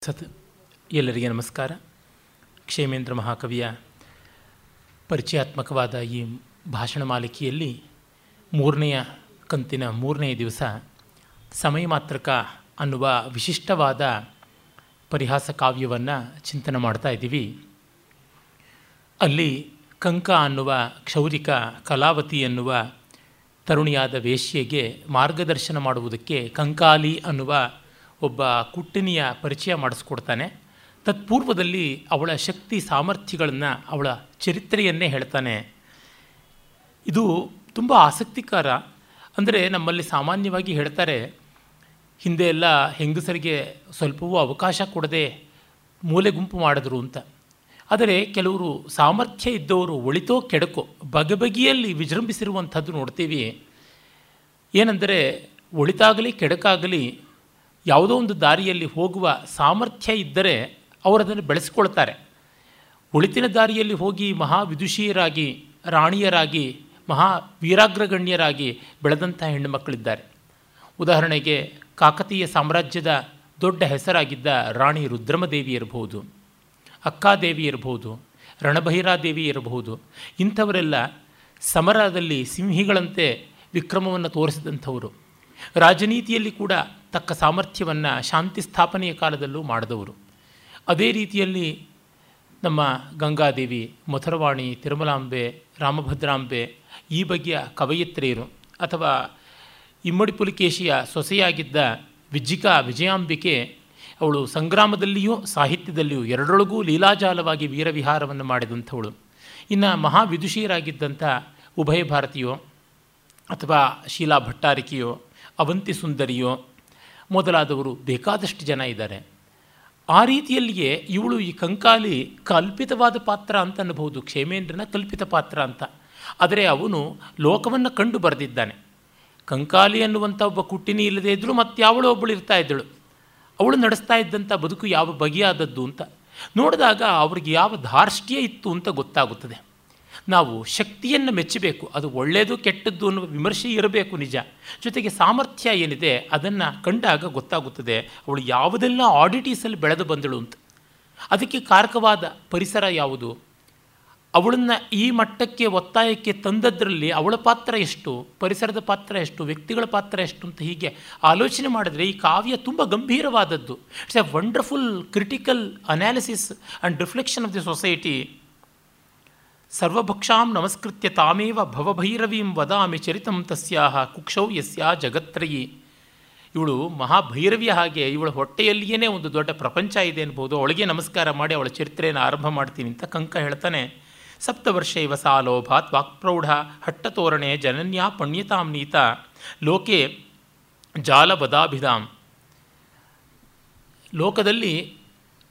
ಸತ್ ಎಲ್ಲರಿಗೆ ನಮಸ್ಕಾರ. ಕ್ಷೇಮೇಂದ್ರ ಮಹಾಕವಿಯ ಪರಿಚಯಾತ್ಮಕವಾದ ಈ ಭಾಷಣ ಮಾಲಿಕೆಯಲ್ಲಿ ಮೂರನೆಯ ಕಂತಿನ ಮೂರನೆಯ ದಿವಸ ಸಮಯ ಮಾತ್ರಕ ಅನ್ನುವ ವಿಶಿಷ್ಟವಾದ ಪರಿಹಾಸ ಕಾವ್ಯವನ್ನು ಚಿಂತನೆ ಮಾಡ್ತಾ ಇದ್ದೀವಿ. ಅಲ್ಲಿ ಕಂಕ ಅನ್ನುವ ಕ್ಷೌರಿಕ ಕಲಾವತಿ ಎನ್ನುವ ತರುಣಿಯಾದ ವೇಶ್ಯೆಗೆ ಮಾರ್ಗದರ್ಶನ ಮಾಡುವುದಕ್ಕೆ ಕಂಕಾಲಿ ಅನ್ನುವ ಒಬ್ಬ ಕುಟ್ಟಿನಿಯ ಪರಿಚಯ ಮಾಡಿಸ್ಕೊಡ್ತಾನೆ. ತತ್ಪೂರ್ವದಲ್ಲಿ ಅವಳ ಶಕ್ತಿ ಸಾಮರ್ಥ್ಯಗಳನ್ನು ಅವಳ ಚರಿತ್ರೆಯನ್ನೇ ಹೇಳ್ತಾನೆ. ಇದು ತುಂಬ ಆಸಕ್ತಿಕರ, ಅಂದರೆ ನಮ್ಮಲ್ಲಿ ಸಾಮಾನ್ಯವಾಗಿ ಹೇಳ್ತಾರೆ, ಹಿಂದೆ ಎಲ್ಲ ಹೆಂಗಸರಿಗೆ ಸ್ವಲ್ಪವೂ ಅವಕಾಶ ಕೊಡದೆ ಮೂಲೆ ಗುಂಪು ಮಾಡಿದ್ರು ಅಂತ. ಆದರೆ ಕೆಲವರು ಸಾಮರ್ಥ್ಯ ಇದ್ದವರು ಒಳಿತೋ ಕೆಡಕೋ ಬಗೆಬಗೆಯಲ್ಲಿ ವಿಜೃಂಭಿಸಿರುವಂಥದ್ದು ನೋಡ್ತೀವಿ. ಏನೆಂದರೆ, ಒಳಿತಾಗಲಿ ಕೆಡಕಾಗಲಿ ಯಾವುದೋ ಒಂದು ದಾರಿಯಲ್ಲಿ ಹೋಗುವ ಸಾಮರ್ಥ್ಯ ಇದ್ದರೆ ಅವರು ಅದನ್ನು ಬೆಳೆಸ್ಕೊಳ್ತಾರೆ. ಒಳಿತಿನ ದಾರಿಯಲ್ಲಿ ಹೋಗಿ ಮಹಾ ವಿದುಷಿಯರಾಗಿ ರಾಣಿಯರಾಗಿ ಮಹಾ ವೀರಾಗ್ರಗಣ್ಯರಾಗಿ ಬೆಳೆದಂಥ ಹೆಣ್ಣುಮಕ್ಕಳಿದ್ದಾರೆ. ಉದಾಹರಣೆಗೆ ಕಾಕತೀಯ ಸಾಮ್ರಾಜ್ಯದ ದೊಡ್ಡ ಹೆಸರಾಗಿದ್ದ ರಾಣಿ ರುದ್ರಮದೇವಿ ಇರಬಹುದು, ಅಕ್ಕಾದೇವಿ ಇರಬಹುದು ರಣಭೈರಾದೇವಿ ಇರಬಹುದು. ಇಂಥವರೆಲ್ಲ ಸಮರದಲ್ಲಿ ಸಿಂಹಿಗಳಂತೆ ವಿಕ್ರಮವನ್ನು ತೋರಿಸಿದಂಥವರು. ರಾಜನೀತಿಯಲ್ಲಿ ಕೂಡ ತಕ್ಕ ಸಾಮರ್ಥ್ಯವನ್ನು ಶಾಂತಿ ಸ್ಥಾಪನೆಯ ಕಾಲದಲ್ಲೂ ಮಾಡಿದವರು. ಅದೇ ರೀತಿಯಲ್ಲಿ ನಮ್ಮ ಗಂಗಾದೇವಿ, ಮಥುರವಾಣಿ, ತಿರುಮಲಾಂಬೆ, ರಾಮಭದ್ರಾಂಬೆ ಈ ಬಗೆಯ ಕವಯಿತ್ರಿಯರು ಅಥವಾ ಇಮ್ಮಡಿ ಪುಲಿಕೇಶಿಯ ಸೊಸೆಯಾಗಿದ್ದ ವಿಜ್ಜಿಕಾ ವಿಜಯಾಂಬಿಕೆ ಅವಳು ಸಂಗ್ರಾಮದಲ್ಲಿಯೂ ಸಾಹಿತ್ಯದಲ್ಲಿಯೂ ಎರಡರೊಳಗೂ ಲೀಲಾಜಾಲವಾಗಿ ವೀರವಿಹಾರವನ್ನು ಮಾಡಿದಂಥವಳು. ಇನ್ನು ಮಹಾವಿದುಷಿಯರಾಗಿದ್ದಂಥ ಉಭಯ ಭಾರತೀಯೋ ಅಥವಾ ಶೀಲಾ ಭಟ್ಟಾರಿಕೆಯೋ, ಅವಂತಿ ಸುಂದರಿಯೋ ಮೊದಲಾದವರು ಬೇಕಾದಷ್ಟು ಜನ ಇದ್ದಾರೆ. ಆ ರೀತಿಯಲ್ಲಿಯೇ ಇವಳು ಈ ಕಂಕಾಲಿ ಕಲ್ಪಿತವಾದ ಪಾತ್ರ ಅಂತ ಅನ್ನಬಹುದು, ಕ್ಷೇಮೇಂದ್ರನ ಕಲ್ಪಿತ ಪಾತ್ರ ಅಂತ. ಆದರೆ ಅವನು ಲೋಕವನ್ನು ಕಂಡು ಬರೆದಿದ್ದಾನೆ. ಕಂಕಾಲಿ ಅನ್ನುವಂಥ ಒಬ್ಬ ಕುಟ್ಟಿನಿ ಇಲ್ಲದೇ ಇದ್ದರೂ ಮತ್ತಾವಳು ಒಬ್ಬಳು ಇರ್ತಾ ಇದ್ದಳು. ಅವಳು ನಡೆಸ್ತಾ ಇದ್ದಂಥ ಬದುಕು ಯಾವ ಬಗೆಯಾದದ್ದು ಅಂತ ನೋಡಿದಾಗ ಅವ್ರಿಗೆ ಯಾವ ಧಾರ್ಷ್ಟ್ಯ ಇತ್ತು ಅಂತ ಗೊತ್ತಾಗುತ್ತದೆ. ನಾವು ಶಕ್ತಿಯನ್ನು ಮೆಚ್ಚಬೇಕು, ಅದು ಒಳ್ಳೆಯದು ಕೆಟ್ಟದ್ದು ಅನ್ನುವ ವಿಮರ್ಶೆ ಇರಬೇಕು ನಿಜ. ಜೊತೆಗೆ ಸಾಮರ್ಥ್ಯ ಏನಿದೆ, ಅದನ್ನು ಕಂಡಾಗ ಗೊತ್ತಾಗುತ್ತದೆ, ಅವಳು ಯಾವುದೆಲ್ಲ ಆಡಿಟೀಸಲ್ಲಿ ಬೆಳೆದು ಬಂದಳು ಅಂತ. ಅದಕ್ಕೆ ಕಾರಕವಾದ ಪರಿಸರ ಯಾವುದು? ಅವಳನ್ನು ಈ ಮಟ್ಟಕ್ಕೆ, ಒತ್ತಾಯಕ್ಕೆ ತಂದದ್ರಲ್ಲಿ ಅವಳ ಪಾತ್ರ ಎಷ್ಟು, ಪರಿಸರದ ಪಾತ್ರ ಎಷ್ಟು, ವ್ಯಕ್ತಿಗಳ ಪಾತ್ರ ಎಷ್ಟು ಅಂತ ಹೀಗೆ ಆಲೋಚನೆ ಮಾಡಿದರೆ ಈ ಕಾವ್ಯ ತುಂಬ ಗಂಭೀರವಾದದ್ದು. It's a wonderful critical analysis and reflection of the society ಸರ್ವಭಕ್ಷಾಂ ನಮಸ್ಕೃತ್ಯ ತಾಮೇವ ಭವಭೈರವೀಂ ವದಾಮಿ ಚರಿತಂ ತಸ್ಯಾಹ ಕುಕ್ಷೌ ಯಸ್ಯಾ ಜಗತ್ರಯಿ. ಇವಳು ಮಹಾಭೈರವಿಯ ಹಾಗೆ, ಇವಳ ಹೊಟ್ಟೆಯಲ್ಲಿಯೇ ಒಂದು ದೊಡ್ಡ ಪ್ರಪಂಚ ಇದೆ ಅನ್ಬೋದು ಅವಳಿಗೆ ನಮಸ್ಕಾರ ಮಾಡಿ ಅವಳ ಚರಿತ್ರೆಯನ್ನು ಆರಂಭ ಮಾಡ್ತೀನಿ ಅಂತ ಕಂಕ ಹೇಳ್ತಾನೆ. ಸಪ್ತವರ್ಷ ಇವ ಸಾಲೋಭಾತ್ ವಾಕ್ಪ್ರೌಢ ಹಟ್ಟತೋರಣೆ ಜನನ್ಯಾ ಪಣ್ಯತಾಂ ನೀತ. ಲೋಕೆ ಜಾಲಬದಾಭಿಧಾಂ ಲೋಕದಲ್ಲಿ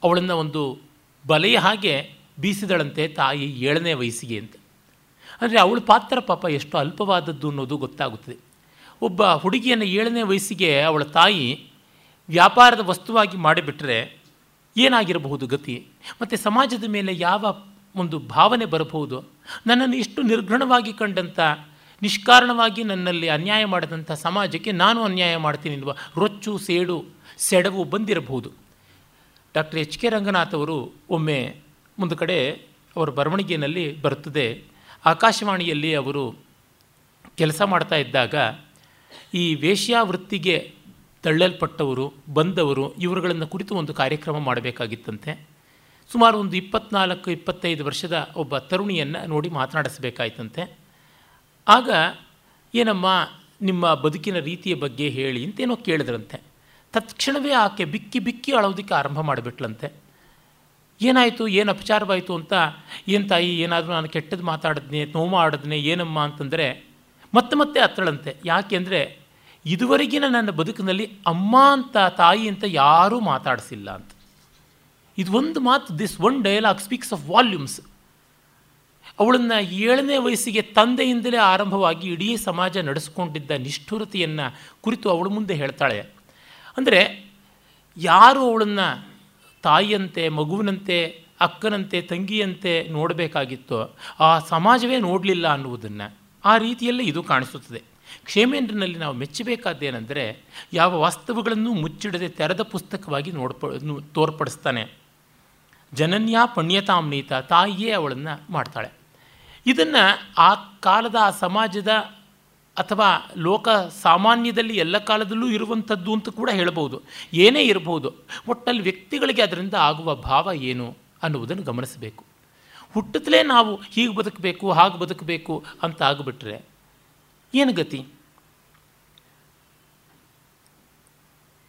ಅವಳನ್ನು ಒಂದು ಬಲೆಯ ಹಾಗೆ ಬೀಸಿದಳಂತೆ ತಾಯಿ ಏಳನೇ ವಯಸ್ಸಿಗೆ ಅಂತ. ಅಂದರೆ ಅವಳ ಪಾತ್ರ ಪಾಪ ಎಷ್ಟು ಅಲ್ಪವಾದದ್ದು ಅನ್ನೋದು ಗೊತ್ತಾಗುತ್ತದೆ. ಒಬ್ಬ ಹುಡುಗಿಯನ್ನು ಏಳನೇ ವಯಸ್ಸಿಗೆ ಅವಳ ತಾಯಿ ವ್ಯಾಪಾರದ ವಸ್ತುವಾಗಿ ಮಾಡಿಬಿಟ್ರೆ ಏನಾಗಿರಬಹುದು ಗತಿ? ಮತ್ತು ಸಮಾಜದ ಮೇಲೆ ಯಾವ ಒಂದು ಭಾವನೆ ಬರಬಹುದು? ನನ್ನನ್ನು ಇಷ್ಟು ನಿರ್ಘಣವಾಗಿ ಕಂಡಂಥ ನಿಷ್ಕಾರಣವಾಗಿ ನನ್ನಲ್ಲಿ ಅನ್ಯಾಯ ಮಾಡಿದಂಥ ಸಮಾಜಕ್ಕೆ ನಾನು ಅನ್ಯಾಯ ಮಾಡ್ತೀನಿ ಎನ್ನುವ ರೊಚ್ಚು, ಸೇಡು, ಸೆಡವು ಬಂದಿರಬಹುದು. ಡಾಕ್ಟರ್ ಎಚ್ ಕೆ ರಂಗನಾಥ್ ಅವರು ಒಮ್ಮೆ ಒಂದು ಕಡೆ ಅವರ ಬರವಣಿಗೆಯಲ್ಲಿ ಬರುತ್ತದೆ. ಆಕಾಶವಾಣಿಯಲ್ಲಿ ಅವರು ಕೆಲಸ ಮಾಡ್ತಾ ಇದ್ದಾಗ ಈ ವೇಶ್ಯಾವೃತ್ತಿಗೆ ತಳ್ಳಲ್ಪಟ್ಟವರು, ಬಂದವರು, ಇವರುಗಳನ್ನು ಕುರಿತು ಒಂದು ಕಾರ್ಯಕ್ರಮ ಮಾಡಬೇಕಾಗಿತ್ತಂತೆ. ಸುಮಾರು ಒಂದು ಇಪ್ಪತ್ನಾಲ್ಕು, ಇಪ್ಪತ್ತೈದು ವರ್ಷದ ಒಬ್ಬ ತರುಣಿಯನ್ನು ನೋಡಿ ಮಾತನಾಡಿಸಬೇಕಾಯ್ತಂತೆ. ಆಗ, ಏನಮ್ಮ, ನಿಮ್ಮ ಬದುಕಿನ ರೀತಿಯ ಬಗ್ಗೆ ಹೇಳಿ ಅಂತೇನೋ ಕೇಳಿದ್ರಂತೆ. ತತ್ಕ್ಷಣವೇ ಆಕೆ ಬಿಕ್ಕಿ ಬಿಕ್ಕಿ ಅಳೋದಕ್ಕೆ ಆರಂಭ ಮಾಡಿಬಿಟ್ಲಂತೆ. ಏನಾಯಿತು, ಏನು ಅಪಚಾರವಾಯಿತು ಅಂತ ಏನು ತಾಯಿ ಏನಾದರೂ ನಾನು ಕೆಟ್ಟದ್ದು ಮಾತಾಡಿದ್ನೆ, ನೋವು ಮಾಡಿದ್ನೆ, ಏನಮ್ಮ ಅಂತಂದರೆ ಮತ್ತೆ ಮತ್ತೆ ಅತ್ತಳಂತೆ ಯಾಕೆಂದರೆ ಇದುವರೆಗಿನ ನನ್ನ ಬದುಕಿನಲ್ಲಿ ಅಮ್ಮ ಅಂತ, ತಾಯಿ ಅಂತ ಯಾರೂ ಮಾತಾಡಿಸಿಲ್ಲ ಅಂತ. ಇದು ಒಂದು ಮಾತು this one dialogue speaks of volumes ಅವಳನ್ನು ಏಳನೇ ವಯಸ್ಸಿಗೆ ತಂದೆಯಿಂದಲೇ ಆರಂಭವಾಗಿ ಇಡೀ ಸಮಾಜ ನಡೆಸ್ಕೊಂಡಿದ್ದ ನಿಷ್ಠುರತೆಯನ್ನು ಕುರಿತು ಅವಳ ಮುಂದೆ ಹೇಳ್ತಾಳೆ. ಅಂದರೆ ಯಾರು ಅವಳನ್ನು ತಾಯಿಯಂತೆ, ಮಗುವಿನಂತೆ, ಅಕ್ಕನಂತೆ, ತಂಗಿಯಂತೆ ನೋಡಬೇಕಾಗಿತ್ತು. ಆ ಸಮಾಜವೇ ನೋಡಲಿಲ್ಲ ಅನ್ನುವುದನ್ನು ಆ ರೀತಿಯಲ್ಲೇ ಇದು ಕಾಣಿಸುತ್ತದೆ. ಕ್ಷೇಮೇಂದ್ರನಲ್ಲಿ ನಾವು ಮೆಚ್ಚಬೇಕಾದ್ದೇನೆಂದರೆ ಯಾವ ವಾಸ್ತವಗಳನ್ನು ಮುಚ್ಚಿಡದೆ ತೆರೆದ ಪುಸ್ತಕವಾಗಿ ನೋಡ್ಪ ತೋರ್ಪಡಿಸ್ತಾನೆ. ಜನನ್ಯ ಪುಣ್ಯತಾಮ್ನೀತ ತಾಯಿಯೇ ಅವಳನ್ನು ಮಾಡ್ತಾಳೆ. ಇದನ್ನು ಆ ಕಾಲದ ಆ ಸಮಾಜದ ಅಥವಾ ಲೋಕ ಸಾಮಾನ್ಯದಲ್ಲಿ ಎಲ್ಲ ಕಾಲದಲ್ಲೂ ಇರುವಂಥದ್ದು ಅಂತ ಕೂಡ ಹೇಳ್ಬೋದು ಏನೇ ಇರಬಹುದು ಒಟ್ಟಲ್ಲಿ ವ್ಯಕ್ತಿಗಳಿಗೆ ಅದರಿಂದ ಆಗುವ ಭಾವ ಏನು ಅನ್ನುವುದನ್ನು ಗಮನಿಸಬೇಕು. ಹುಟ್ಟುತ್ತಲೇ ನಾವು ಹೀಗೆ ಬದುಕಬೇಕು, ಹಾಗೆ ಬದುಕಬೇಕು ಅಂತ ಆಗಿಬಿಟ್ರೆ ಏನು ಗತಿ?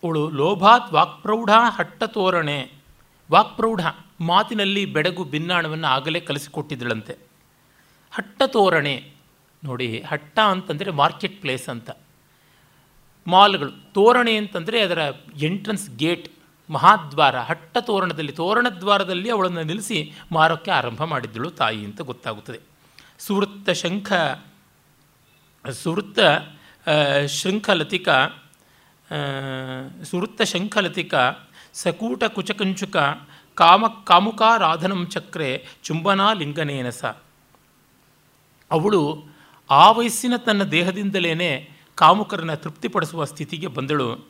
ಅವಳು ಲೋಭಾತ್ ವಾಕ್ಪ್ರೌಢ ಹಟ್ಟ ತೋರಣೆ. ವಾಕ್ಪ್ರೌಢ ಮಾತಿನಲ್ಲಿ ಬೆಡಗು ಭಿನ್ನಾಣವನ್ನು ಆಗಲೇ ಕಲಿಸಿಕೊಟ್ಟಿದ್ದಳಂತೆ. ಹಟ್ಟ ತೋರಣೆ. ನೋಡಿ, ಹಟ್ಟ ಅಂತಂದರೆ ಮಾರ್ಕೆಟ್ ಪ್ಲೇಸ್ ಅಂತ. ಮಾಲ್ಗಳು, ತೋರಣೆ ಅಂತಂದರೆ ಅದರ ಎಂಟ್ರನ್ಸ್ ಗೇಟ್ ಮಹಾದ್ವಾರ. ಹಟ್ಟ ತೋರಣದಲ್ಲಿ, ತೋರಣದ್ವಾರದಲ್ಲಿ ಅವಳನ್ನು ನಿಲ್ಲಿಸಿ ಮಾರೋಕ್ಕೆ ಆರಂಭ ಮಾಡಿದ್ದಳು ತಾಯಿ ಅಂತ ಗೊತ್ತಾಗುತ್ತದೆ. ಸುವೃತ್ತ ಶಂಖ, ಸುವೃತ್ತ ಶೃಂಖಲತಿಕ ಸುವೃತ್ತ ಶಂಖಲತಿಕ, ಸಕೂಟ ಕುಚಕಂಚುಕ, ಕಾಮ, ಕಾಮುಕಾರಾಧನಂ ಚಕ್ರೆ, ಚುಂಬನಾ ಲಿಂಗನೇನಸ. ಅವಳು ಆ ವಯಸ್ಸಿನ ತನ್ನ ದೇಹದಿಂದಲೇ ಕಾಮುಕರನ್ನು ತೃಪ್ತಿಪಡಿಸುವ ಸ್ಥಿತಿಗೆ ಬಂದಳು.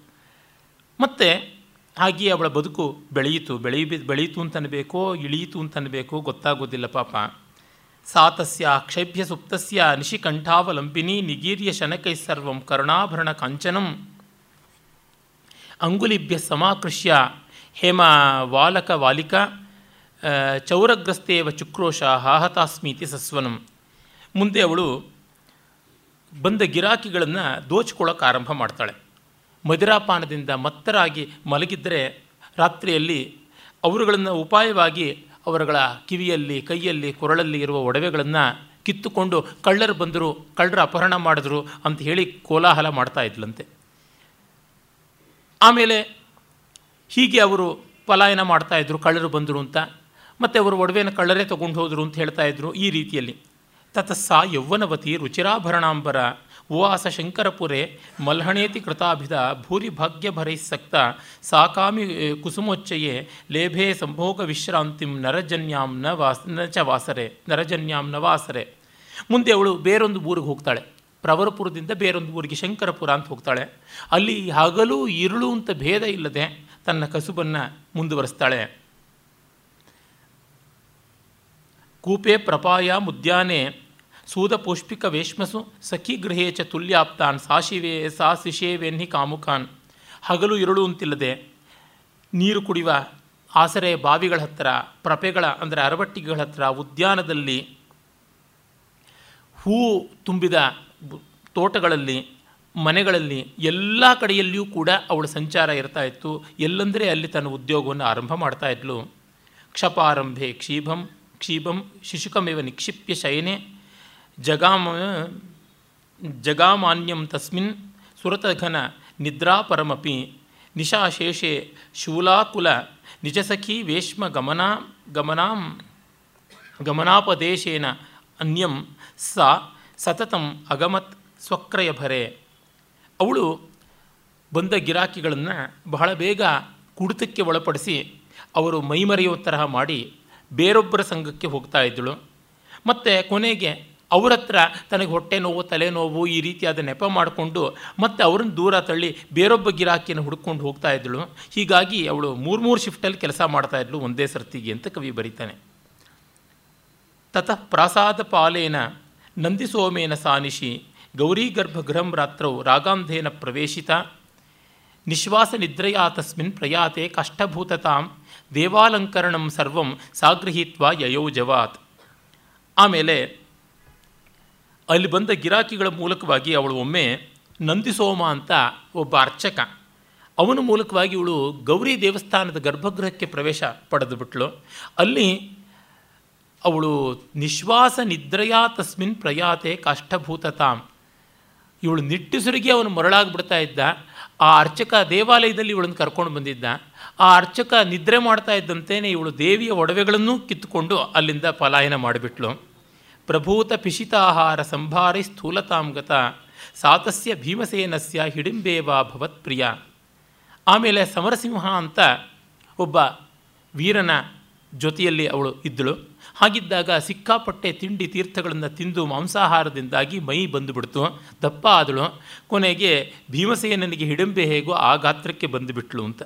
ಮತ್ತು ಹಾಗೆಯೇ ಅವಳ ಬದುಕು ಬೆಳೆಯಿತು. ಬೆಳೆಯ ಬೆಳೆಯಿತು ಅಂತನಬೇಕೋ, ಇಳಿಯಿತು ಅಂತನಬೇಕೋ ಗೊತ್ತಾಗೋದಿಲ್ಲ ಪಾಪ. ಸಾತಸ್ಯ, ಕ್ಷೈಭ್ಯ ಸುಪ್ತಸ್ಯ, ನಿಶಿಕಂಠಾವಲಂಬಿನಿ, ನಿಗೀರ್ಯ ಶನಕೈ ಸರ್ವಂ, ಕರುಣಾಭರಣ ಕಾಂಚನಂ, ಅಂಗುಲಿಭ್ಯ ಸಮಾಕೃಷ್ಯ, ಹೇಮ ವಾಲಕ ವಾಲಿಕ ಚೌರಗ್ರಸ್ತೇವ ಚುಕ್ರೋಶ ಹಾಹತಾಸ್ಮೀತಿ ಸಸ್ವನಂ. ಮುಂದೆ ಅವಳು ಬಂದ ಗಿರಾಕಿಗಳನ್ನು ದೋಚಿಕೊಳ್ಳೋಕೆ ಆರಂಭ ಮಾಡ್ತಾಳೆ. ಮದಿರಾಪಾನದಿಂದ ಮತ್ತರಾಗಿ ಮಲಗಿದ್ದರೆ ರಾತ್ರಿಯಲ್ಲಿ ಅವರುಗಳನ್ನು ಉಪಾಯವಾಗಿ ಅವರುಗಳ ಕಿವಿಯಲ್ಲಿ, ಕೈಯಲ್ಲಿ, ಕೊರಳಲ್ಲಿ ಇರುವ ಒಡವೆಗಳನ್ನು ಕಿತ್ತುಕೊಂಡು ಕಳ್ಳರು ಬಂದರು, ಕಳ್ಳರ ಅಪಹರಣ ಮಾಡಿದ್ರು ಅಂತ ಹೇಳಿ ಕೋಲಾಹಲ ಮಾಡ್ತಾ ಇದ್ಲಂತೆ. ಆಮೇಲೆ ಹೀಗೆ ಅವರು ಪಲಾಯನ ಮಾಡ್ತಾಯಿದ್ರು ಕಳ್ಳರು ಬಂದರು ಅಂತ. ಮತ್ತು ಅವರು ಒಡವೆನ ಕಳ್ಳರೇ ತೊಗೊಂಡು ಹೋದರು ಅಂತ ಹೇಳ್ತಾಯಿದ್ರು ಈ ರೀತಿಯಲ್ಲಿ. ತತಸ್ಸ ಯೌವನವತಿ ರುಚಿರಾಭರಣಾಂಬರ ಉವಾಸ ಶಂಕರಪುರೆ ಮಲ್ಹಣೇತಿ ಕೃತಾಭಿಧ ಭೂರಿ ಭಾಗ್ಯಭರೈಸ್ಸಕ್ತ ಸಾಕಾಮಿ ಕುಸುಮೋಚ್ಚಯೇ ಲೇಭೆ ಸಂಭೋಗ ವಿಶ್ರಾಂತಿಂ ನರಜನ್ಯಾಂ ನ ವಾಸ, ನ ಚ ವಾಸರೆ, ನರಜನ್ಯಾಂ ನ ವಾಸರೆ. ಮುಂದೆ ಅವಳು ಬೇರೊಂದು ಊರಿಗೆ ಹೋಗ್ತಾಳೆ. ಪ್ರವರಪುರದಿಂದ ಬೇರೊಂದು ಊರಿಗೆ ಶಂಕರಪುರ ಅಂತ ಹೋಗ್ತಾಳೆ. ಅಲ್ಲಿ ಹಗಲು, ಇರುಳು ಅಂತ ಭೇದ ಇಲ್ಲದೆ ತನ್ನ ಕಸುಬನ್ನು ಮುಂದುವರಿಸ್ತಾಳೆ. ಕೂಪೆ ಪ್ರಪಾಯ ಮುದ್ಯಾನೆ ಸೂದಪುಷ್ಪಿಕ ಸಖಿ ಗೃಹೇ ಚ ತುಲ್ಯಾಪ್ತಾನ್ ಸಾಶಿವೆ ಸಾ ಸಿಷೇವೆನ್ಹಿ ಕಾಮುಖಾನ್. ಹಗಲು ಇರುಳು ಅಂತಿಲ್ಲದೆ ನೀರು ಕುಡಿಯುವ ಆಸರೆ ಬಾವಿಗಳ ಹತ್ತಿರ ಪ್ರಪೆಗಳ ಅಂದರೆ ಅರವಟ್ಟಿಗೆಗಳ ಹತ್ತಿರ ಉದ್ಯಾನದಲ್ಲಿ ಹೂ ತುಂಬಿದ ತೋಟಗಳಲ್ಲಿ, ಮನೆಗಳಲ್ಲಿ ಎಲ್ಲ ಕಡೆಯಲ್ಲಿಯೂ ಕೂಡ ಅವಳ ಸಂಚಾರ ಇರ್ತಾ ಇತ್ತು. ಎಲ್ಲಂದರೆ ಅಲ್ಲಿ ತನ್ನ ಉದ್ಯೋಗವನ್ನು ಆರಂಭ ಮಾಡ್ತಾ ಇದ್ಲು. ಕ್ಷಪಾರಂಭೆ ಕ್ಷೀಭಂ ಕ್ಷೀಭಂ ಶಿಶುಕಮೇವ ನಿಕ್ಷಿಪ್ಯ ಶಯನೆ ಜಗಾಮ ಜಗಾಮಾನ್ಯಂ ತಸ್ಮಿನ್ ಸುರತಘನ ನಿದ್ರಾಪರಮಪಿ ನಿಶಾಶೇಷೆ ಶೂಲಾಕುಲ ನಿಜಸಖಿ ವೇಶ್ಮ ಗಮನಾ ಗಮನಾಂ ಗಮನಾಪದೇಶೇನ ಅನ್ಯಂ ಸಾ ಸತತಂ ಅಗಮತ್ ಸ್ವಕ್ರಯಭರೆ. ಅವಳು ಬಂದ ಗಿರಾಕಿಗಳನ್ನು ಬಹಳ ಬೇಗ ಕುಡಿತಕ್ಕೆ ಒಳಪಡಿಸಿ ಅವರು ಮೈಮರೆಯುವ ತರಹ ಮಾಡಿ ಬೇರೊಬ್ಬರ ಸಂಘಕ್ಕೆ ಹೋಗ್ತಾ ಇದ್ದಳು. ಮತ್ತು ಕೊನೆಗೆ ಅವ್ರ ಹತ್ರ ತನಗೆ ಹೊಟ್ಟೆ ನೋವು ತಲೆನೋವು ಈ ರೀತಿಯಾದ ನೆಪ ಮಾಡಿಕೊಂಡು ಮತ್ತೆ ಅವ್ರನ್ನ ದೂರ ತಳ್ಳಿ ಬೇರೊಬ್ಬ ಗಿರಾಕಿಯನ್ನು ಹುಡ್ಕೊಂಡು ಹೋಗ್ತಾ ಇದ್ದಳು. ಹೀಗಾಗಿ ಅವಳು ಮೂರು ಮೂರು ಶಿಫ್ಟಲ್ಲಿ ಕೆಲಸ ಮಾಡ್ತಾ ಇದ್ಳು ಒಂದೇ ಸರ್ತಿಗೆ ಅಂತ ಕವಿ ಬರೀತಾನೆ. ತತಃ ಪ್ರಾಸಾದ ಪಾಲೇನ ನಂದಿಸೋಮೇನ ಸಾನಿಶಿ ಗೌರೀಗರ್ಭಗೃಹಂ ರಾತ್ರವು ರಾಗಾಂಧೇನ ಪ್ರವೇಶಿತ ನಿಶ್ವಾಸ ನಿದ್ರಯಾ ತಸ್ಮಿನ್ ಪ್ರಯಾತೆ ಕಷ್ಟಭೂತತಾಂ ದೇವಾಲಂಕರಣಂ ಸರ್ವಂ ಸಾಗೃಹೀತ್ವ ಯಯೋಜವಾತ್. ಆಮೇಲೆ ಅಲ್ಲಿ ಬಂದ ಗಿರಾಕಿಗಳ ಮೂಲಕವಾಗಿ ಅವಳು ಒಮ್ಮೆ ನಂದಿಸೋಮ ಅಂತ ಒಬ್ಬ ಅರ್ಚಕ. ಅವನ ಮೂಲಕವಾಗಿ ಇವಳು ಗೌರಿ ದೇವಸ್ಥಾನದ ಗರ್ಭಗೃಹಕ್ಕೆ ಪ್ರವೇಶ ಪಡೆದು ಬಿಟ್ಲು. ಅಲ್ಲಿ ಅವಳು ನಿಶ್ವಾಸ ನಿದ್ರಯಾ ತಸ್ಮಿನ್ ಪ್ರಯಾತೆ ಕಷ್ಟಭೂತತಾಂ. ಇವಳು ನಿಟ್ಟುಸಿರಿಗೆ ಅವನು ಮರಳಾಗ್ಬಿಡ್ತಾ ಇದ್ದ. ಆ ಅರ್ಚಕ ದೇವಾಲಯದಲ್ಲಿ ಇವಳನ್ನು ಕರ್ಕೊಂಡು ಬಂದಿದ್ದ. ಆ ಅರ್ಚಕ ನಿದ್ರೆ ಮಾಡ್ತಾ ಇದ್ದಂತೆಯೇ ಇವಳು ದೇವಿಯ ಒಡವೆಗಳನ್ನೂ ಕಿತ್ತುಕೊಂಡು ಅಲ್ಲಿಂದ ಪಲಾಯನ ಮಾಡಿಬಿಟ್ಲು. ಪ್ರಭೂತ ಪಿಶಿತಾಹಾರ ಸಂಭಾರಿ ಸ್ಥೂಲತಾಂಗತ ಸಾತಸ್ಯ ಭೀಮಸೇನಸ್ಯ ಹಿಡಿಂಬೇವ ಭವತ್ಪ್ರಿಯ ಆಮೇಲೆ ಸಮರಸಿಂಹ ಅಂತ ಒಬ್ಬ ವೀರನ ಜೊತೆಯಲ್ಲಿ ಅವಳು ಇದ್ದಳು. ಹಾಗಿದ್ದಾಗ ಸಿಕ್ಕಾಪಟ್ಟೆ ತಿಂಡಿ ತೀರ್ಥಗಳನ್ನು ತಿಂದು ಮಾಂಸಾಹಾರದಿಂದಾಗಿ ಮೈ ಬಂದುಬಿಡ್ತು. ದಪ್ಪ ಆದಳು. ಕೊನೆಗೆ ಭೀಮಸೇನನಿಗೆ ಹಿಡಂಬೆ ಹೇಗೋ ಆ ಗಾತ್ರಕ್ಕೆ ಬಂದುಬಿಟ್ಲು ಅಂತ.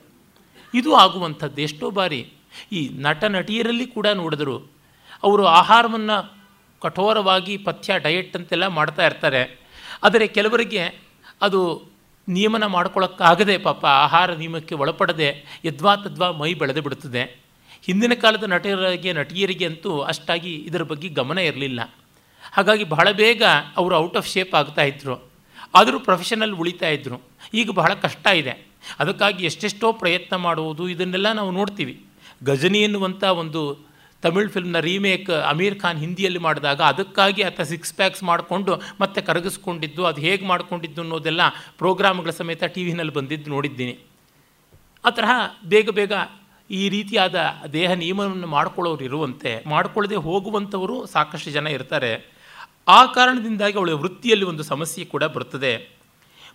ಇದು ಆಗುವಂಥದ್ದು ಎಷ್ಟೋ ಬಾರಿ. ಈ ನಟ ನಟಿಯರಲ್ಲಿ ಕೂಡ ನೋಡಿದ್ರು. ಅವರು ಆಹಾರವನ್ನು ಕಠೋರವಾಗಿ ಪಥ್ಯ ಡಯಟ್ ಅಂತೆಲ್ಲ ಮಾಡ್ತಾ ಇರ್ತಾರೆ. ಆದರೆ ಕೆಲವರಿಗೆ ಅದು ನಿಯಮನ ಮಾಡ್ಕೊಳ್ಳೋಕ್ಕಾಗದೆ ಪಾಪ ಆಹಾರ ನಿಯಮಕ್ಕೆ ಒಳಪಡದೆ ಯದ್ವಾ ತದ್ವಾ ಮೈ ಬೆಳೆದು ಬಿಡುತ್ತದೆ ಹಿಂದಿನ ಕಾಲದ ನಟರಿಗೆ, ನಟಿಯರಿಗೆ ಅಂತೂ ಅಷ್ಟಾಗಿ ಇದರ ಬಗ್ಗೆ ಗಮನ ಇರಲಿಲ್ಲ. ಹಾಗಾಗಿ ಬಹಳ ಬೇಗ ಅವರು ಔಟ್ ಆಫ್ ಶೇಪ್ ಆಗ್ತಾ ಇದ್ದರು ಆದರೂ ಪ್ರೊಫೆಷನಲ್ ಉಳಿತಾ ಇದ್ದರು ಈಗ ಬಹಳ ಕಷ್ಟ ಇದೆ. ಅದಕ್ಕಾಗಿ ಎಷ್ಟೆಷ್ಟೋ ಪ್ರಯತ್ನ ಮಾಡುವುದು ಇದನ್ನೆಲ್ಲ ನಾವು ನೋಡ್ತೀವಿ. ಗಜನಿ ಎನ್ನುವಂಥ ಒಂದು ತಮಿಳ್ ಫಿಲ್ಮ್ನ ರೀಮೇಕ್ ಅಮೀರ್ ಖಾನ್ ಹಿಂದಿಯಲ್ಲಿ ಮಾಡಿದಾಗ ಅದಕ್ಕಾಗಿ ಆತ ಸಿಕ್ಸ್ ಪ್ಯಾಕ್ಸ್ ಮಾಡಿಕೊಂಡು ಮತ್ತೆ ಕರಗಿಸ್ಕೊಂಡಿದ್ದು, ಅದು ಹೇಗೆ ಮಾಡಿಕೊಂಡಿದ್ದು ಅನ್ನೋದೆಲ್ಲ ಪ್ರೋಗ್ರಾಮ್ಗಳ ಸಮೇತ ಟಿ ವಿನಲ್ಲಿ ಬಂದಿದ್ದು ನೋಡಿದ್ದೀನಿ. ಆ ತರಹ ಬೇಗ ಬೇಗ ಈ ರೀತಿಯಾದ ದೇಹ ನಿಯಮವನ್ನು ಮಾಡ್ಕೊಳ್ಳೋರು ಇರುವಂತೆ, ಮಾಡಿಕೊಳ್ಳದೆ ಹೋಗುವಂಥವರು ಸಾಕಷ್ಟು ಜನ ಇರ್ತಾರೆ. ಆ ಕಾರಣದಿಂದಾಗಿ ಅವಳ ವೃತ್ತಿಯಲ್ಲಿ ಒಂದು ಸಮಸ್ಯೆ ಕೂಡ ಬರುತ್ತದೆ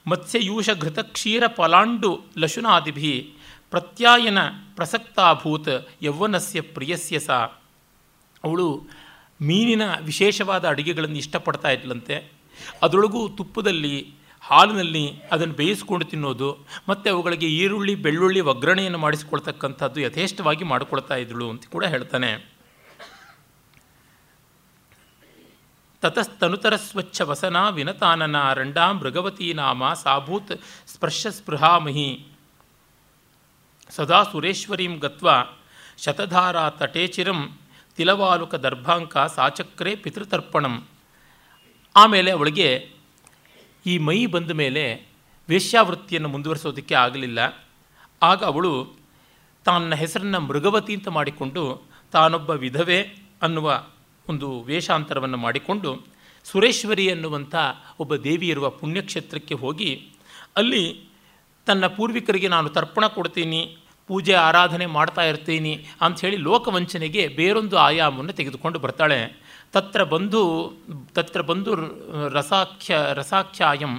ಮತ್ಸ್ಯಯೂಷ ಘೃತ ಕ್ಷೀರ ಪಲಾಂಡು ಲಶುನಾದಿಭಿ ಪ್ರತ್ಯಾಯನ ಪ್ರಸಕ್ತಾಭೂತ್ ಯೌವನಸ್ಯ ಪ್ರಿಯಸ್ಯ ಸಾ. ಅವಳು ಮೀನಿನ ವಿಶೇಷವಾದ ಅಡುಗೆಗಳನ್ನು ಇಷ್ಟಪಡ್ತಾ ಇದ್ಲಂತೆ. ಅದರೊಳಗೂ ತುಪ್ಪದಲ್ಲಿ ಹಾಲಿನಲ್ಲಿ ಅದನ್ನು ಬೇಯಿಸ್ಕೊಂಡು ತಿನ್ನೋದು, ಮತ್ತು ಅವುಗಳಿಗೆ ಈರುಳ್ಳಿ, ಬೆಳ್ಳುಳ್ಳಿ, ಒಗ್ಗರಣೆಯನ್ನು ಮಾಡಿಸಿಕೊಳ್ತಕ್ಕಂಥದ್ದು ಯಥೇಷ್ಟವಾಗಿ ಮಾಡಿಕೊಳ್ತಾ ಇದ್ದಳು ಅಂತ ಕೂಡ ಹೇಳ್ತಾನೆ. ತತಸ್ತನುತರ ಸ್ವಚ್ಛ ವಸನ ವಿನತಾನನ ರಂಡಾ ಮೃಗವತಿ ನಾಮ ಸಾಭೂತ್ ಸ್ಪರ್ಶ ಸ್ಪೃಹಾಮಹಿ. ಸದಾ ಸುರೇಶ್ವರೀಂ ಗತ್ವ ಶತಧಾರಾ ತಟೇಚಿರಂ ತಿಲವಾಲುಕ ದರ್ಭಾಂಕ ಸಾಚಕ್ರೆ ಪಿತೃತರ್ಪಣಂ. ಆಮೇಲೆ ಅವಳಿಗೆ ಈ ಮೈ ಬಂದ ಮೇಲೆ ವೇಶ್ಯಾವೃತ್ತಿಯನ್ನು ಮುಂದುವರಿಸೋದಕ್ಕೆ ಆಗಲಿಲ್ಲ. ಆಗ ಅವಳು ತನ್ನ ಹೆಸರನ್ನು ಮೃಗವತಿ ಅಂತ ಮಾಡಿಕೊಂಡು ತಾನೊಬ್ಬ ವಿಧವೆ ಅನ್ನುವ ಒಂದು ವೇಷಾಂತರವನ್ನು ಮಾಡಿಕೊಂಡು ಸುರೇಶ್ವರಿ ಅನ್ನುವಂಥ ಒಬ್ಬ ದೇವಿ ಇರುವ ಪುಣ್ಯಕ್ಷೇತ್ರಕ್ಕೆ ಹೋಗಿ ಅಲ್ಲಿ ತನ್ನ ಪೂರ್ವಿಕರಿಗೆ ನಾನು ತರ್ಪಣ ಕೊಡ್ತೀನಿ, ಪೂಜೆ ಆರಾಧನೆ ಮಾಡ್ತಾ ಇರ್ತೀನಿ ಅಂಥೇಳಿ ಲೋಕವಂಚನೆಗೆ ಬೇರೊಂದು ಆಯಾಮವನ್ನು ತೆಗೆದುಕೊಂಡು ಬರ್ತಾಳೆ. ತತ್ರ ಬಂಧು ತತ್ರ ಬಂಧು ರಸಾಖ್ಯ ರಸಾಖ್ಯಾಯಂ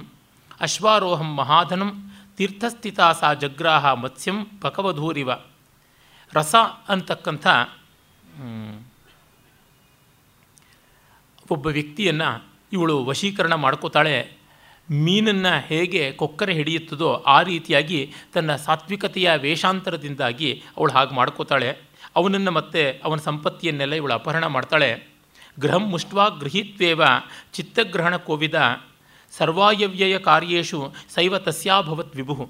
ಅಶ್ವಾರೋಹಂ ಮಹಾಧನಂ ತೀರ್ಥಸ್ಥಿತ ಸಾ ಜಗ್ರಾಹ ಮತ್ಸ್ಯಂ ಪಕವಧೂರಿವ ರಸ ಅಂತಕ್ಕಂಥ ಒಬ್ಬ ವ್ಯಕ್ತಿಯನ್ನು ಇವಳು ವಶೀಕರಣ ಮಾಡ್ಕೋತಾಳೆ. ಮೀನನ್ನು ಹೇಗೆ ಕೊಕ್ಕರೆ ಹಿಡಿಯುತ್ತದೋ ಆ ರೀತಿಯಾಗಿ ತನ್ನ ಸಾತ್ವಿಕತೆಯ ವೇಷಾಂತರದಿಂದಾಗಿ ಅವಳು ಹಾಗೆ ಮಾಡ್ಕೋತಾಳೆ. ಅವನನ್ನು ಮತ್ತೆ ಅವನ ಸಂಪತ್ತಿಯನ್ನೆಲ್ಲ ಇವಳು ಅಪಹರಣ ಮಾಡ್ತಾಳೆ. ಗೃಹಂ ಮುಷ್ಟ್ವಾ ಗೃಹೀತ್ವೇವ ಚಿತ್ತಗ್ರಹಣ ಕೋವಿದ ಸರ್ವಾಯವ್ಯಯ ಕಾರ್ಯೇಶು ಸೈವ ತಸ್ಯಾಭವತ್ ವಿಭು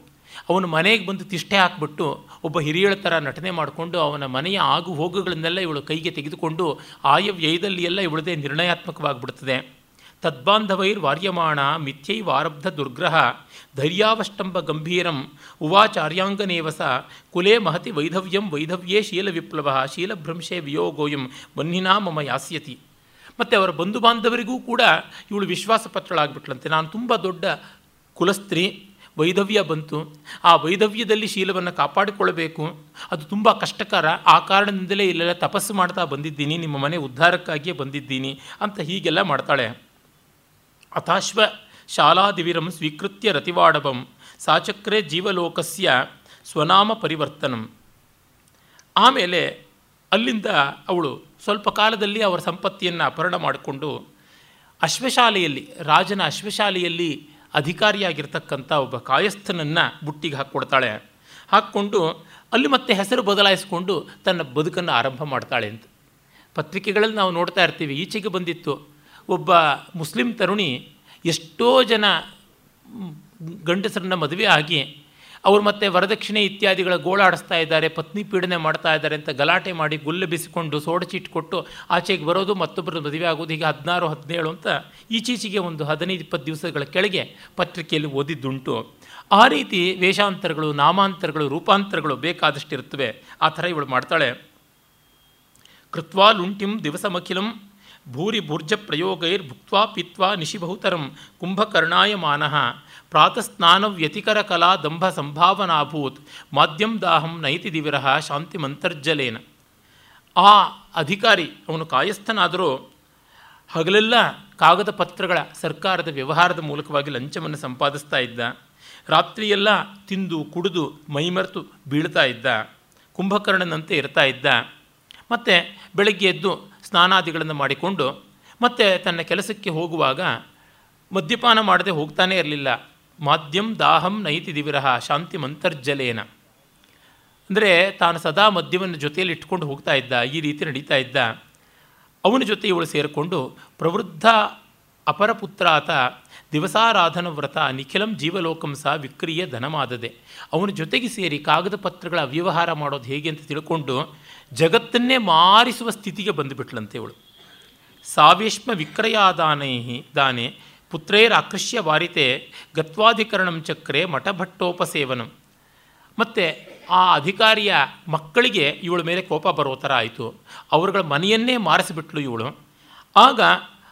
ಅವನು ಮನೆಗೆ ಬಂದು ತಿಷ್ಟೆ ಹಾಕ್ಬಿಟ್ಟು ಒಬ್ಬ ಹಿರಿಯಳ ಥರ ನಟನೆ ಮಾಡಿಕೊಂಡು ಅವನ ಮನೆಯ ಆಗು ಹೋಗುಗಳನ್ನೆಲ್ಲ ಇವಳು ಕೈಗೆ ತೆಗೆದುಕೊಂಡು ಆಯವ್ಯಯದಲ್ಲಿ ಎಲ್ಲ ಇವಳದೇ ನಿರ್ಣಯಾತ್ಮಕವಾಗಿಬಿಡ್ತದೆ. ತದ್ಬಾಂಧವೈರ್ ವಾರ್ಯಮಾಣ ಮಿಥ್ಯೈವಾರಬ್ಧ ದುರ್ಗ್ರಹ ಧೈರ್ಯಾವಷ್ಟಂಬ ಗಂಭೀರಂ ಉವಾಚಾರ್ಯಾಂಗನೇವಸ ಕುಲೇ ಮಹತಿ ವೈಧವ್ಯಂ ವೈಧವ್ಯೇ ಶೀಲ ವಿಪ್ಲವ ಶೀಲಭ್ರಂಶೆ ವಿಯೋಗೋಯಂ ವನ್ನಿನಾ ಮಮ ಯಾಸ್ಯತಿ. ಮತ್ತು ಅವರ ಬಂಧು ಬಾಂಧವರಿಗೂ ಕೂಡ ಇವಳು ವಿಶ್ವಾಸ ಪತ್ರಳಾಗ್ಬಿಟ್ಲಂತೆ. ನಾನು ತುಂಬ ದೊಡ್ಡ ಕುಲಸ್ತ್ರೀ, ವೈಧವ್ಯ ಬಂತು. ಆ ವೈಧವ್ಯದಲ್ಲಿ ಶೀಲವನ್ನು ಕಾಪಾಡಿಕೊಳ್ಳಬೇಕು. ಅದು ತುಂಬ ಕಷ್ಟಕರ. ಆ ಕಾರಣದಿಂದಲೇ ಇಲ್ಲೆಲ್ಲ ತಪಸ್ಸು ಮಾಡ್ತಾ ಬಂದಿದ್ದೀನಿ. ನಿಮ್ಮ ಮನೆ ಉದ್ಧಾರಕ್ಕಾಗಿಯೇ ಬಂದಿದ್ದೀನಿ ಅಂತ ಹೀಗೆಲ್ಲ ಮಾಡ್ತಾಳೆ. ಅಥಾಶ್ವ ಶಾಲಾದಿವಿರಂ ಸ್ವೀಕೃತ್ಯ ರತಿವಾಡವಂ ಸಾಚಕ್ರೆ ಜೀವಲೋಕಸ್ಯ ಸ್ವನಾಮ ಪರಿವರ್ತನಂ. ಆಮೇಲೆ ಅಲ್ಲಿಂದ ಅವಳು ಸ್ವಲ್ಪ ಕಾಲದಲ್ಲಿ ಅವರ ಸಂಪತ್ತಿಯನ್ನು ಅಪಹರಣ ಮಾಡಿಕೊಂಡು ಅಶ್ವಶಾಲೆಯಲ್ಲಿ, ರಾಜನ ಅಶ್ವಶಾಲೆಯಲ್ಲಿ ಅಧಿಕಾರಿಯಾಗಿರ್ತಕ್ಕಂಥ ಒಬ್ಬ ಕಾಯಸ್ಥನನ್ನು ಬುಟ್ಟಿಗೆ ಹಾಕ್ಕೊಡ್ತಾಳೆ. ಹಾಕ್ಕೊಂಡು ಅಲ್ಲಿ ಮತ್ತೆ ಹೆಸರು ಬದಲಾಯಿಸಿಕೊಂಡು ತನ್ನ ಬದುಕನ್ನು ಆರಂಭ ಮಾಡ್ತಾಳೆ ಅಂತ. ಪತ್ರಿಕೆಗಳಲ್ಲಿ ನಾವು ನೋಡ್ತಾ ಇರ್ತೀವಿ, ಈಚೆಗೆ ಬಂದಿತ್ತು. ಒಬ್ಬ ಮುಸ್ಲಿಂ ತರುಣಿ ಎಷ್ಟೋ ಜನ ಗಂಡಸರನ್ನ ಮದುವೆ ಆಗಿ ಅವರು ಮತ್ತೆ ವರದಕ್ಷಿಣೆ ಇತ್ಯಾದಿಗಳ ಗೋಳಾಡಿಸ್ತಾ ಇದ್ದಾರೆ, ಪತ್ನಿ ಪೀಡನೆ ಮಾಡ್ತಾ ಇದ್ದಾರೆ ಅಂತ ಗಲಾಟೆ ಮಾಡಿ ಗುಲ್ಲು ಬಿಸಿಕೊಂಡು ಸೋಡಚೀಟ್ ಕೊಟ್ಟು ಆಚೆಗೆ ಬರೋದು ಮತ್ತೊಬ್ಬರು ಮದುವೆ ಆಗೋದು ಹೀಗೆ ಹದಿನಾರು, ಹದಿನೇಳು ಅಂತ ಈಚೀಚೆಗೆ ಒಂದು ಹದಿನೈದು, ಇಪ್ಪತ್ತು ದಿವಸಗಳ ಕೆಳಗೆ ಪತ್ರಿಕೆಯಲ್ಲಿ ಓದಿದ್ದುಂಟು. ಆ ರೀತಿ ವೇಷಾಂತರಗಳು, ನಾಮಾಂತರಗಳು, ರೂಪಾಂತರಗಳು ಬೇಕಾದಷ್ಟು ಇರ್ತವೆ ಆ ಥರ ಇವಳು ಮಾಡ್ತಾಳೆ. ಕೃತ್ವಾ ಲುಂಟಿಂ ದಿವಸಮಖಿಲಂ ಭೂರಿ ಭೂರ್ಜ ಪ್ರಯೋಗೈರ್ ಭುಕ್ವಾ ಪಿತ್ವಾ ನಿಶಿಬಹುತರಂ ಕುಂಭಕರ್ಣಾಯ ಪ್ರಾತಸ್ನಾನ ವ್ಯತಿಕರ ಕಲಾ ದಂಭ ಸಂಭಾವನಾಭೂತ್ ಮಾಧ್ಯಂ ದಾಹಂ ನೈತಿ ದಿವಿರಹ ಶಾಂತಿ ಮಂತರ್ಜಲೇನ ಆ ಅಧಿಕಾರಿ, ಅವನು ಕಾಯಸ್ಥನಾದರೂ ಹಗಲೆಲ್ಲ ಕಾಗದ ಪತ್ರಗಳ ಸರ್ಕಾರದ ವ್ಯವಹಾರದ ಮೂಲಕವಾಗಿ ಲಂಚವನ್ನು ಸಂಪಾದಿಸ್ತಾ ಇದ್ದ. ರಾತ್ರಿಯೆಲ್ಲ ತಿಂದು, ಕುಡಿದು, ಮೈಮರೆತು ಬೀಳ್ತಾ ಇದ್ದ. ಕುಂಭಕರ್ಣನಂತೆ ಇರ್ತಾ ಇದ್ದ. ಮತ್ತು ಬೆಳಗ್ಗೆ ಎದ್ದು ಸ್ನಾನಾದಿಗಳನ್ನು ಮಾಡಿಕೊಂಡು ಮತ್ತೆ ತನ್ನ ಕೆಲಸಕ್ಕೆ ಹೋಗುವಾಗ ಮದ್ಯಪಾನ ಮಾಡದೆ ಹೋಗ್ತಾನೇ ಇರಲಿಲ್ಲ. ಮಾಧ್ಯಂ ದಾಹಂ ನೈತಿ ದಿವಿರಹ ಶಾಂತಿ ಮಂತರ್ಜಲೇನ. ಅಂದರೆ ತಾನು ಸದಾ ಮದ್ಯವನ್ನು ಜೊತೆಯಲ್ಲಿ ಇಟ್ಕೊಂಡು ಹೋಗ್ತಾ ಇದ್ದ, ಈ ರೀತಿ ನಡೀತಾ ಇದ್ದ. ಅವನ ಜೊತೆ ಇವಳು ಸೇರಿಕೊಂಡು ಪ್ರವೃದ್ಧ ಅಪರಪುತ್ರಾತ ದಿವಸಾರಾಧನ ವ್ರತ ನಿಖಿಲಂ ಜೀವಲೋಕಂ ಸಹ ವಿಕ್ರಿಯ ಧನಮಾದದೆ. ಅವನ ಜೊತೆಗೆ ಸೇರಿ ಕಾಗದ ಪತ್ರಗಳ ಅವ್ಯವಹಾರ ಮಾಡೋದು ಹೇಗೆ ಅಂತ ತಿಳ್ಕೊಂಡು ಜಗತ್ತನ್ನೇ ಮಾರಿಸುವ ಸ್ಥಿತಿಗೆ ಬಂದುಬಿಟ್ಲಂತೆ ಇವಳು. ಸಾವೇಶ್ಮ ವಿಕ್ರಯಾದಾನೈ ದಾನೆ ಪುತ್ರೈರಾಕೃಷ್ಯ ವಾರಿತೆ ಗತ್ವಾಧಿಕರಣಂ ಚಕ್ರೆ ಮಠಭಟ್ಟೋಪಸೇವನಂ. ಮತ್ತು ಆ ಅಧಿಕಾರಿಯ ಮಕ್ಕಳಿಗೆ ಇವಳ ಮೇಲೆ ಕೋಪ ಬರೋ ಥರ ಆಯಿತು. ಅವರುಗಳ ಮನೆಯನ್ನೇ ಮಾರಿಸಿಬಿಟ್ಲು ಇವಳು. ಆಗ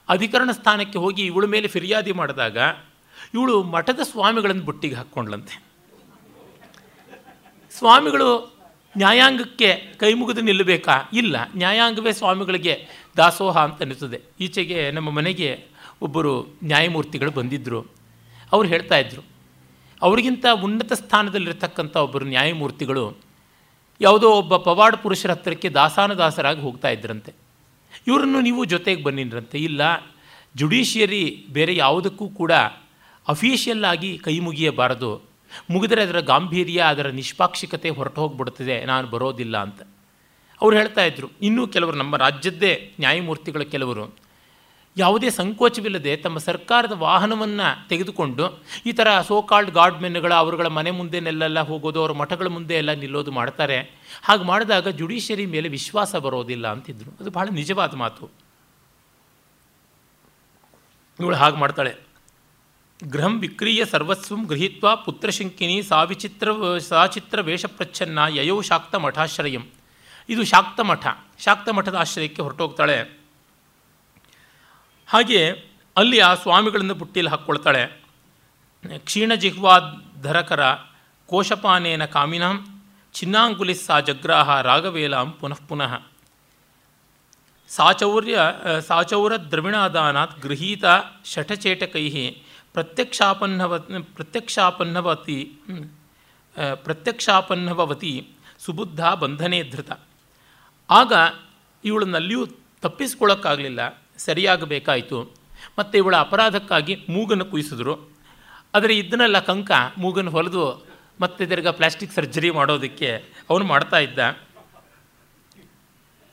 ಅಧಿಕರಣ ಸ್ಥಾನಕ್ಕೆ ಹೋಗಿ ಇವಳ ಮೇಲೆ ಫಿರ್ಯಾದಿ ಮಾಡಿದಾಗ ಇವಳು ಮಠದ ಸ್ವಾಮಿಗಳನ್ನು ಬುಟ್ಟಿಗೆ ಹಾಕ್ಕೊಂಡ್ಲಂತೆ ಸ್ವಾಮಿಗಳು ನ್ಯಾಯಾಂಗಕ್ಕೆ ಕೈ ಮುಗಿದು ನಿಲ್ಲಬೇಕಾ? ಇಲ್ಲ, ನ್ಯಾಯಾಂಗವೇ ಸ್ವಾಮಿಗಳಿಗೆ ದಾಸೋಹ ಅಂತ ಅನ್ನಿಸ್ತದೆ. ಈಚೆಗೆ ನಮ್ಮ ಮನೆಗೆ ಒಬ್ಬರು ನ್ಯಾಯಮೂರ್ತಿಗಳು ಬಂದಿದ್ದರು ಅವ್ರು ಹೇಳ್ತಾ ಇದ್ದರು ಅವರಿಗಿಂತ ಉನ್ನತ ಸ್ಥಾನದಲ್ಲಿರ್ತಕ್ಕಂಥ ಒಬ್ಬರು ನ್ಯಾಯಮೂರ್ತಿಗಳು ಯಾವುದೋ ಒಬ್ಬ ಪವಾಡ ಪುರುಷರ ಹತ್ತಿರಕ್ಕೆ ದಾಸಾನುದಾಸರಾಗಿ ಹೋಗ್ತಾ ಇದ್ರಂತೆ. ಇವರನ್ನು ನೀವು ಜೊತೆಗೆ ಬನ್ನಿದ್ರಂತೆ ಇಲ್ಲ, ಜುಡಿಷಿಯರಿ ಬೇರೆ ಯಾವುದಕ್ಕೂ ಕೂಡ ಅಫಿಷಿಯಲ್ ಆಗಿ ಕೈ ಮುಗಿಯಬಾರದು. ಮುಗಿದರೆ ಅದರ ಗಾಂಭೀರ್ಯ, ಅದರ ನಿಷ್ಪಾಕ್ಷಿಕತೆ ಹೊರಟು ಹೋಗ್ಬಿಡ್ತದೆ. ನಾನು ಬರೋದಿಲ್ಲ ಅಂತ. ಅವ್ರು ಹೇಳ್ತಾ ಇದ್ರು, ಇನ್ನೂ ಕೆಲವರು ನಮ್ಮ ರಾಜ್ಯದ್ದೇ ನ್ಯಾಯಮೂರ್ತಿಗಳ ಕೆಲವರು. ಯಾವುದೇ ಸಂಕೋಚವಿಲ್ಲದೆ ತಮ್ಮ ಸರ್ಕಾರದ ವಾಹನವನ್ನು ತೆಗೆದುಕೊಂಡು ಈ ಥರ ಸೋಕಾಲ್ಡ್ ಗಾರ್ಡ್ಮೆನ್ಗಳ ಅವರುಗಳ ಮನೆ ಮುಂದೆನೆಲ್ಲ ಹೋಗೋದು, ಅವ್ರ ಮಠಗಳ ಮುಂದೆ ಎಲ್ಲ ನಿಲ್ಲೋದು ಮಾಡ್ತಾರೆ. ಹಾಗೆ ಮಾಡಿದಾಗ ಜುಡಿಷಿಯರಿ ಮೇಲೆ ವಿಶ್ವಾಸ ಬರೋದಿಲ್ಲ ಅಂತಿದ್ರು. ಅದು ಬಹಳ ನಿಜವಾದ ಮಾತು. ಇವಳು ಹಾಗೆ ಮಾಡ್ತಾಳೆ. ಗೃಹಂ ವಿಕ್ರೀಯ ಸರ್ವಸ್ವಂ ಗೃಹೀತ್ವ ಪುತ್ರಶಂಕಿನಿ ಸಾವಿಚಿತ್ರ, ಸಾಚಿತ್ರ ವೇಷಪ್ರಚ್ಛನ್ನ ಯಯೋ ಶಾಕ್ತ ಮಠಾಶ್ರಯಂ ಇದು ಶಾಕ್ತ ಮಠ ಶಾಕ್ತ ಮಠದ ಆಶ್ರಯಕ್ಕೆ ಹೊರಟೋಗ್ತಾಳೆ. ಹಾಗೆ ಅಲ್ಲಿ ಆ ಸ್ವಾಮಿಗಳನ್ನು ಬುಟ್ಟಿಯಲ್ಲಿ ಹಾಕ್ಕೊಳ್ತಾಳೆ. ಧರಕರ ಕೋಶಪಾನೇನ ಕಾಮಿನಾಂ ಚಿನ್ನಾಂಗುಲಿಸ್ ಸಾ ಜಗ್ರಾಹ ರಾಗವೇಲಾಂ ಪುನಃ ಪುನಃ. ಸಾಚೌರ್ಯ ಸಾಚೌರ ದ್ರವಿಣಾದಾನಾತ್ ಗೃಹೀತ ಶಠಚೇಟಕೈ ಪ್ರತ್ಯಕ್ಷಾಪನ್ನವ ಪ್ರತ್ಯಕ್ಷಾಪನ್ನವತಿ ಪ್ರತ್ಯಕ್ಷಾಪನ್ನವತಿ ಸುಬುದ್ಧ ಬಂಧನೇ ಧೃತ. ಆಗ ಇವಳನ್ನಲ್ಲಿಯೂ ತಪ್ಪಿಸ್ಕೊಳ್ಳೋಕ್ಕಾಗಲಿಲ್ಲ ಸರಿಯಾಗಬೇಕಾಯಿತು. ಮತ್ತು ಇವಳ ಅಪರಾಧಕ್ಕಾಗಿ ಮೂಗನ್ನು ಕುಯಿಸಿದ್ರು. ಆದರೆ ಇದನ್ನೆಲ್ಲ ಕಂಕ, ಮೂಗನ್ನು ಹೊಲಿದು ಮತ್ತೆ ತಿರ್ಗ ಪ್ಲಾಸ್ಟಿಕ್ ಸರ್ಜರಿ ಮಾಡೋದಕ್ಕೆ ಅವನು ಮಾಡ್ತಾ ಇದ್ದ.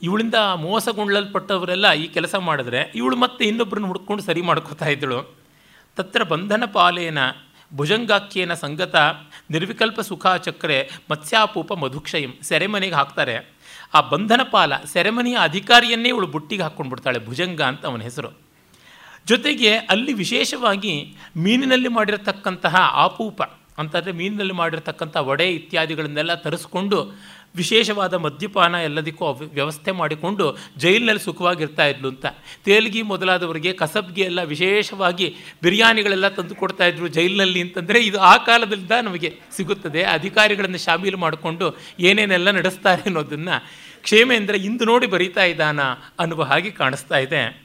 ಇವಳಿಂದ ಮೋಸಗೊಳ್ಳಲ್ಪಟ್ಟವರೆಲ್ಲ ಈ ಕೆಲಸ ಮಾಡಿದ್ರೆ ಇವಳು ಮತ್ತೆ ಇನ್ನೊಬ್ಬರನ್ನು ಹುಡ್ಕೊಂಡು ಸರಿ ಮಾಡ್ಕೋತಾ ಇದ್ದಳು. ತತ್ರ ಬಂಧನ ಪಾಲೇನ ಭುಜಂಗಾಖ್ಯೇನ ಸಂಗತ, ನಿರ್ವಿಕಲ್ಪ ಸುಖಾಚಕ್ರೆ, ಮತ್ಸ್ಯಾಪೂಪ ಮಧುಕ್ಷಯಂ, ಸೆರೆಮನೆಗೆ ಹಾಕ್ತಾರೆ. ಆ ಬಂಧನ ಪಾಲ ಸೆರೆಮನೆಯ ಅಧಿಕಾರಿಯನ್ನೇ ಇವಳು ಬುಟ್ಟಿಗೆ ಹಾಕ್ಕೊಂಡ್ಬಿಡ್ತಾಳೆ ಭುಜಂಗ ಅಂತ ಅವನ ಹೆಸರು. ಜೊತೆಗೆ ಅಲ್ಲಿ ವಿಶೇಷವಾಗಿ ಮೀನಿನಲ್ಲಿ ಮಾಡಿರತಕ್ಕಂತಹ ಆಪೂಪ, ಅಂತಂದರೆ ಮೀನಿನಲ್ಲಿ ಮಾಡಿರತಕ್ಕಂಥ ವಡೆ ಇತ್ಯಾದಿಗಳನ್ನೆಲ್ಲ ತರಿಸ್ಕೊಂಡು ವಿಶೇಷವಾದ ಮದ್ಯಪಾನ ಎಲ್ಲದಕ್ಕೂ ವ್ಯವಸ್ಥೆ ಮಾಡಿಕೊಂಡು ಜೈಲಿನಲ್ಲಿ ಸುಖವಾಗಿರ್ತಾ ಇದ್ಲು ಅಂತ. ತೇಲ್ಗಿ ಮೊದಲಾದವರಿಗೆ ಕಸಬ್ಗೆ ಎಲ್ಲ ವಿಶೇಷವಾಗಿ ಬಿರಿಯಾನಿಗಳೆಲ್ಲ ತಂದು ಕೊಡ್ತಾ ಇದ್ರು ಜೈಲಿನಲ್ಲಿ ಅಂತಂದರೆ ಇದು ಆ ಕಾಲದಿಂದ ನಮಗೆ ಸಿಗುತ್ತದೆ. ಅಧಿಕಾರಿಗಳನ್ನು ಶಾಮೀಲು ಮಾಡಿಕೊಂಡು ಏನೇನೆಲ್ಲ ನಡೆಸ್ತಾರೆ ಅನ್ನೋದನ್ನು ಕ್ಷೇಮೇಂದ್ರ ಇಂದು ನೋಡಿ ಬರೀತಾ ಇದ್ದಾನ ಅನ್ನುವ ಹಾಗೆ ಕಾಣಿಸ್ತಾ ಇದೆ.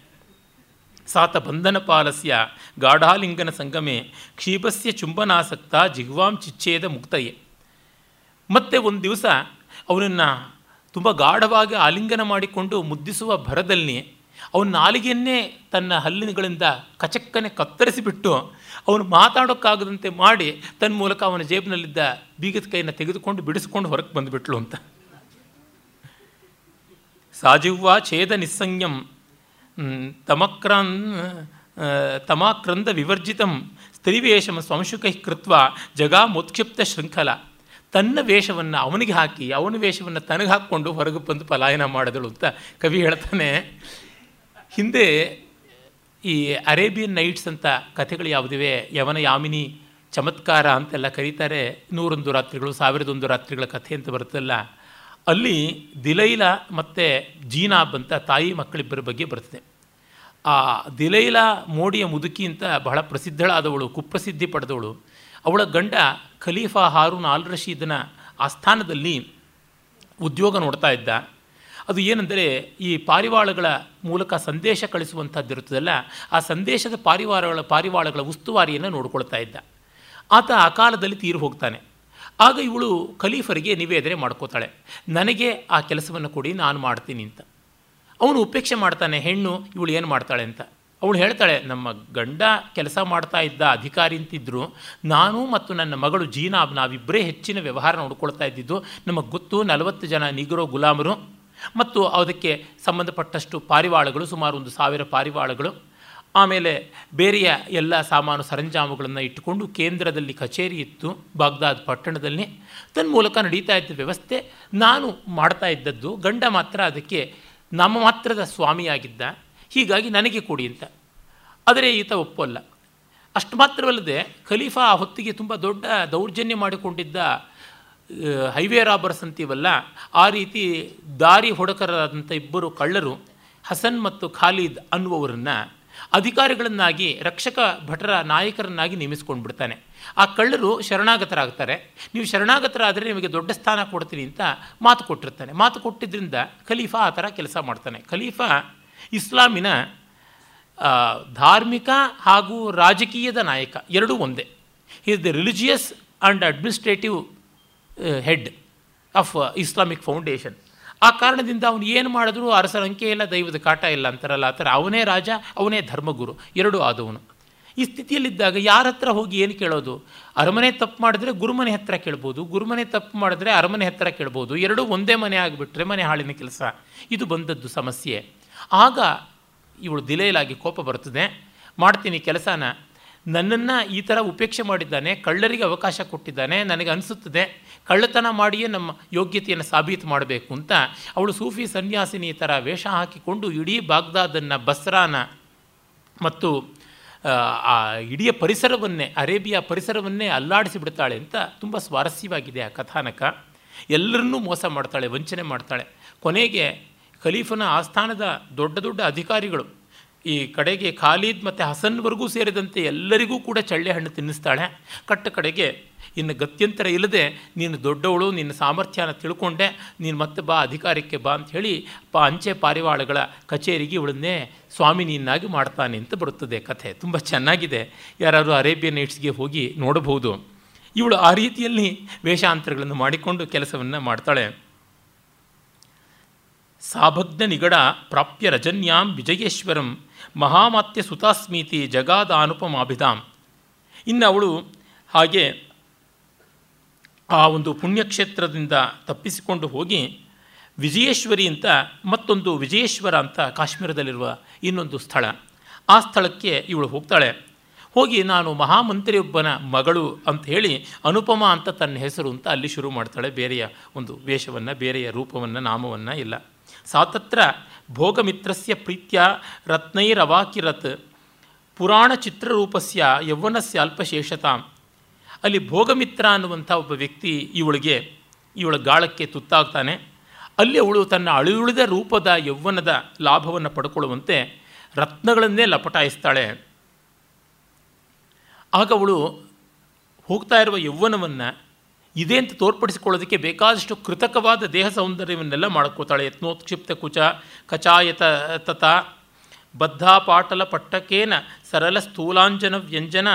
ಸಾತ ಬಂಧನ ಪಾಲಸ್ಯ ಗಾಢಾಲಿಂಗನ ಸಂಗಮೆ ಕ್ಷೀಪಸ್ಯ ಚುಂಬನಾಸಕ್ತ ಜಿಹ್ವಾಂ ಚಿಚ್ಛೇದ ಮುಕ್ತಯೇ. ಮತ್ತೆ ಒಂದು ದಿವಸ ಅವನನ್ನು ತುಂಬ ಗಾಢವಾಗಿ ಆಲಿಂಗನ ಮಾಡಿಕೊಂಡು ಮುದ್ದಿಸುವ ಭರದಲ್ಲಿ ಅವನ ನಾಲಿಗೆಯನ್ನೇ ತನ್ನ ಹಲ್ಲಿನಗಳಿಂದ ಕಚಕ್ಕನೆ ಕತ್ತರಿಸಿಬಿಟ್ಟು ಅವನು ಮಾತಾಡೋಕ್ಕಾಗದಂತೆ ಮಾಡಿ ತನ್ನ ಮೂಲಕ ಅವನ ಜೇಬಿನಲ್ಲಿದ್ದ ಬೀಗದ ಕೈಯನ್ನು ತೆಗೆದುಕೊಂಡು ಬಿಡಿಸ್ಕೊಂಡು ಹೊರಗೆ ಬಂದುಬಿಟ್ಲು ಅಂತ. ಸಾಜಿವ್ವ ಛೇದ ನಿಸ್ಸಂಯಂ ತಮಕ್ರಾನ್ ತಮಾಕ್ರಂದ ವಿವರ್ಜಿತಂ, ಸ್ತ್ರೀವೇಷಮ ಸ್ವಂಶುಕೈ ಕೃತ್ವ ಜಗಾಮೋತ್ಕ್ಷಿಪ್ತ ಶೃಂಖಲ. ತನ್ನ ವೇಷವನ್ನು ಅವನಿಗೆ ಹಾಕಿ, ಅವನ ವೇಷವನ್ನು ತನಗೆ ಹಾಕ್ಕೊಂಡು ಹೊರಗೆ ಬಂದು ಪಲಾಯನ ಮಾಡಿದಳು ಅಂತ ಕವಿ ಹೇಳ್ತಾನೆ. ಹಿಂದೆ ಈ ಅರೇಬಿಯನ್ ನೈಟ್ಸ್ ಅಂತ ಕಥೆಗಳು ಯಾವುದಿವೆ? ಯವನ ಯಾಮಿನಿ ಚಮತ್ಕಾರ ಅಂತೆಲ್ಲ ಕರೀತಾರೆ. ನೂರೊಂದು ರಾತ್ರಿಗಳು, ಸಾವಿರದೊಂದು ರಾತ್ರಿಗಳ ಕಥೆ ಅಂತ ಬರುತ್ತಲ್ಲ. ಅಲ್ಲಿ ದಿಲೈಲ ಮತ್ತು ಜೀನಾಬ್ ಅಂತ ತಾಯಿ ಮಕ್ಕಳಿಬ್ಬರ ಬಗ್ಗೆ ಬರ್ತದೆ. ಆ ದಿಲೈಲ ಮೋಡಿಯ ಮುದುಕಿ ಅಂತ ಬಹಳ ಪ್ರಸಿದ್ಧಳಾದವಳು, ಕುಪ್ರಸಿದ್ಧಿ ಪಡೆದವಳು. ಅವಳ ಗಂಡ ಖಲೀಫಾ ಹಾರೂನ್ ಆಲ್ ರಶೀದನ ಆಸ್ಥಾನದಲ್ಲಿ ಉದ್ಯೋಗ ನೋಡ್ತಾ ಇದ್ದ. ಅದು ಏನೆಂದರೆ, ಈ ಪಾರಿವಾಳಗಳ ಮೂಲಕ ಸಂದೇಶ ಕಳಿಸುವಂಥದ್ದಿರುತ್ತದಲ್ಲ ಆ ಸಂದೇಶದ ಪಾರಿವಾರಗಳ ಪಾರಿವಾಳಗಳ ಉಸ್ತುವಾರಿಯನ್ನು ನೋಡ್ಕೊಳ್ತಾ ಇದ್ದ. ಆತ ಆ ಕಾಲದಲ್ಲಿ ತೀರು ಹೋಗ್ತಾನೆ. ಆಗ ಇವಳು ಖಲೀಫರಿಗೆ ನಿವೇದನೆ ಮಾಡ್ಕೋತಾಳೆ. ನನಗೆ ಆ ಕೆಲಸವನ್ನು ಕೊಡಿ, ನಾನು ಮಾಡ್ತೀನಿ ಅಂತ. ಅವನು ಉಪೇಕ್ಷೆ ಮಾಡ್ತಾನೆ, ಹೆಣ್ಣು, ಇವಳು ಏನು ಮಾಡ್ತಾಳೆ? ಅಂತ. ಅವಳು ಹೇಳ್ತಾಳೆ, ನಮ್ಮ ಗಂಡ ಕೆಲಸ ಮಾಡ್ತಾ ಇದ್ದ ಅಧಿಕಾರಿ ಅಂತಿದ್ದರು ನಾನು ಮತ್ತು ನನ್ನ ಮಗಳು ಜೀನಾಬ್ ನಾವಿಬ್ಬರೇ ಹೆಚ್ಚಿನ ವ್ಯವಹಾರ ನೋಡ್ಕೊಳ್ತಾ ಇದ್ದಿದ್ದು. ನಮಗೆ ಗೊತ್ತು ನಲವತ್ತು ಜನ ನಿಗ್ರೋ ಗುಲಾಮರು ಮತ್ತು ಅದಕ್ಕೆ ಸಂಬಂಧಪಟ್ಟಷ್ಟು ಪಾರಿವಾಳಗಳು, ಸುಮಾರು ಒಂದು ಸಾವಿರ ಪಾರಿವಾಳಗಳು. ಆಮೇಲೆ ಬೇರೆಯ ಎಲ್ಲ ಸಾಮಾನು ಸರಂಜಾಮುಗಳನ್ನು ಇಟ್ಟುಕೊಂಡು ಕೇಂದ್ರದಲ್ಲಿ ಕಚೇರಿ ಇತ್ತು, ಬಾಗ್ದಾದ್ ಪಟ್ಟಣದಲ್ಲಿ. ತನ್ಮೂಲಕ ನಡೀತಾ ಇದ್ದ ವ್ಯವಸ್ಥೆ ನಾನು ಮಾಡ್ತಾ ಇದ್ದದ್ದು. ಗಂಡ ಮಾತ್ರ ಅದಕ್ಕೆ ನಮ್ಮ ಮಾತ್ರದ ಸ್ವಾಮಿಯಾಗಿದ್ದ. ಹೀಗಾಗಿ ನನಗೆ ಕೊಡಿ ಅಂತ. ಆದರೆ ಈತ ಒಪ್ಪಲ್ಲ. ಅಷ್ಟು ಮಾತ್ರವಲ್ಲದೆ ಖಲೀಫಾ ಆ ಹೊತ್ತಿಗೆ ತುಂಬ ದೊಡ್ಡ ದೌರ್ಜನ್ಯ ಮಾಡಿಕೊಂಡಿದ್ದ ಹೈವೇ ರಾಬರ್ಸ್ ಅಂತೀವಲ್ಲ, ಆ ರೀತಿ ದಾರಿ ಹೊಡಕರಾದಂಥ ಇಬ್ಬರು ಕಳ್ಳರು ಹಸನ್ ಮತ್ತು ಖಾಲಿದ್ ಅನ್ನುವರನ್ನು ಅಧಿಕಾರಿಗಳನ್ನಾಗಿ, ರಕ್ಷಕ ಭಟರ ನಾಯಕರನ್ನಾಗಿ ನೇಮಿಸ್ಕೊಂಡು ಬಿಡ್ತಾನೆ. ಆ ಕಳ್ಳರು ಶರಣಾಗತರಾಗ್ತಾರೆ. ನೀವು ಶರಣಾಗತರಾದರೆ ನಿಮಗೆ ದೊಡ್ಡ ಸ್ಥಾನ ಕೊಡ್ತೀನಿ ಅಂತ ಮಾತು ಕೊಟ್ಟಿರ್ತಾನೆ. ಮಾತು ಕೊಟ್ಟಿದ್ದರಿಂದ ಖಲೀಫಾ ಆ ಥರ ಕೆಲಸ ಮಾಡ್ತಾನೆ. ಖಲೀಫಾ ಇಸ್ಲಾಮಿನ ಧಾರ್ಮಿಕ ಹಾಗೂ ರಾಜಕೀಯದ ನಾಯಕ ಎರಡೂ ಒಂದೇ. Is the religious and administrative head of Islamic foundation ಆ ಕಾರಣದಿಂದ ಅವನು ಏನು ಮಾಡಿದ್ರು ಅರಸರ ಅಂಕೆ ಇಲ್ಲ, ದೈವದ ಕಾಟ ಇಲ್ಲ ಅಂತಾರಲ್ಲ, ಆ ಥರ ಅವನೇ ರಾಜ, ಅವನೇ ಧರ್ಮಗುರು, ಎರಡೂ ಆದವನು. ಈ ಸ್ಥಿತಿಯಲ್ಲಿದ್ದಾಗ ಯಾರ ಹತ್ರ ಹೋಗಿ ಏನು ಕೇಳೋದು? ಅರಮನೆ ತಪ್ಪು ಮಾಡಿದ್ರೆ ಗುರುಮನೆ ಹತ್ರ ಕೇಳ್ಬೋದು, ಗುರುಮನೆ ತಪ್ಪು ಮಾಡಿದ್ರೆ ಅರಮನೆ ಹತ್ರ ಕೇಳ್ಬೋದು, ಎರಡೂ ಒಂದೇ ಮನೆ ಆಗಿಬಿಟ್ರೆ ಮನೆ ಹಾಳಿನ ಕೆಲಸ. ಇದು ಬಂದದ್ದು ಸಮಸ್ಯೆ. ಆಗ ಇವಳು ದಿಲೇಲಾಗಿ ಕೋಪ ಬರ್ತದೆ ಮಾಡ್ತೀನಿ ಕೆಲಸನ. ನನ್ನನ್ನು ಈ ಥರ ಉಪೇಕ್ಷೆ ಮಾಡಿದ್ದಾನೆ, ಕಳ್ಳರಿಗೆ ಅವಕಾಶ ಕೊಟ್ಟಿದ್ದಾನೆ, ನನಗೆ ಅನಿಸುತ್ತದೆ. ಕಳ್ಳತನ ಮಾಡಿಯೇ ನಮ್ಮ ಯೋಗ್ಯತೆಯನ್ನು ಸಾಬೀತು ಮಾಡಬೇಕು ಅಂತ ಅವಳು ಸೂಫಿ ಸನ್ಯಾಸಿನಿ ಥರ ವೇಷ ಹಾಕಿಕೊಂಡು ಇಡೀ ಬಾಗ್ದಾದನ್ನು, ಬಸ್ರಾನ ಮತ್ತು ಆ ಇಡೀ ಪರಿಸರವನ್ನೇ, ಅರೇಬಿಯಾ ಪರಿಸರವನ್ನೇ ಅಲ್ಲಾಡಿಸಿ ಬಿಡ್ತಾಳೆ ಅಂತ ತುಂಬ ಸ್ವಾರಸ್ಯವಾಗಿದೆ ಆ ಕಥಾನಕ. ಎಲ್ಲರನ್ನೂ ಮೋಸ ಮಾಡ್ತಾಳೆ, ವಂಚನೆ ಮಾಡ್ತಾಳೆ. ಕೊನೆಗೆ ಖಲೀಫನ ಆಸ್ಥಾನದ ದೊಡ್ಡ ದೊಡ್ಡ ಅಧಿಕಾರಿಗಳು, ಈ ಕಡೆಗೆ ಖಾಲೀದ್ ಮತ್ತು ಹಸನ್ವರೆಗೂ ಸೇರಿದಂತೆ ಎಲ್ಲರಿಗೂ ಕೂಡ ಚಳ್ಳೆ ಹಣ್ಣು ತಿನ್ನಿಸ್ತಾಳೆ. ಕಟ್ಟ ಕಡೆಗೆ, ಇನ್ನು ಗತ್ಯಂತರ ಇಲ್ಲದೆ, ನೀನು ದೊಡ್ಡವಳು, ನಿನ್ನ ಸಾಮರ್ಥ್ಯನ ತಿಳ್ಕೊಂಡೆ, ನೀನು ಮತ್ತೆ ಬಾ ಅಧಿಕಾರಕ್ಕೆ ಬಾ ಅಂತ ಹೇಳಿ ಪ ಅಂಚೆ ಪಾರಿವಾಳಗಳ ಕಚೇರಿಗೆ ಇವಳನ್ನೇ ಸ್ವಾಮಿನಿಯನ್ನಾಗಿ ಮಾಡ್ತಾನೆ ಅಂತ ಬರುತ್ತದೆ ಕಥೆ. ತುಂಬ ಚೆನ್ನಾಗಿದೆ. ಯಾರಾದರೂ ಅರೇಬಿಯನ್ ನೈಟ್ಸ್ಗೆ ಹೋಗಿ ನೋಡಬಹುದು. ಇವಳು ಆ ರೀತಿಯಲ್ಲಿ ವೇಷಾಂತರಗಳನ್ನು ಮಾಡಿಕೊಂಡು ಕೆಲಸವನ್ನು ಮಾಡ್ತಾಳೆ. ಸಾಭಗ್ನ ನಿಗಡ ಪ್ರಾಪ್ಯ ರಜನ್ಯಾಂ ವಿಜಯೇಶ್ವರಂ ಮಹಾಮಾತ್ಯ ಸುತಾಸ್ಮೀತಿ ಅಭಿದಾಮ್ ಇನ್ನು ಅವಳು ಹಾಗೆ ಆ ಒಂದು ಪುಣ್ಯಕ್ಷೇತ್ರದಿಂದ ತಪ್ಪಿಸಿಕೊಂಡು ಹೋಗಿ ವಿಜಯೇಶ್ವರಿ ಅಂತ ಮತ್ತೊಂದು ವಿಜಯೇಶ್ವರ ಅಂತ ಕಾಶ್ಮೀರದಲ್ಲಿರುವ ಇನ್ನೊಂದು ಸ್ಥಳ. ಆ ಸ್ಥಳಕ್ಕೆ ಇವಳು ಹೋಗ್ತಾಳೆ. ಹೋಗಿ ನಾನು ಮಹಾಮಂತ್ರಿಯೊಬ್ಬನ ಮಗಳು ಅಂತ ಹೇಳಿ ಅನುಪಮ ಅಂತ ತನ್ನ ಹೆಸರು ಅಂತ ಅಲ್ಲಿ ಶುರು ಮಾಡ್ತಾಳೆ. ಬೇರೆಯ ಒಂದು ವೇಷವನ್ನು, ಬೇರೆಯ ರೂಪವನ್ನು, ನಾಮವನ್ನು ಇಲ್ಲ. ಸಾತತ್ರ ಭೋಗಮಿತ್ರಸ್ಯ ಪ್ರೀತ್ಯ ರತ್ನೈರವಾಕಿರತ್ ಪುರಾಣ ಚಿತ್ರರೂಪಸ್ಯ ಯೌವನಸ್ಯ ಅಲ್ಪಶೇಷತಾಂ ಅಲ್ಲಿ ಭೋಗಮಿತ್ರ ಅನ್ನುವಂಥ ಒಬ್ಬ ವ್ಯಕ್ತಿ ಇವಳಿಗೆ, ಇವಳ ಗಾಳಕ್ಕೆ ತುತ್ತಾಗ್ತಾನೆ. ಅಲ್ಲಿ ಅವಳು ತನ್ನ ಅಳಿಯುಳಿದ ರೂಪದ ಯೌವನದ ಲಾಭವನ್ನು ಪಡ್ಕೊಳ್ಳುವಂತೆ ರತ್ನಗಳನ್ನೇ ಲಪಟಾಯಿಸ್ತಾಳೆ. ಆಗ ಅವಳು ಹೋಗ್ತಾ ಇರುವ ಯೌವನವನ್ನು ಇದೆ ಅಂತ ತೋರ್ಪಡಿಸಿಕೊಳ್ಳೋದಕ್ಕೆ ಬೇಕಾದಷ್ಟು ಕೃತಕವಾದ ದೇಹ ಸೌಂದರ್ಯವನ್ನೆಲ್ಲ ಮಾಡ್ಕೋತಾಳೆ. ಯತ್ನೋತ್ಕ್ಷಿಪ್ತ ಕುಚ ಕಚಾಯತ ತತ ಬದ್ಧಾಪಾಟಲ ಪಟ್ಟಕೇನ ಸರಳ ಸ್ಥೂಲಾಂಜನ ವ್ಯಂಜನ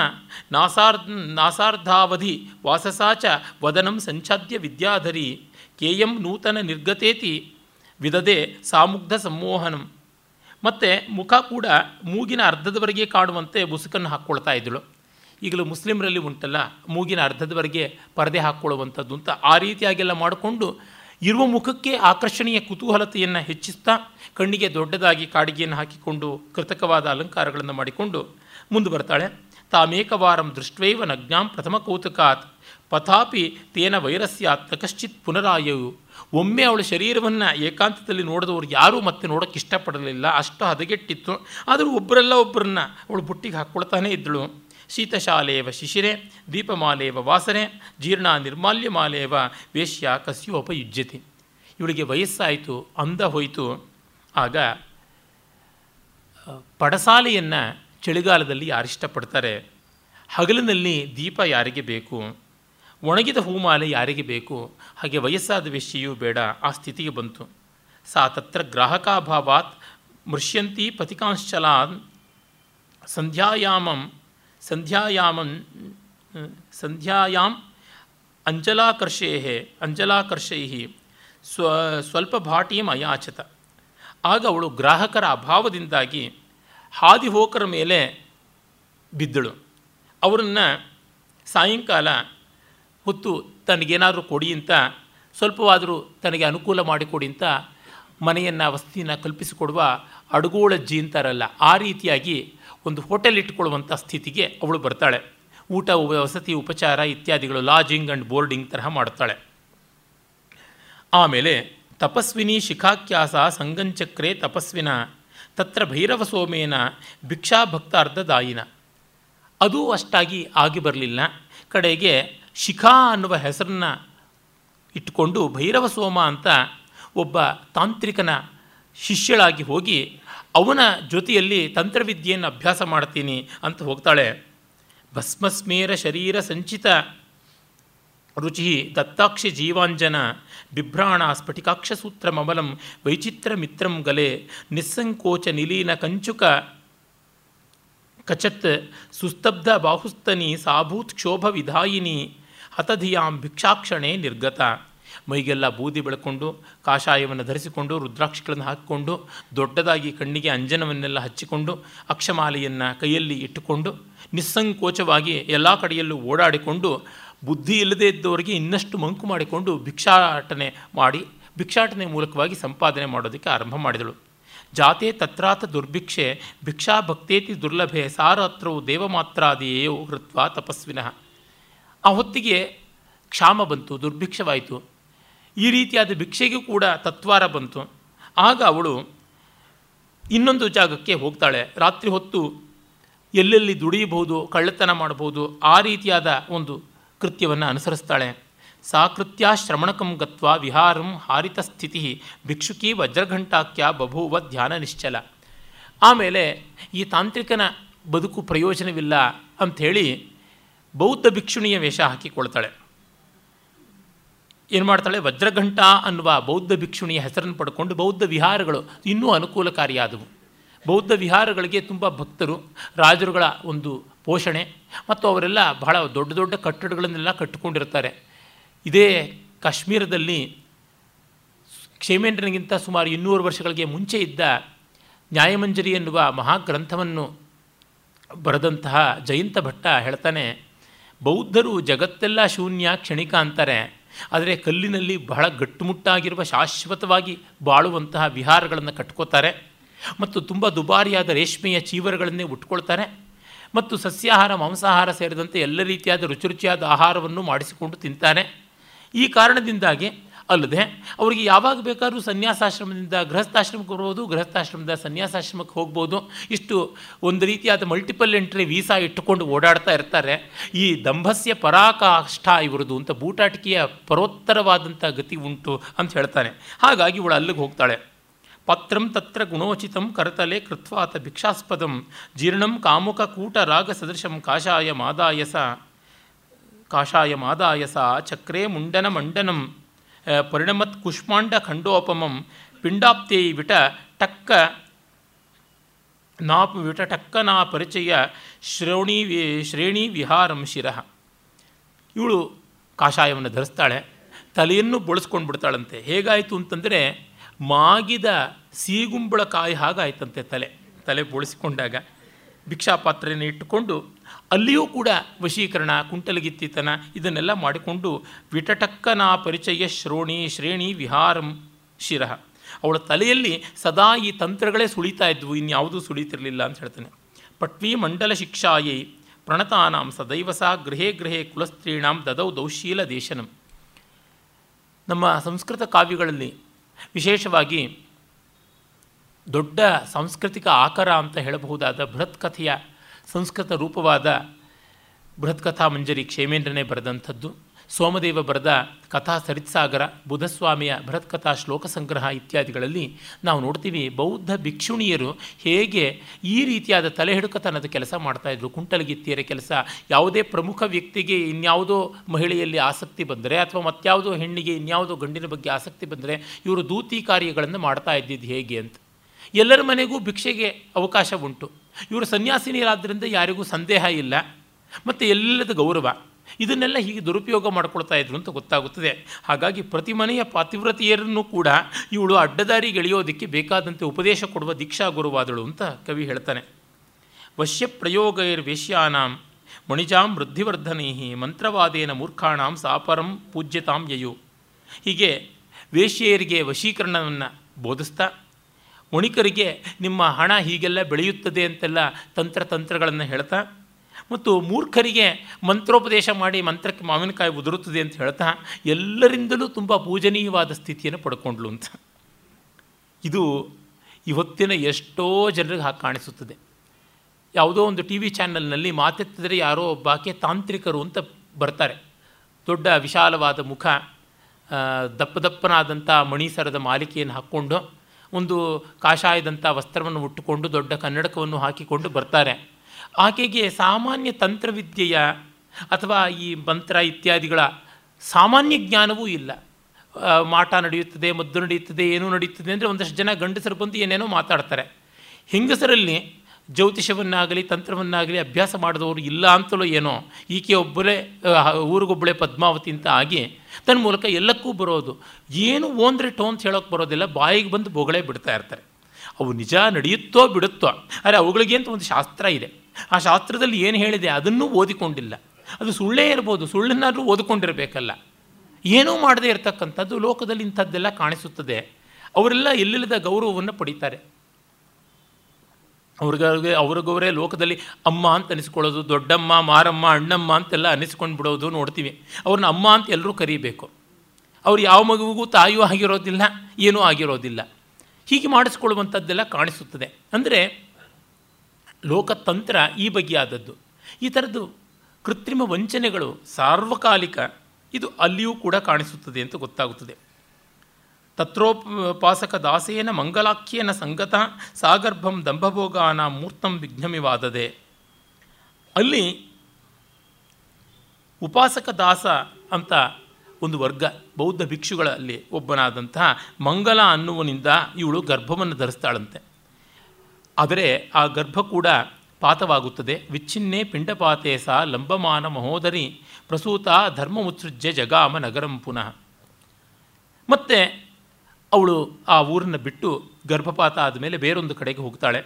ನಾಸಾರ್ ನಾಸಾರ್ಧಾವಧಿ ವಾಸಸಾಚ ವದನಂ ಸಂಚಾದ್ಯ ವಿದ್ಯಾಧರಿ ಕೇಯಂ ನೂತನ ನಿರ್ಗತೇತಿ ವಿದದೆ ಸಾಮುಗ್ಧ ಸಂಮೋಹನಂ. ಮತ್ತು ಮುಖ ಕೂಡ ಮೂಗಿನ ಅರ್ಧದವರೆಗೆ ಕಾಣುವಂತೆ ಬುಸುಕನ್ನು ಹಾಕ್ಕೊಳ್ತಾ ಇದ್ದಳು. ಈಗಲೂ ಮುಸ್ಲಿಮರಲ್ಲಿ ಉಂಟಲ್ಲ, ಮೂಗಿನ ಅರ್ಧದವರೆಗೆ ಪರದೆ ಹಾಕ್ಕೊಳ್ಳುವಂಥದ್ದು ಅಂತ ಆ ರೀತಿಯಾಗೆಲ್ಲ ಮಾಡಿಕೊಂಡು ಇರುವ ಮುಖಕ್ಕೆ ಆಕರ್ಷಣೀಯ ಕುತೂಹಲತೆಯನ್ನು ಹೆಚ್ಚಿಸ್ತಾ ಕಣ್ಣಿಗೆ ದೊಡ್ಡದಾಗಿ ಕಾಡಿಗೆಯನ್ನು ಹಾಕಿಕೊಂಡು ಕೃತಕವಾದ ಅಲಂಕಾರಗಳನ್ನು ಮಾಡಿಕೊಂಡು ಮುಂದೆ ಬರ್ತಾಳೆ ತಾಮೇಕವಾರಂ ದೃಷ್ಟ್ವೈವ ನಜ್ಞಾಂ ಪ್ರಥಮ ಕೌತುಕಾತ್, ಪಥಾಪಿ ತೇನ ವೈರಸ್ಯಾತ್ ಕಶ್ಚಿತ್ ಪುನರಾಯವು ಒಮ್ಮೆ ಅವಳ ಶರೀರವನ್ನು ಏಕಾಂತದಲ್ಲಿ ನೋಡಿದವರು ಯಾರೂ ಮತ್ತೆ ನೋಡೋಕ್ಕೆ ಇಷ್ಟಪಡಲಿಲ್ಲ. ಅಷ್ಟು ಹದಗೆಟ್ಟಿತ್ತು. ಆದರೂ ಒಬ್ಬರೆಲ್ಲ ಒಬ್ಬರನ್ನ ಅವಳು ಬುಟ್ಟಿಗೆ ಹಾಕ್ಕೊಳ್ತಾನೇ ಇದ್ದಳು. ಶೀತಶಾಲೇವ ಶಿಶಿರೆ, ದೀಪಮಾಲೇವ ವಾಸನೆ, ಜೀರ್ಣ ನಿರ್ಮಾಲ್ಯಮಾಲೇವ ವೇಶ್ಯ ಕಸ್ಯೋಪಯುಜ್ಯತಿ. ಇವಳಿಗೆ ವಯಸ್ಸಾಯಿತು ಅಂದ ಹೋಯಿತು. ಆಗ ಪಡಸಾಲೆಯನ್ನು ಚಳಿಗಾಲದಲ್ಲಿ ಯಾರಿಷ್ಟಪಡ್ತಾರೆ ಹಗಲಿನಲ್ಲಿ ದೀಪ ಯಾರಿಗೆ ಬೇಕು? ಒಣಗಿದ ಹೂಮಾಲೆ ಯಾರಿಗೆ ಬೇಕು? ಹಾಗೆ ವಯಸ್ಸಾದ ವೇಶ್ಯೆಯೂ ಬೇಡ, ಆ ಸ್ಥಿತಿಗೆ ಬಂತು. ಸಾ ತತ್ರ ಗ್ರಾಹಕಾಭಾವಾತ್ ಮೃಷ್ಯಂತಿ ಪತಿಕಾಂಶಲಾನ್ ಸಂಧ್ಯಾಯಾಮಂ ಸಂಧ್ಯಾಯಾಮಂ ಸಂಧ್ಯಾಯಾಂ ಅಂಜಲಾಕರ್ಷೇ ಅಂಜಲಾಕರ್ಷೈ ಸ್ವ, ಸ್ವಲ್ಪ ಭಾಟಿಯಂ ಅಯಾಚತ. ಆಗ ಅವಳು ಗ್ರಾಹಕರ ಅಭಾವದಿಂದಾಗಿ ಹಾದಿಹೋಕರ ಮೇಲೆ ಬಿದ್ದಳು. ಅವರನ್ನು ಸಾಯಂಕಾಲ ಹೊತ್ತು ತನಗೇನಾದರೂ ಕೊಡಿ ಅಂತ, ಸ್ವಲ್ಪವಾದರೂ ತನಗೆ ಅನುಕೂಲ ಮಾಡಿಕೊಡಿ ಅಂತ ಮನೆಯನ್ನು, ವಸತಿಯನ್ನು ಕಲ್ಪಿಸಿಕೊಡುವ ಅಡುಗೋಳಜ್ಜಿ ಅಂತಾರಲ್ಲ ಆ ರೀತಿಯಾಗಿ ಒಂದು ಹೋಟೆಲ್ ಇಟ್ಕೊಳ್ಳುವಂಥ ಸ್ಥಿತಿಗೆ ಅವಳು ಬರ್ತಾಳೆ. ಊಟ ವಸತಿ, ಉಪಚಾರ ಇತ್ಯಾದಿಗಳು ಲಾಜಿಂಗ್ ಆ್ಯಂಡ್ ಬೋರ್ಡಿಂಗ್ ತರಹ ಮಾಡ್ತಾಳೆ ಆಮೇಲೆ ತಪಸ್ವಿನಿ ಶಿಖಾಖ್ಯಾಸ ಸಂಗಂಚಕ್ರೆ ತಪಸ್ವಿನ, ತತ್ರ ಭೈರವ ಸೋಮೇನ ಭಿಕ್ಷಾ ಭಕ್ತಾರ್ಧದಾಯಿನ ಅದೂ ಅಷ್ಟಾಗಿ ಆಗಿ ಬರಲಿಲ್ಲ. ಕಡೆಗೆ ಶಿಖಾ ಅನ್ನುವ ಹೆಸರನ್ನ ಇಟ್ಟುಕೊಂಡು ಭೈರವ ಸೋಮ ಅಂತ ಒಬ್ಬ ತಾಂತ್ರಿಕನ ಶಿಷ್ಯಳಾಗಿ ಹೋಗಿ ಅವನ ಜೊತೆಯಲ್ಲಿ ತಂತ್ರವಿದ್ಯೆಯನ್ನು ಅಭ್ಯಾಸ ಮಾಡ್ತೀನಿ ಅಂತ ಹೋಗ್ತಾಳೆ. ಭಸ್ಮಸ್ಮೇರ ಶರೀರ ಸಂಚಿತ ರುಚಿ ದತ್ತಾಕ್ಷಿ ಜೀವಾಂಜನ ಬಿಭ್ರಾಣ ಸ್ಫಟಿಕಾಕ್ಷ ಸೂತ್ರಮಮಲಂ ವೈಚಿತ್ರ ಮಿತ್ರಂ ಗಲೆ ನಿಸ್ಸಂಕೋಚ ನಿಲೀನ ಕಂಚುಕ ಕಚತ್ ಸುಸ್ತಬ್ಧ ಬಾಹುಸ್ತನಿ ಸಾಭೂತ್ ಕ್ಷೋಭ ವಿಧಾಯಿನಿ ಹತಧಿಯಾಂ ಭಿಕ್ಷಾಕ್ಷಣೆ ನಿರ್ಗತ. ಮೈಗೆಲ್ಲ ಬೂದಿ ಬೆಳ್ಕೊಂಡು ಕಾಷಾಯವನ್ನು ಧರಿಸಿಕೊಂಡು, ರುದ್ರಾಕ್ಷಿಗಳನ್ನು ಹಾಕಿಕೊಂಡು, ದೊಡ್ಡದಾಗಿ ಕಣ್ಣಿಗೆ ಅಂಜನವನ್ನೆಲ್ಲ ಹಚ್ಚಿಕೊಂಡು, ಅಕ್ಷಮಾಲೆಯನ್ನು ಕೈಯಲ್ಲಿ ಇಟ್ಟುಕೊಂಡು, ನಿಸ್ಸಂಕೋಚವಾಗಿ ಎಲ್ಲ ಕಡೆಯಲ್ಲೂ ಓಡಾಡಿಕೊಂಡು, ಬುದ್ಧಿ ಇಲ್ಲದೇ ಇದ್ದವರಿಗೆ ಇನ್ನಷ್ಟು ಮಂಕು ಮಾಡಿಕೊಂಡು ಭಿಕ್ಷಾಟನೆ ಮಾಡಿ, ಭಿಕ್ಷಾಟನೆ ಮೂಲಕವಾಗಿ ಸಂಪಾದನೆ ಮಾಡೋದಕ್ಕೆ ಆರಂಭ ಮಾಡಿದಳು. ಜಾತೆ ತತ್ರಾತ ದುರ್ಭಿಕ್ಷೆ, ಭಿಕ್ಷಾ ಭಕ್ತೇತಿ ದುರ್ಲಭೆ ಸಾರತ್ರವು ದೇವಮಾತ್ರಾದಿಯೇಯೋ ಹೃತ್ವ ತಪಸ್ವಿನಃ. ಆ ಹೊತ್ತಿಗೆ ಕ್ಷಾಮ ಬಂತು, ದುರ್ಭಿಕ್ಷವಾಯಿತು. ಈ ರೀತಿಯಾದ ಭಿಕ್ಷೆಗೂ ಕೂಡ ತತ್ವಾರ ಬಂತು. ಆಗ ಅವಳು ಇನ್ನೊಂದು ಜಾಗಕ್ಕೆ ಹೋಗ್ತಾಳೆ. ರಾತ್ರಿ ಹೊತ್ತು ಎಲ್ಲೆಲ್ಲಿ ದುಡಿಯಬಹುದು, ಕಳ್ಳತನ ಮಾಡಬಹುದು, ಆ ರೀತಿಯಾದ ಒಂದು ಕೃತ್ಯವನ್ನು ಅನುಸರಿಸ್ತಾಳೆ. ಸಾಕೃತ್ಯ ಶ್ರಮಣಕಂ ಗತ್ವ ವಿಹಾರಂ ಹಾರಿತ ಸ್ಥಿತಿ ಭಿಕ್ಷುಕಿ ವಜ್ರಘಂಟಾಕ್ಯ ಬಭೂವ ಧ್ಯಾನ ನಿಶ್ಚಲ. ಆಮೇಲೆ ಈ ತಾಂತ್ರಿಕನ ಬದುಕು ಪ್ರಯೋಜನವಿಲ್ಲ ಅಂಥೇಳಿ ಬೌದ್ಧ ಭಿಕ್ಷುಣಿಯ ವೇಷ ಹಾಕಿಕೊಳ್ತಾಳೆ. ಏನು ಮಾಡ್ತಾಳೆ? ವಜ್ರಘಂಟ ಅನ್ನುವ ಬೌದ್ಧ ಭಿಕ್ಷುಣಿಯ ಹೆಸರನ್ನು ಪಡ್ಕೊಂಡು ಬೌದ್ಧ ವಿಹಾರಗಳು ಇನ್ನೂ ಅನುಕೂಲಕಾರಿಯಾದವು. ಬೌದ್ಧ ವಿಹಾರಗಳಿಗೆ ತುಂಬ ಭಕ್ತರು, ರಾಜರುಗಳ ಒಂದು ಪೋಷಣೆ ಮತ್ತು ಅವರೆಲ್ಲ ಬಹಳ ದೊಡ್ಡ ದೊಡ್ಡ ಕಟ್ಟಡಗಳನ್ನೆಲ್ಲ ಕಟ್ಟಿಕೊಂಡಿರ್ತಾರೆ ಇದೇ ಕಾಶ್ಮೀರದಲ್ಲಿ ಕ್ಷೇಮೇಂದ್ರನಿಗಿಂತ ಸುಮಾರು ಇನ್ನೂರು ವರ್ಷಗಳಿಗೆ ಮುಂಚೆ ಇದ್ದ ನ್ಯಾಯಮಂಜರಿ ಎನ್ನುವ ಮಹಾಗ್ರಂಥವನ್ನು ಬರೆದಂತಹ ಜಯಂತ ಭಟ್ಟ ಹೇಳ್ತಾನೆ, ಬೌದ್ಧರು ಜಗತ್ತೆಲ್ಲ ಶೂನ್ಯ ಕ್ಷಣಿಕ ಅಂತಾರೆ. ಆದರೆ ಕಲ್ಲಿನಲ್ಲಿ ಬಹಳ ಗಟ್ಟುಮುಟ್ಟಾಗಿರುವ ಶಾಶ್ವತವಾಗಿ ಬಾಳುವಂತಹ ವಿಹಾರಗಳನ್ನು ಕಟ್ಕೋತಾರೆ ಮತ್ತು ತುಂಬ ದುಬಾರಿಯಾದ ರೇಷ್ಮೆಯ ಚೀವರಗಳನ್ನೇ ಉಟ್ಕೊಳ್ತಾರೆ ಮತ್ತು ಸಸ್ಯಾಹಾರ, ಮಾಂಸಾಹಾರ ಸೇರಿದಂತೆ ಎಲ್ಲ ರೀತಿಯಾದ ರುಚಿ ರುಚಿಯಾದ ಆಹಾರವನ್ನು ಮಾಡಿಸಿಕೊಂಡು ತಿಂತಾನೆ. ಈ ಕಾರಣದಿಂದಾಗಿ ಅಲ್ಲದೆ ಅವರಿಗೆ ಯಾವಾಗ ಬೇಕಾದರೂ ಸನ್ಯಾಸಾಶ್ರಮದಿಂದ ಗೃಹಸ್ಥಾಶ್ರಮಕ್ಕೆ ಬರ್ಬೋದು ಗೃಹಸ್ಥಾಶ್ರಮದ ಸನ್ಯಾಸಾಶ್ರಮಕ್ಕೆ ಹೋಗ್ಬೋದು ಇಷ್ಟು ಒಂದು ರೀತಿಯಾದ ಮಲ್ಟಿಪಲ್ ಎಂಟ್ರಿ ವೀಸಾ ಇಟ್ಟುಕೊಂಡು ಓಡಾಡ್ತಾ ಇರ್ತಾರೆ. ಈ ದಂಭಸ್ಯ ಪರಾಕಾಷ್ಠ ಇವರದು ಅಂತ ಬೂಟಾಟಿಕೆಯ ಪರೋತ್ತರವಾದಂಥ ಗತಿ ಉಂಟು ಅಂತ ಹೇಳ್ತಾನೆ. ಹಾಗಾಗಿ ಇವಳು ಅಲ್ಲಿಗೆ ಹೋಗ್ತಾಳೆ. ಪತ್ರಂ ತತ್ರ ಗುಣೋಚಿತಂ ಕರತಲೆ ಕೃತ್ವಾತ ಭಿಕ್ಷಾಸ್ಪದಂ ಜೀರ್ಣಂ ಕಾಮುಕ ಕೂಟ ರಾಗ ಸದೃಶಂ ಕಾಷಾಯ ಮಾದಾಯಸ ಕಾಷಾಯ ಮಾದಾಯಸ ಚಕ್ರೇ ಮುಂಡನ ಮಂಡನಂ ಪರಿಣಮತ್ ಕುಷ್ಮಾಂಡ ಖಂಡೋಪಮಂ ಪಿಂಡಾಪ್ತೇಯಿ ವಿಟ ಟಕ್ಕ ನಾ ವಿಟ ಟಕ್ಕ ನಾ ಪರಿಚಯ ಶ್ರೋಣಿ ಶ್ರೇಣಿ ವಿಹಾರಂ ಶಿರಃ. ಇವಳು ಕಾಷಾಯವನ್ನು ಧರಿಸ್ತಾಳೆ, ತಲೆಯನ್ನು ಬಳಸ್ಕೊಂಡು ಬಿಡ್ತಾಳಂತೆ ಹೇಗಾಯಿತು ಅಂತಂದರೆ ಮಾಗಿದ ಸೀಗುಂಬಳಕಾಯಿ ಹಾಗಾಯ್ತಂತೆ ತಲೆ. ತಲೆ ಬೋಳಿಸಿಕೊಂಡಾಗ ಭಿಕ್ಷಾಪಾತ್ರೆಯನ್ನು ಇಟ್ಟುಕೊಂಡು ಅಲ್ಲಿಯೂ ಕೂಡ ವಶೀಕರಣ, ಕುಂಟಲಗಿತ್ತಿತನ ಇದನ್ನೆಲ್ಲ ಮಾಡಿಕೊಂಡು ವಿಟಟಕ್ಕನ ಪರಿಚಯ ಶ್ರೋಣಿ ಶ್ರೇಣಿ ವಿಹಾರಂ ಶಿರಃ. ಅವಳ ತಲೆಯಲ್ಲಿ ಸದಾ ಈ ತಂತ್ರಗಳೇ ಸುಳಿತಾ ಇದ್ವು, ಇನ್ಯಾವುದೂ ಸುಳಿತಿರಲಿಲ್ಲ ಅಂತ ಹೇಳ್ತಾನೆ. ಪಟ್ವಿ ಮಂಡಲ ಶಿಕ್ಷಾಯೈ ಪ್ರಣತಾನಾಂ ಸದೈವಸ ಗೃಹೇ ಗೃಹೇ ಕುಲಸ್ತ್ರೀಣಾಂ ದದೌ ದೌಶೀಲ ದೇಶನಂ. ನಮ್ಮ ಸಂಸ್ಕೃತ ಕಾವ್ಯಗಳಲ್ಲಿ ವಿಶೇಷವಾಗಿ ದೊಡ್ಡ ಸಾಂಸ್ಕೃತಿಕ ಆಕರ ಅಂತ ಹೇಳಬಹುದಾದ ಬೃಹತ್ ಕಥೆಯ ಸಂಸ್ಕೃತ ರೂಪವಾದ ಬೃಹತ್ಕಥಾ ಮಂಜರಿ ಕ್ಷೇಮೇಂದ್ರನೇ ಬರೆದಂಥದ್ದು. ಸೋಮದೇವ ಬರೆದ ಕಥಾ ಸರಿತ್ಸಾಗರ, ಬುಧಸ್ವಾಮಿಯ ಬೃಹತ್ಕಥಾ ಶ್ಲೋಕ ಸಂಗ್ರಹ ಇತ್ಯಾದಿಗಳಲ್ಲಿ ನಾವು ನೋಡ್ತೀವಿ ಬೌದ್ಧ ಭಿಕ್ಷುಣಿಯರು ಹೇಗೆ ಈ ರೀತಿಯಾದ ತಲೆ ಹಿಡುಕತನದ ಕೆಲಸ ಮಾಡ್ತಾಯಿದ್ರು ಕುಂಟಲಗಿತ್ತಿಯರ ಕೆಲಸ, ಯಾವುದೇ ಪ್ರಮುಖ ವ್ಯಕ್ತಿಗೆ ಇನ್ಯಾವುದೋ ಮಹಿಳೆಯಲ್ಲಿ ಆಸಕ್ತಿ ಬಂದರೆ ಅಥವಾ ಮತ್ಯಾವುದೋ ಹೆಣ್ಣಿಗೆ ಇನ್ಯಾವುದೋ ಗಂಡಿನ ಬಗ್ಗೆ ಆಸಕ್ತಿ ಬಂದರೆ ಇವರು ದೂತಿ ಕಾರ್ಯಗಳನ್ನು ಮಾಡ್ತಾ ಇದ್ದಿದ್ದು ಹೇಗೆ ಅಂತ. ಎಲ್ಲರ ಮನೆಗೂ ಭಿಕ್ಷೆಗೆ ಅವಕಾಶ ಇವರು ಸನ್ಯಾಸಿನಿಯರಾದ್ದರಿಂದ ಯಾರಿಗೂ ಸಂದೇಹ ಇಲ್ಲ. ಮತ್ತು ಎಲ್ಲದ ಗೌರವ. ಇದನ್ನೆಲ್ಲ ಹೀಗೆ ದುರುಪಯೋಗ ಮಾಡ್ಕೊಳ್ತಾ ಇದ್ರು ಅಂತ ಗೊತ್ತಾಗುತ್ತದೆ. ಹಾಗಾಗಿ ಪ್ರತಿ ಮನೆಯ ಪಾತಿವ್ರತಿಯರನ್ನು ಕೂಡ ಇವಳು ಅಡ್ಡದಾರಿಗೆ ಎಳೆಯೋದಕ್ಕೆ ಬೇಕಾದಂತೆ ಉಪದೇಶ ಕೊಡುವ ದೀಕ್ಷಾ ಗುರುವಾದಳು ಅಂತ ಕವಿ ಹೇಳ್ತಾನೆ. ವಶ್ಯ ಪ್ರಯೋಗೈರ್ವೇಶ್ಯಾನಾಂ ಮಣಿಜಾಂ ವೃದ್ಧಿವರ್ಧನೈ ಮಂತ್ರವಾದೇನ ಮೂರ್ಖಾಣಾಂ ಸಾಪರಂ ಪೂಜ್ಯತಾಂ ಯಯು. ಹೀಗೆ ವೇಶ್ಯೆಯರಿಗೆ ವಶೀಕರಣವನ್ನು ಬೋಧಿಸ್ತಾ ವಣಿಕರಿಗೆ ನಿಮ್ಮ ಹಣ ಹೀಗೆಲ್ಲ ಬೆಳೆಯುತ್ತದೆ ಅಂತೆಲ್ಲ ತಂತ್ರ ತಂತ್ರಗಳನ್ನು ಹೇಳ್ತಾ, ಮತ್ತು ಮೂರ್ಖರಿಗೆ ಮಂತ್ರೋಪದೇಶ ಮಾಡಿ ಮಂತ್ರಕ್ಕೆ ಮಾವಿನಕಾಯಿ ಉದುರುತ್ತದೆ ಅಂತ ಹೇಳ್ತಾ, ಎಲ್ಲರಿಂದಲೂ ತುಂಬ ಪೂಜನೀಯವಾದ ಸ್ಥಿತಿಯನ್ನು ಪಡ್ಕೊಂಡ್ಲು ಅಂತ. ಇದು ಇವತ್ತಿನ ಎಷ್ಟೋ ಜನರಿಗೆ ಹಾಗೆ ಕಾಣಿಸುತ್ತದೆ. ಯಾವುದೋ ಒಂದು ಟಿ ವಿ ಚಾನಲ್ನಲ್ಲಿ ಮಾತೆತ್ತಿದರೆ ಯಾರೋ ಒಬ್ಬಾಕೆ ತಾಂತ್ರಿಕರು ಅಂತ ಬರ್ತಾರೆ. ದೊಡ್ಡ ವಿಶಾಲವಾದ ಮುಖ ದಪ್ಪ ದಪ್ಪನಾದಂಥ ಮಣಿಸರದ ಮಾಲಿಕೆಯನ್ನು ಹಾಕ್ಕೊಂಡು ಒಂದು ಕಾಷಾಯದಂಥ ವಸ್ತ್ರವನ್ನು ಉಟ್ಟುಕೊಂಡು ದೊಡ್ಡ ಕನ್ನಡಕವನ್ನು ಹಾಕಿಕೊಂಡು ಬರ್ತಾರೆ. ಆಕೆಗೆ ಸಾಮಾನ್ಯ ತಂತ್ರವಿದ್ಯೆಯ ಅಥವಾ ಈ ಮಂತ್ರ ಇತ್ಯಾದಿಗಳ ಸಾಮಾನ್ಯ ಜ್ಞಾನವೂ ಇಲ್ಲ. ಮಾಟ ನಡೆಯುತ್ತದೆ, ಮದ್ದು ನಡೆಯುತ್ತದೆ, ಏನೂ ನಡೆಯುತ್ತದೆ ಅಂದರೆ ಒಂದಷ್ಟು ಜನ ಗಂಡಸರು ಬಂದು ಏನೇನೋ ಮಾತಾಡ್ತಾರೆ. ಹೆಂಗಸರಲ್ಲಿ ಜ್ಯೋತಿಷವನ್ನಾಗಲಿ ತಂತ್ರವನ್ನಾಗಲಿ ಅಭ್ಯಾಸ ಮಾಡಿದವರು ಇಲ್ಲ ಅಂತಲೂ ಏನೋ ಈಕೆ ಒಬ್ಬಳೇ ಊರಿಗೊಬ್ಬಳೆ ಪದ್ಮಾವತಿ ಅಂತ ಆಗಿ ತನ್ನ ಮೂಲಕ ಎಲ್ಲಕ್ಕೂ ಬರೋದು. ಏನು ಓಂದ್ರೆ ಟೋ ಅಂತ ಹೇಳೋಕ್ಕೆ ಬರೋದಿಲ್ಲ, ಬಾಯಿಗೆ ಬಂದು ಬೊಗಳೇ ಬಿಡ್ತಾ ಇರ್ತಾರೆ. ಅವು ನಿಜ ನಡೆಯುತ್ತೋ ಬಿಡುತ್ತೋ, ಆದರೆ ಅವುಗಳಿಗೆ ಅಂತ ಒಂದು ಶಾಸ್ತ್ರ ಇದೆ. ಆ ಶಾಸ್ತ್ರದಲ್ಲಿ ಏನು ಹೇಳಿದೆ ಅದನ್ನೂ ಓದಿಕೊಂಡಿಲ್ಲ. ಅದು ಸುಳ್ಳೇ ಇರ್ಬೋದು, ಸುಳ್ಳನ್ನಾದರೂ ಓದಿಕೊಂಡಿರಬೇಕಲ್ಲ. ಏನೂ ಮಾಡದೇ ಇರತಕ್ಕಂಥದ್ದು ಲೋಕದಲ್ಲಿ ಇಂಥದ್ದೆಲ್ಲ ಕಾಣಿಸುತ್ತದೆ. ಅವರೆಲ್ಲ ಎಲ್ಲಿಲ್ಲದ ಗೌರವವನ್ನು ಪಡೀತಾರೆ. ಅವ್ರಿಗೆ ಅವ್ರಿಗವರೇ ಲೋಕದಲ್ಲಿ ಅಮ್ಮ ಅಂತ ಅನಿಸ್ಕೊಳ್ಳೋದು, ದೊಡ್ಡಮ್ಮ, ಮಾರಮ್ಮ, ಅಣ್ಣಮ್ಮ ಅಂತೆಲ್ಲ ಅನಿಸ್ಕೊಂಡು ಬಿಡೋದು ನೋಡ್ತೀವಿ. ಅವ್ರನ್ನ ಅಮ್ಮ ಅಂತ ಎಲ್ಲರೂ ಕರೀಬೇಕು. ಅವ್ರು ಯಾವ ಮಗುವಿಗೂ ತಾಯಿಯೂ ಆಗಿರೋದಿಲ್ಲ, ಏನೂ ಆಗಿರೋದಿಲ್ಲ. ಹೀಗೆ ಮಾಡಿಸ್ಕೊಳ್ಳುವಂಥದ್ದೆಲ್ಲ ಕಾಣಿಸುತ್ತದೆ. ಅಂದರೆ ಲೋಕತಂತ್ರ ಈ ಬಗೆಯಾದದ್ದು. ಈ ಥರದ್ದು ಕೃತ್ರಿಮ ವಂಚನೆಗಳು ಸಾರ್ವಕಾಲಿಕ, ಇದು ಅಲ್ಲಿಯೂ ಕೂಡ ಕಾಣಿಸುತ್ತದೆ ಅಂತ ಗೊತ್ತಾಗುತ್ತದೆ. ತತ್ರೋಪಾಸಕ ದಾಸೇನ ಮಂಗಲಾಖ್ಯೇನ ಸಂಗತ ಸಾಗರ್ಭಂ ದಂಭಭೋಗಾನ ಮೂರ್ತಂ ವಿಘ್ನಮಿವಾದದೆ. ಅಲ್ಲಿ ಉಪಾಸಕ ದಾಸ ಅಂತ ಒಂದು ವರ್ಗ, ಬೌದ್ಧ ಭಿಕ್ಷುಗಳಲ್ಲಿ ಒಬ್ಬನಾದಂತಹ ಮಂಗಲ ಅನ್ನುವನಿಂದ ಇವಳು ಗರ್ಭವನ್ನು ಧರಿಸ್ತಾಳಂತೆ. ಆದರೆ ಆ ಗರ್ಭ ಕೂಡ ಪಾತವಾಗುತ್ತದೆ. ವಿಚ್ಛಿನ್ನೆ ಪಿಂಡಪಾತೆ ಸಾ ಲಂಬಮಾನ ಮಹೋದರಿ ಪ್ರಸೂತ ಧರ್ಮ ಉತ್ಸೃಜ್ಯ ಜಗಾಮ ನಗರಂ ಪುನಃ. ಮತ್ತು ಅವಳು ಆ ಊರನ್ನು ಬಿಟ್ಟು ಗರ್ಭಪಾತ ಆದಮೇಲೆ ಬೇರೊಂದು ಕಡೆಗೆ ಹೋಗ್ತಾಳೆ.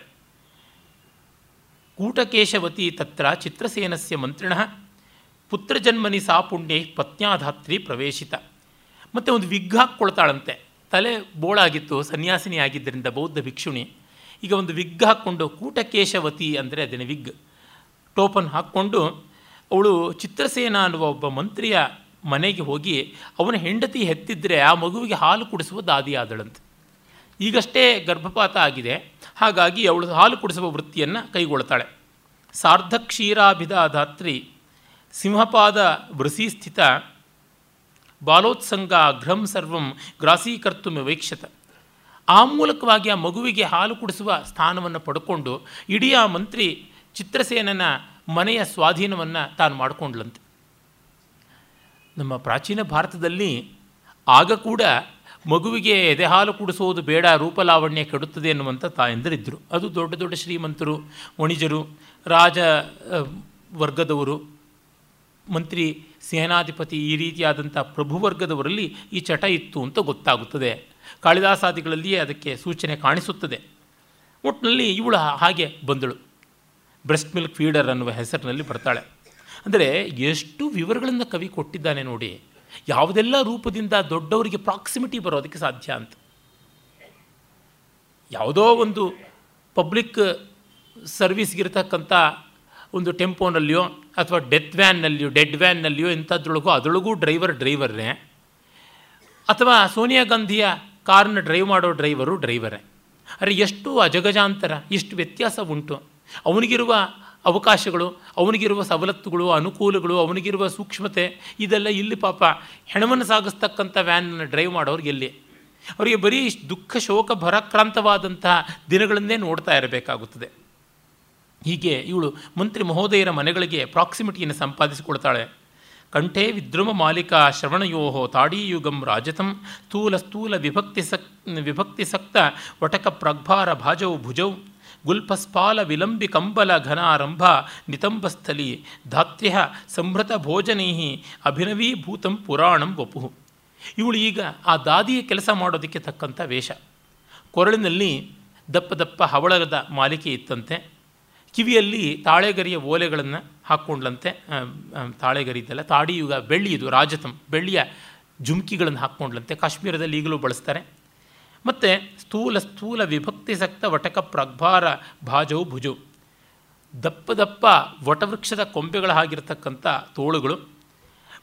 ಕೂಟಕೇಶವತಿ ತತ್ರ ಚಿತ್ರಸೇನಸ್ಯ ಮಂತ್ರಿಣ, ಪುತ್ರಜನ್ಮನಿ ಸಾ ಪುಣ್ಯ ಪತ್ನ್ಯಾಧಾತ್ರಿ ಪ್ರವೇಶಿತ. ಮತ್ತು ಒಂದು ವಿಗ್ ಹಾಕ್ಕೊಳ್ತಾಳಂತೆ. ತಲೆ ಬೋಳಾಗಿತ್ತು, ಸನ್ಯಾಸಿನಿ ಆಗಿದ್ದರಿಂದ ಬೌದ್ಧ ಭಿಕ್ಷುಣಿ. ಈಗ ಒಂದು ವಿಗ್ ಹಾಕ್ಕೊಂಡು ಕೂಟಕೇಶವತಿ ಅಂದರೆ ಅದನ್ನು ವಿಗ್, ಟೋಪನ್ ಹಾಕ್ಕೊಂಡು ಅವಳು ಚಿತ್ರಸೇನ ಅನ್ನುವ ಒಬ್ಬ ಮಂತ್ರಿಯ ಮನೆಗೆ ಹೋಗಿ ಅವನ ಹೆಂಡತಿ ಹೆತ್ತಿದ್ರೆ ಆ ಮಗುವಿಗೆ ಹಾಲು ಕುಡಿಸುವ ದಾದಿಯಾದಳಂತೆ ಈಗಷ್ಟೇ ಗರ್ಭಪಾತ ಆಗಿದೆ. ಹಾಗಾಗಿ ಅವಳು ಹಾಲು ಕುಡಿಸುವ ವೃತ್ತಿಯನ್ನು ಕೈಗೊಳ್ತಾಳೆ ಸಾರ್ಧ ಕ್ಷೀರಾಭಿಧಾಧಾತ್ರಿ ಸಿಂಹಪಾದ ವೃಸೀಸ್ಥಿತ ಬಾಲೋತ್ಸಂಗ ಘ್ರಂ ಸರ್ವಂ ಗ್ರಾಸೀಕರ್ತು ವೈಕ್ಷತ ಆ ಮೂಲಕವಾಗಿ ಆ ಮಗುವಿಗೆ ಹಾಲು ಕುಡಿಸುವ ಸ್ಥಾನವನ್ನು ಪಡ್ಕೊಂಡು ಇಡೀ ಮಂತ್ರಿ ಚಿತ್ರಸೇನನ ಮನೆಯ ಸ್ವಾಧೀನವನ್ನು ತಾನು ಮಾಡಿಕೊಂಡ್ಲಂತೆ ನಮ್ಮ ಪ್ರಾಚೀನ ಭಾರತದಲ್ಲಿ ಆಗ ಕೂಡ ಮಗುವಿಗೆ ಎದೆಹಾಲು ಕುಡಿಸೋದು ಬೇಡ, ರೂಪಲಾವಣ್ಯ ಕೆಡುತ್ತದೆ ಎನ್ನುವಂಥ ತಾಯಂದರಿದ್ದರು. ಅದು ದೊಡ್ಡ ದೊಡ್ಡ ಶ್ರೀಮಂತರು, ವಣಿಜರು, ರಾಜ ವರ್ಗದವರು, ಮಂತ್ರಿ, ಸೇನಾಧಿಪತಿ ಈ ರೀತಿಯಾದಂಥ ಪ್ರಭುವರ್ಗದವರಲ್ಲಿ ಈ ಚಟ ಇತ್ತು ಅಂತ ಗೊತ್ತಾಗುತ್ತದೆ. ಕಾಳಿದಾಸಾದಿಗಳಲ್ಲಿಯೇ ಅದಕ್ಕೆ ಸೂಚನೆ ಕಾಣಿಸುತ್ತದೆ. ಒಟ್ಟಿನಲ್ಲಿ ಇವಳು ಹಾಗೆ ಬಂದಳು. ಬ್ರೆಸ್ಟ್ ಮಿಲ್ಕ್ ಫೀಡರ್ ಅನ್ನುವ ಹೆಸರಿನಲ್ಲಿ ಬರ್ತಾಳೆ. ಅಂದರೆ ಎಷ್ಟು ವಿವರಗಳನ್ನು ಕವಿ ಕೊಟ್ಟಿದ್ದಾನೆ ನೋಡಿ, ಯಾವುದೆಲ್ಲ ರೂಪದಿಂದ ದೊಡ್ಡವರಿಗೆ ಪ್ರಾಕ್ಸಿಮಿಟಿ ಬರೋದಕ್ಕೆ ಸಾಧ್ಯ ಅಂತ. ಯಾವುದೋ ಒಂದು ಪಬ್ಲಿಕ್ ಸರ್ವಿಸ್ಗಿರ್ತಕ್ಕಂಥ ಒಂದು ಟೆಂಪೋನಲ್ಲಿಯೋ ಅಥವಾ ಡೆತ್ ವ್ಯಾನ್ನಲ್ಲಿಯೋ ಡೆಡ್ ವ್ಯಾನ್ನಲ್ಲಿಯೋ ಇಂಥದ್ರೊಳಗೋ ಅದರೊಳಗೂ ಡ್ರೈವರ್ ಡ್ರೈವರ್ನೇ ಅಥವಾ ಸೋನಿಯಾ ಗಾಂಧಿಯ ಕಾರನ್ನ ಡ್ರೈವ್ ಮಾಡೋ ಡ್ರೈವರು ಡ್ರೈವರೇ ಅರೆ ಎಷ್ಟು ಅಜಗಜಾಂತರ, ಎಷ್ಟು ವ್ಯತ್ಯಾಸ ಉಂಟು. ಅವನಿಗಿರುವ ಅವಕಾಶಗಳು, ಅವನಿಗಿರುವ ಸವಲತ್ತುಗಳು, ಅನುಕೂಲಗಳು, ಅವನಿಗಿರುವ ಸೂಕ್ಷ್ಮತೆ, ಇದೆಲ್ಲ ಇಲ್ಲಿ ಪಾಪ ಹೆಣವನ್ನು ಸಾಗಿಸ್ತಕ್ಕಂಥ ವ್ಯಾನನ್ನು ಡ್ರೈವ್ ಮಾಡೋರಿಗೆ ಎಲ್ಲಿ? ಅವರಿಗೆ ಬರೀ ದುಃಖ, ಶೋಕ, ಭರಾಕ್ರಾಂತವಾದಂತಹ ದಿನಗಳನ್ನೇ ನೋಡ್ತಾ ಇರಬೇಕಾಗುತ್ತದೆ. ಹೀಗೆ ಇವಳು ಮಂತ್ರಿ ಮಹೋದಯರ ಮನೆಗಳಿಗೆ ಪ್ರಾಕ್ಸಿಮಿಟಿಯನ್ನು ಸಂಪಾದಿಸಿಕೊಳ್ತಾಳೆ. ಕಂಠೆ ವಿದ್ರುಮ ಮಾಲಿಕಾ ಶ್ರವಣಯೋಹೋ ತಾಡೀಯುಗಂ ರಾಜತಂ ಸ್ಥೂಲ ಸ್ಥೂಲ ವಿಭಕ್ತಿ ಸಕ್, ವಿಭಕ್ತಿ ಸಕ್ತ ವಟಕ ಪ್ರಗ್ಭಾರ ಭಾಜವು ಭುಜೌ. ಗುಲ್ಪಸ್ಪಾಲ ವಿಲಂಬಿ ಕಂಬಲ ಘನಾರಂಭ ನಿತಂಬಸ್ಥಲಿ ಧಾತ್ಯ ಸಂಭೃತ ಭೋಜನೈ ಅಭಿನವೀಭೂತಂ ಪುರಾಣಂ ವಪು. ಇವಳು ಈಗ ಆ ದಾದಿಯ ಕೆಲಸ ಮಾಡೋದಕ್ಕೆ ತಕ್ಕಂಥ ವೇಷ. ಕೊರಳಿನಲ್ಲಿ ದಪ್ಪ ದಪ್ಪ ಹವಳದ ಮಾಲಿಕೆ ಇತ್ತಂತೆ. ಕಿವಿಯಲ್ಲಿ ತಾಳೆಗರಿಯ ಓಲೆಗಳನ್ನು ಹಾಕ್ಕೊಂಡ್ಲಂತೆ ತಾಳೆಗರಿ ತಾಡಿ ತಾಡಿಯುಗ ಬೆಳ್ಳಿಯದು ರಾಜತಂ, ಬೆಳ್ಳಿಯ ಜುಮ್ಕಿಗಳನ್ನು ಹಾಕ್ಕೊಂಡ್ಲಂತೆ. ಕಾಶ್ಮೀರದಲ್ಲಿ ಈಗಲೂ ಬಳಸ್ತಾರೆ. ಮತ್ತು ಸ್ಥೂಲ ಸ್ಥೂಲ ವಿಭಕ್ತಿ ಸಕ್ತ ವಟಕ ಪ್ರಗ್ಭಾರ ಭಾಜವು ಭುಜು. ದಪ್ಪ ದಪ್ಪ ವಟವೃಕ್ಷದ ಕೊಂಬೆಗಳ ಆಗಿರತಕ್ಕಂಥ ತೋಳುಗಳು.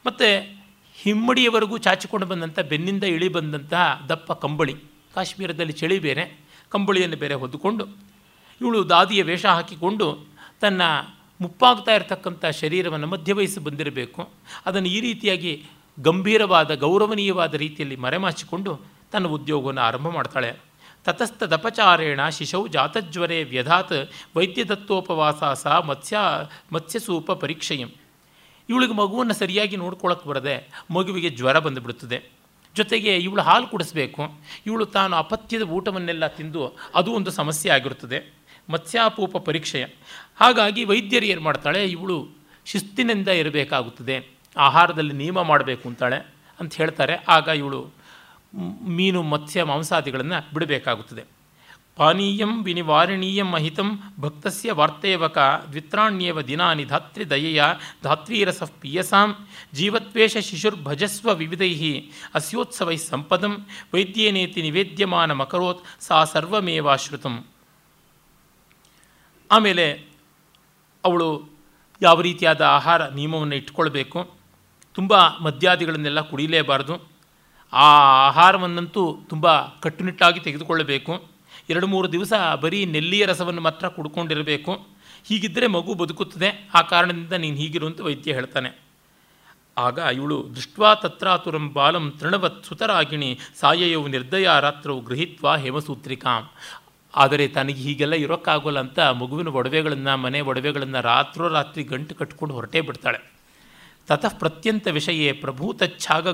ಮತ್ತು ಹಿಮ್ಮಡಿಯವರೆಗೂ ಚಾಚಿಕೊಂಡು ಬಂದಂಥ ಬೆನ್ನಿಂದ ಇಳಿ ಬಂದಂತಹ ದಪ್ಪ ಕಂಬಳಿ. ಕಾಶ್ಮೀರದಲ್ಲಿ ಚಳಿ ಬೇರೆ, ಕಂಬಳಿಯನ್ನು ಬೇರೆ ಹೊದ್ದುಕೊಂಡು ಇವಳು ದಾದಿಯ ವೇಷ ಹಾಕಿಕೊಂಡು ತನ್ನ ಮುಪ್ಪಾಗ್ತಾ ಇರತಕ್ಕಂಥ ಶರೀರವನ್ನು ಮಧ್ಯವಹಿಸಿ ಬಂದಿರಬೇಕು. ಅದನ್ನು ಈ ರೀತಿಯಾಗಿ ಗಂಭೀರವಾದ ಗೌರವನೀಯವಾದ ರೀತಿಯಲ್ಲಿ ಮರೆಮಾಚಿಕೊಂಡು ತನ್ನ ಉದ್ಯೋಗವನ್ನು ಆರಂಭ ಮಾಡ್ತಾಳೆ. ತತಸ್ಥ ದಪಚಾರೇಣ ಶಿಶೌ ಜಾತಜ್ವರೇ ವ್ಯಧಾತ್ ವೈದ್ಯದತ್ತೋಪವಾಸ ಸಹ ಮತ್ಸ್ಯ, ಮತ್ಸ್ಯಸೂಪ ಪರೀಕ್ಷೆಯಂ. ಇವಳಿಗೆ ಮಗುವನ್ನು ಸರಿಯಾಗಿ ನೋಡ್ಕೊಳಕ್ಕೆ ಬರದೆ ಮಗುವಿಗೆ ಜ್ವರ ಬಂದುಬಿಡುತ್ತದೆ ಜೊತೆಗೆ ಇವಳು ಹಾಲು ಕುಡಿಸ್ಬೇಕು. ಇವಳು ತಾನು ಅಪಥ್ಯದ ಊಟವನ್ನೆಲ್ಲ ತಿಂದು ಅದು ಒಂದು ಸಮಸ್ಯೆ ಆಗಿರುತ್ತದೆ. ಮತ್ಸ್ಯಾಪೂಪ ಪರೀಕ್ಷೆಯ. ಹಾಗಾಗಿ ವೈದ್ಯರು ಏನು ಮಾಡ್ತಾಳೆ, ಇವಳು ಶಿಸ್ತಿನಿಂದ ಇರಬೇಕಾಗುತ್ತದೆ. ಆಹಾರದಲ್ಲಿ ನಿಯಮ ಮಾಡಬೇಕು ಅಂತಾಳೆ ಅಂತ ಹೇಳ್ತಾರೆ. ಆಗ ಇವಳು ಮೀನು, ಮತ್ಸ್ಯ, ಮಾಂಸಾದಿಗಳನ್ನು ಬಿಡಬೇಕಾಗುತ್ತದೆ. ಪಾನೀಯಂ ವಿನಿವಾರಣೀಯಂ ಅಹಿತಂ ಭಕ್ತಸ್ಯ ವಾರ್ತೇವಕ ದ್ವಿತ್ರಾಣ್ಯೇವ ದಿನಾನಿ ಧಾತ್ರಿ ದಯೆಯ ಧಾತ್ರೀರಸ ಪೀಯಸಾಂ ಜೀವತ್ವೇಷ ಶಿಶುರ್ಭಜಸ್ವ ವಿವಿಧೈ ಅಸ್ಯೋತ್ಸವೈ ಸಂಪದಂ ವೈದ್ಯೇನೇತಿ ನಿವೇದ್ಯಮಾನ ಮಕರೋತ್ ಸಾ ಸರ್ವಮೇವಾಶ್ರುತಂ. ಆಮೇಲೆ ಅವಳು ಯಾವ ರೀತಿಯಾದ ಆಹಾರ ನಿಯಮವನ್ನು ಇಟ್ಕೊಳ್ಬೇಕು? ತುಂಬ ಮದ್ಯಾದಿಗಳನ್ನೆಲ್ಲ ಕುಡಿಯಲೇಬಾರ್ದು ಆ ಆಹಾರವನ್ನಂತೂ ತುಂಬ ಕಟ್ಟುನಿಟ್ಟಾಗಿ ತೆಗೆದುಕೊಳ್ಳಬೇಕು. ಎರಡು ಮೂರು ದಿವಸ ಬರೀ ನೆಲ್ಲಿಯ ರಸವನ್ನು ಮಾತ್ರ ಕುಡ್ಕೊಂಡಿರಬೇಕು. ಹೀಗಿದ್ದರೆ ಮಗು ಬದುಕುತ್ತದೆ. ಆ ಕಾರಣದಿಂದ ನೀನು ಹೀಗಿರುವಂತ ವೈದ್ಯ ಹೇಳ್ತಾನೆ. ಆಗ ಇವಳು ದೃಷ್ಟ್ವಾ ತತ್ರಾತುರಂ ಬಾಲಂ ತೃಣವತ್ ಸುತರಾಗಿಣಿ ಸಾಯಯವು ನಿರ್ದಯ ರಾತ್ರವು ಗೃಹೀತ್ವ ಹೇಮಸೂತ್ರಿಕಾಂ. ಆದರೆ ತನಗೆ ಹೀಗೆಲ್ಲ ಇರೋಕ್ಕಾಗೋಲ್ಲ ಅಂತ ಮಗುವಿನ ಒಡವೆಗಳನ್ನು, ಮನೆ ಒಡವೆಗಳನ್ನು ರಾತ್ರೋರಾತ್ರಿ ಗಂಟು ಕಟ್ಕೊಂಡು ಹೊರಟೇ ಬಿಡ್ತಾಳೆ. ತತಃ ಪ್ರತ್ಯಂತ ವಿಷಯೇ ಪ್ರಭೂತ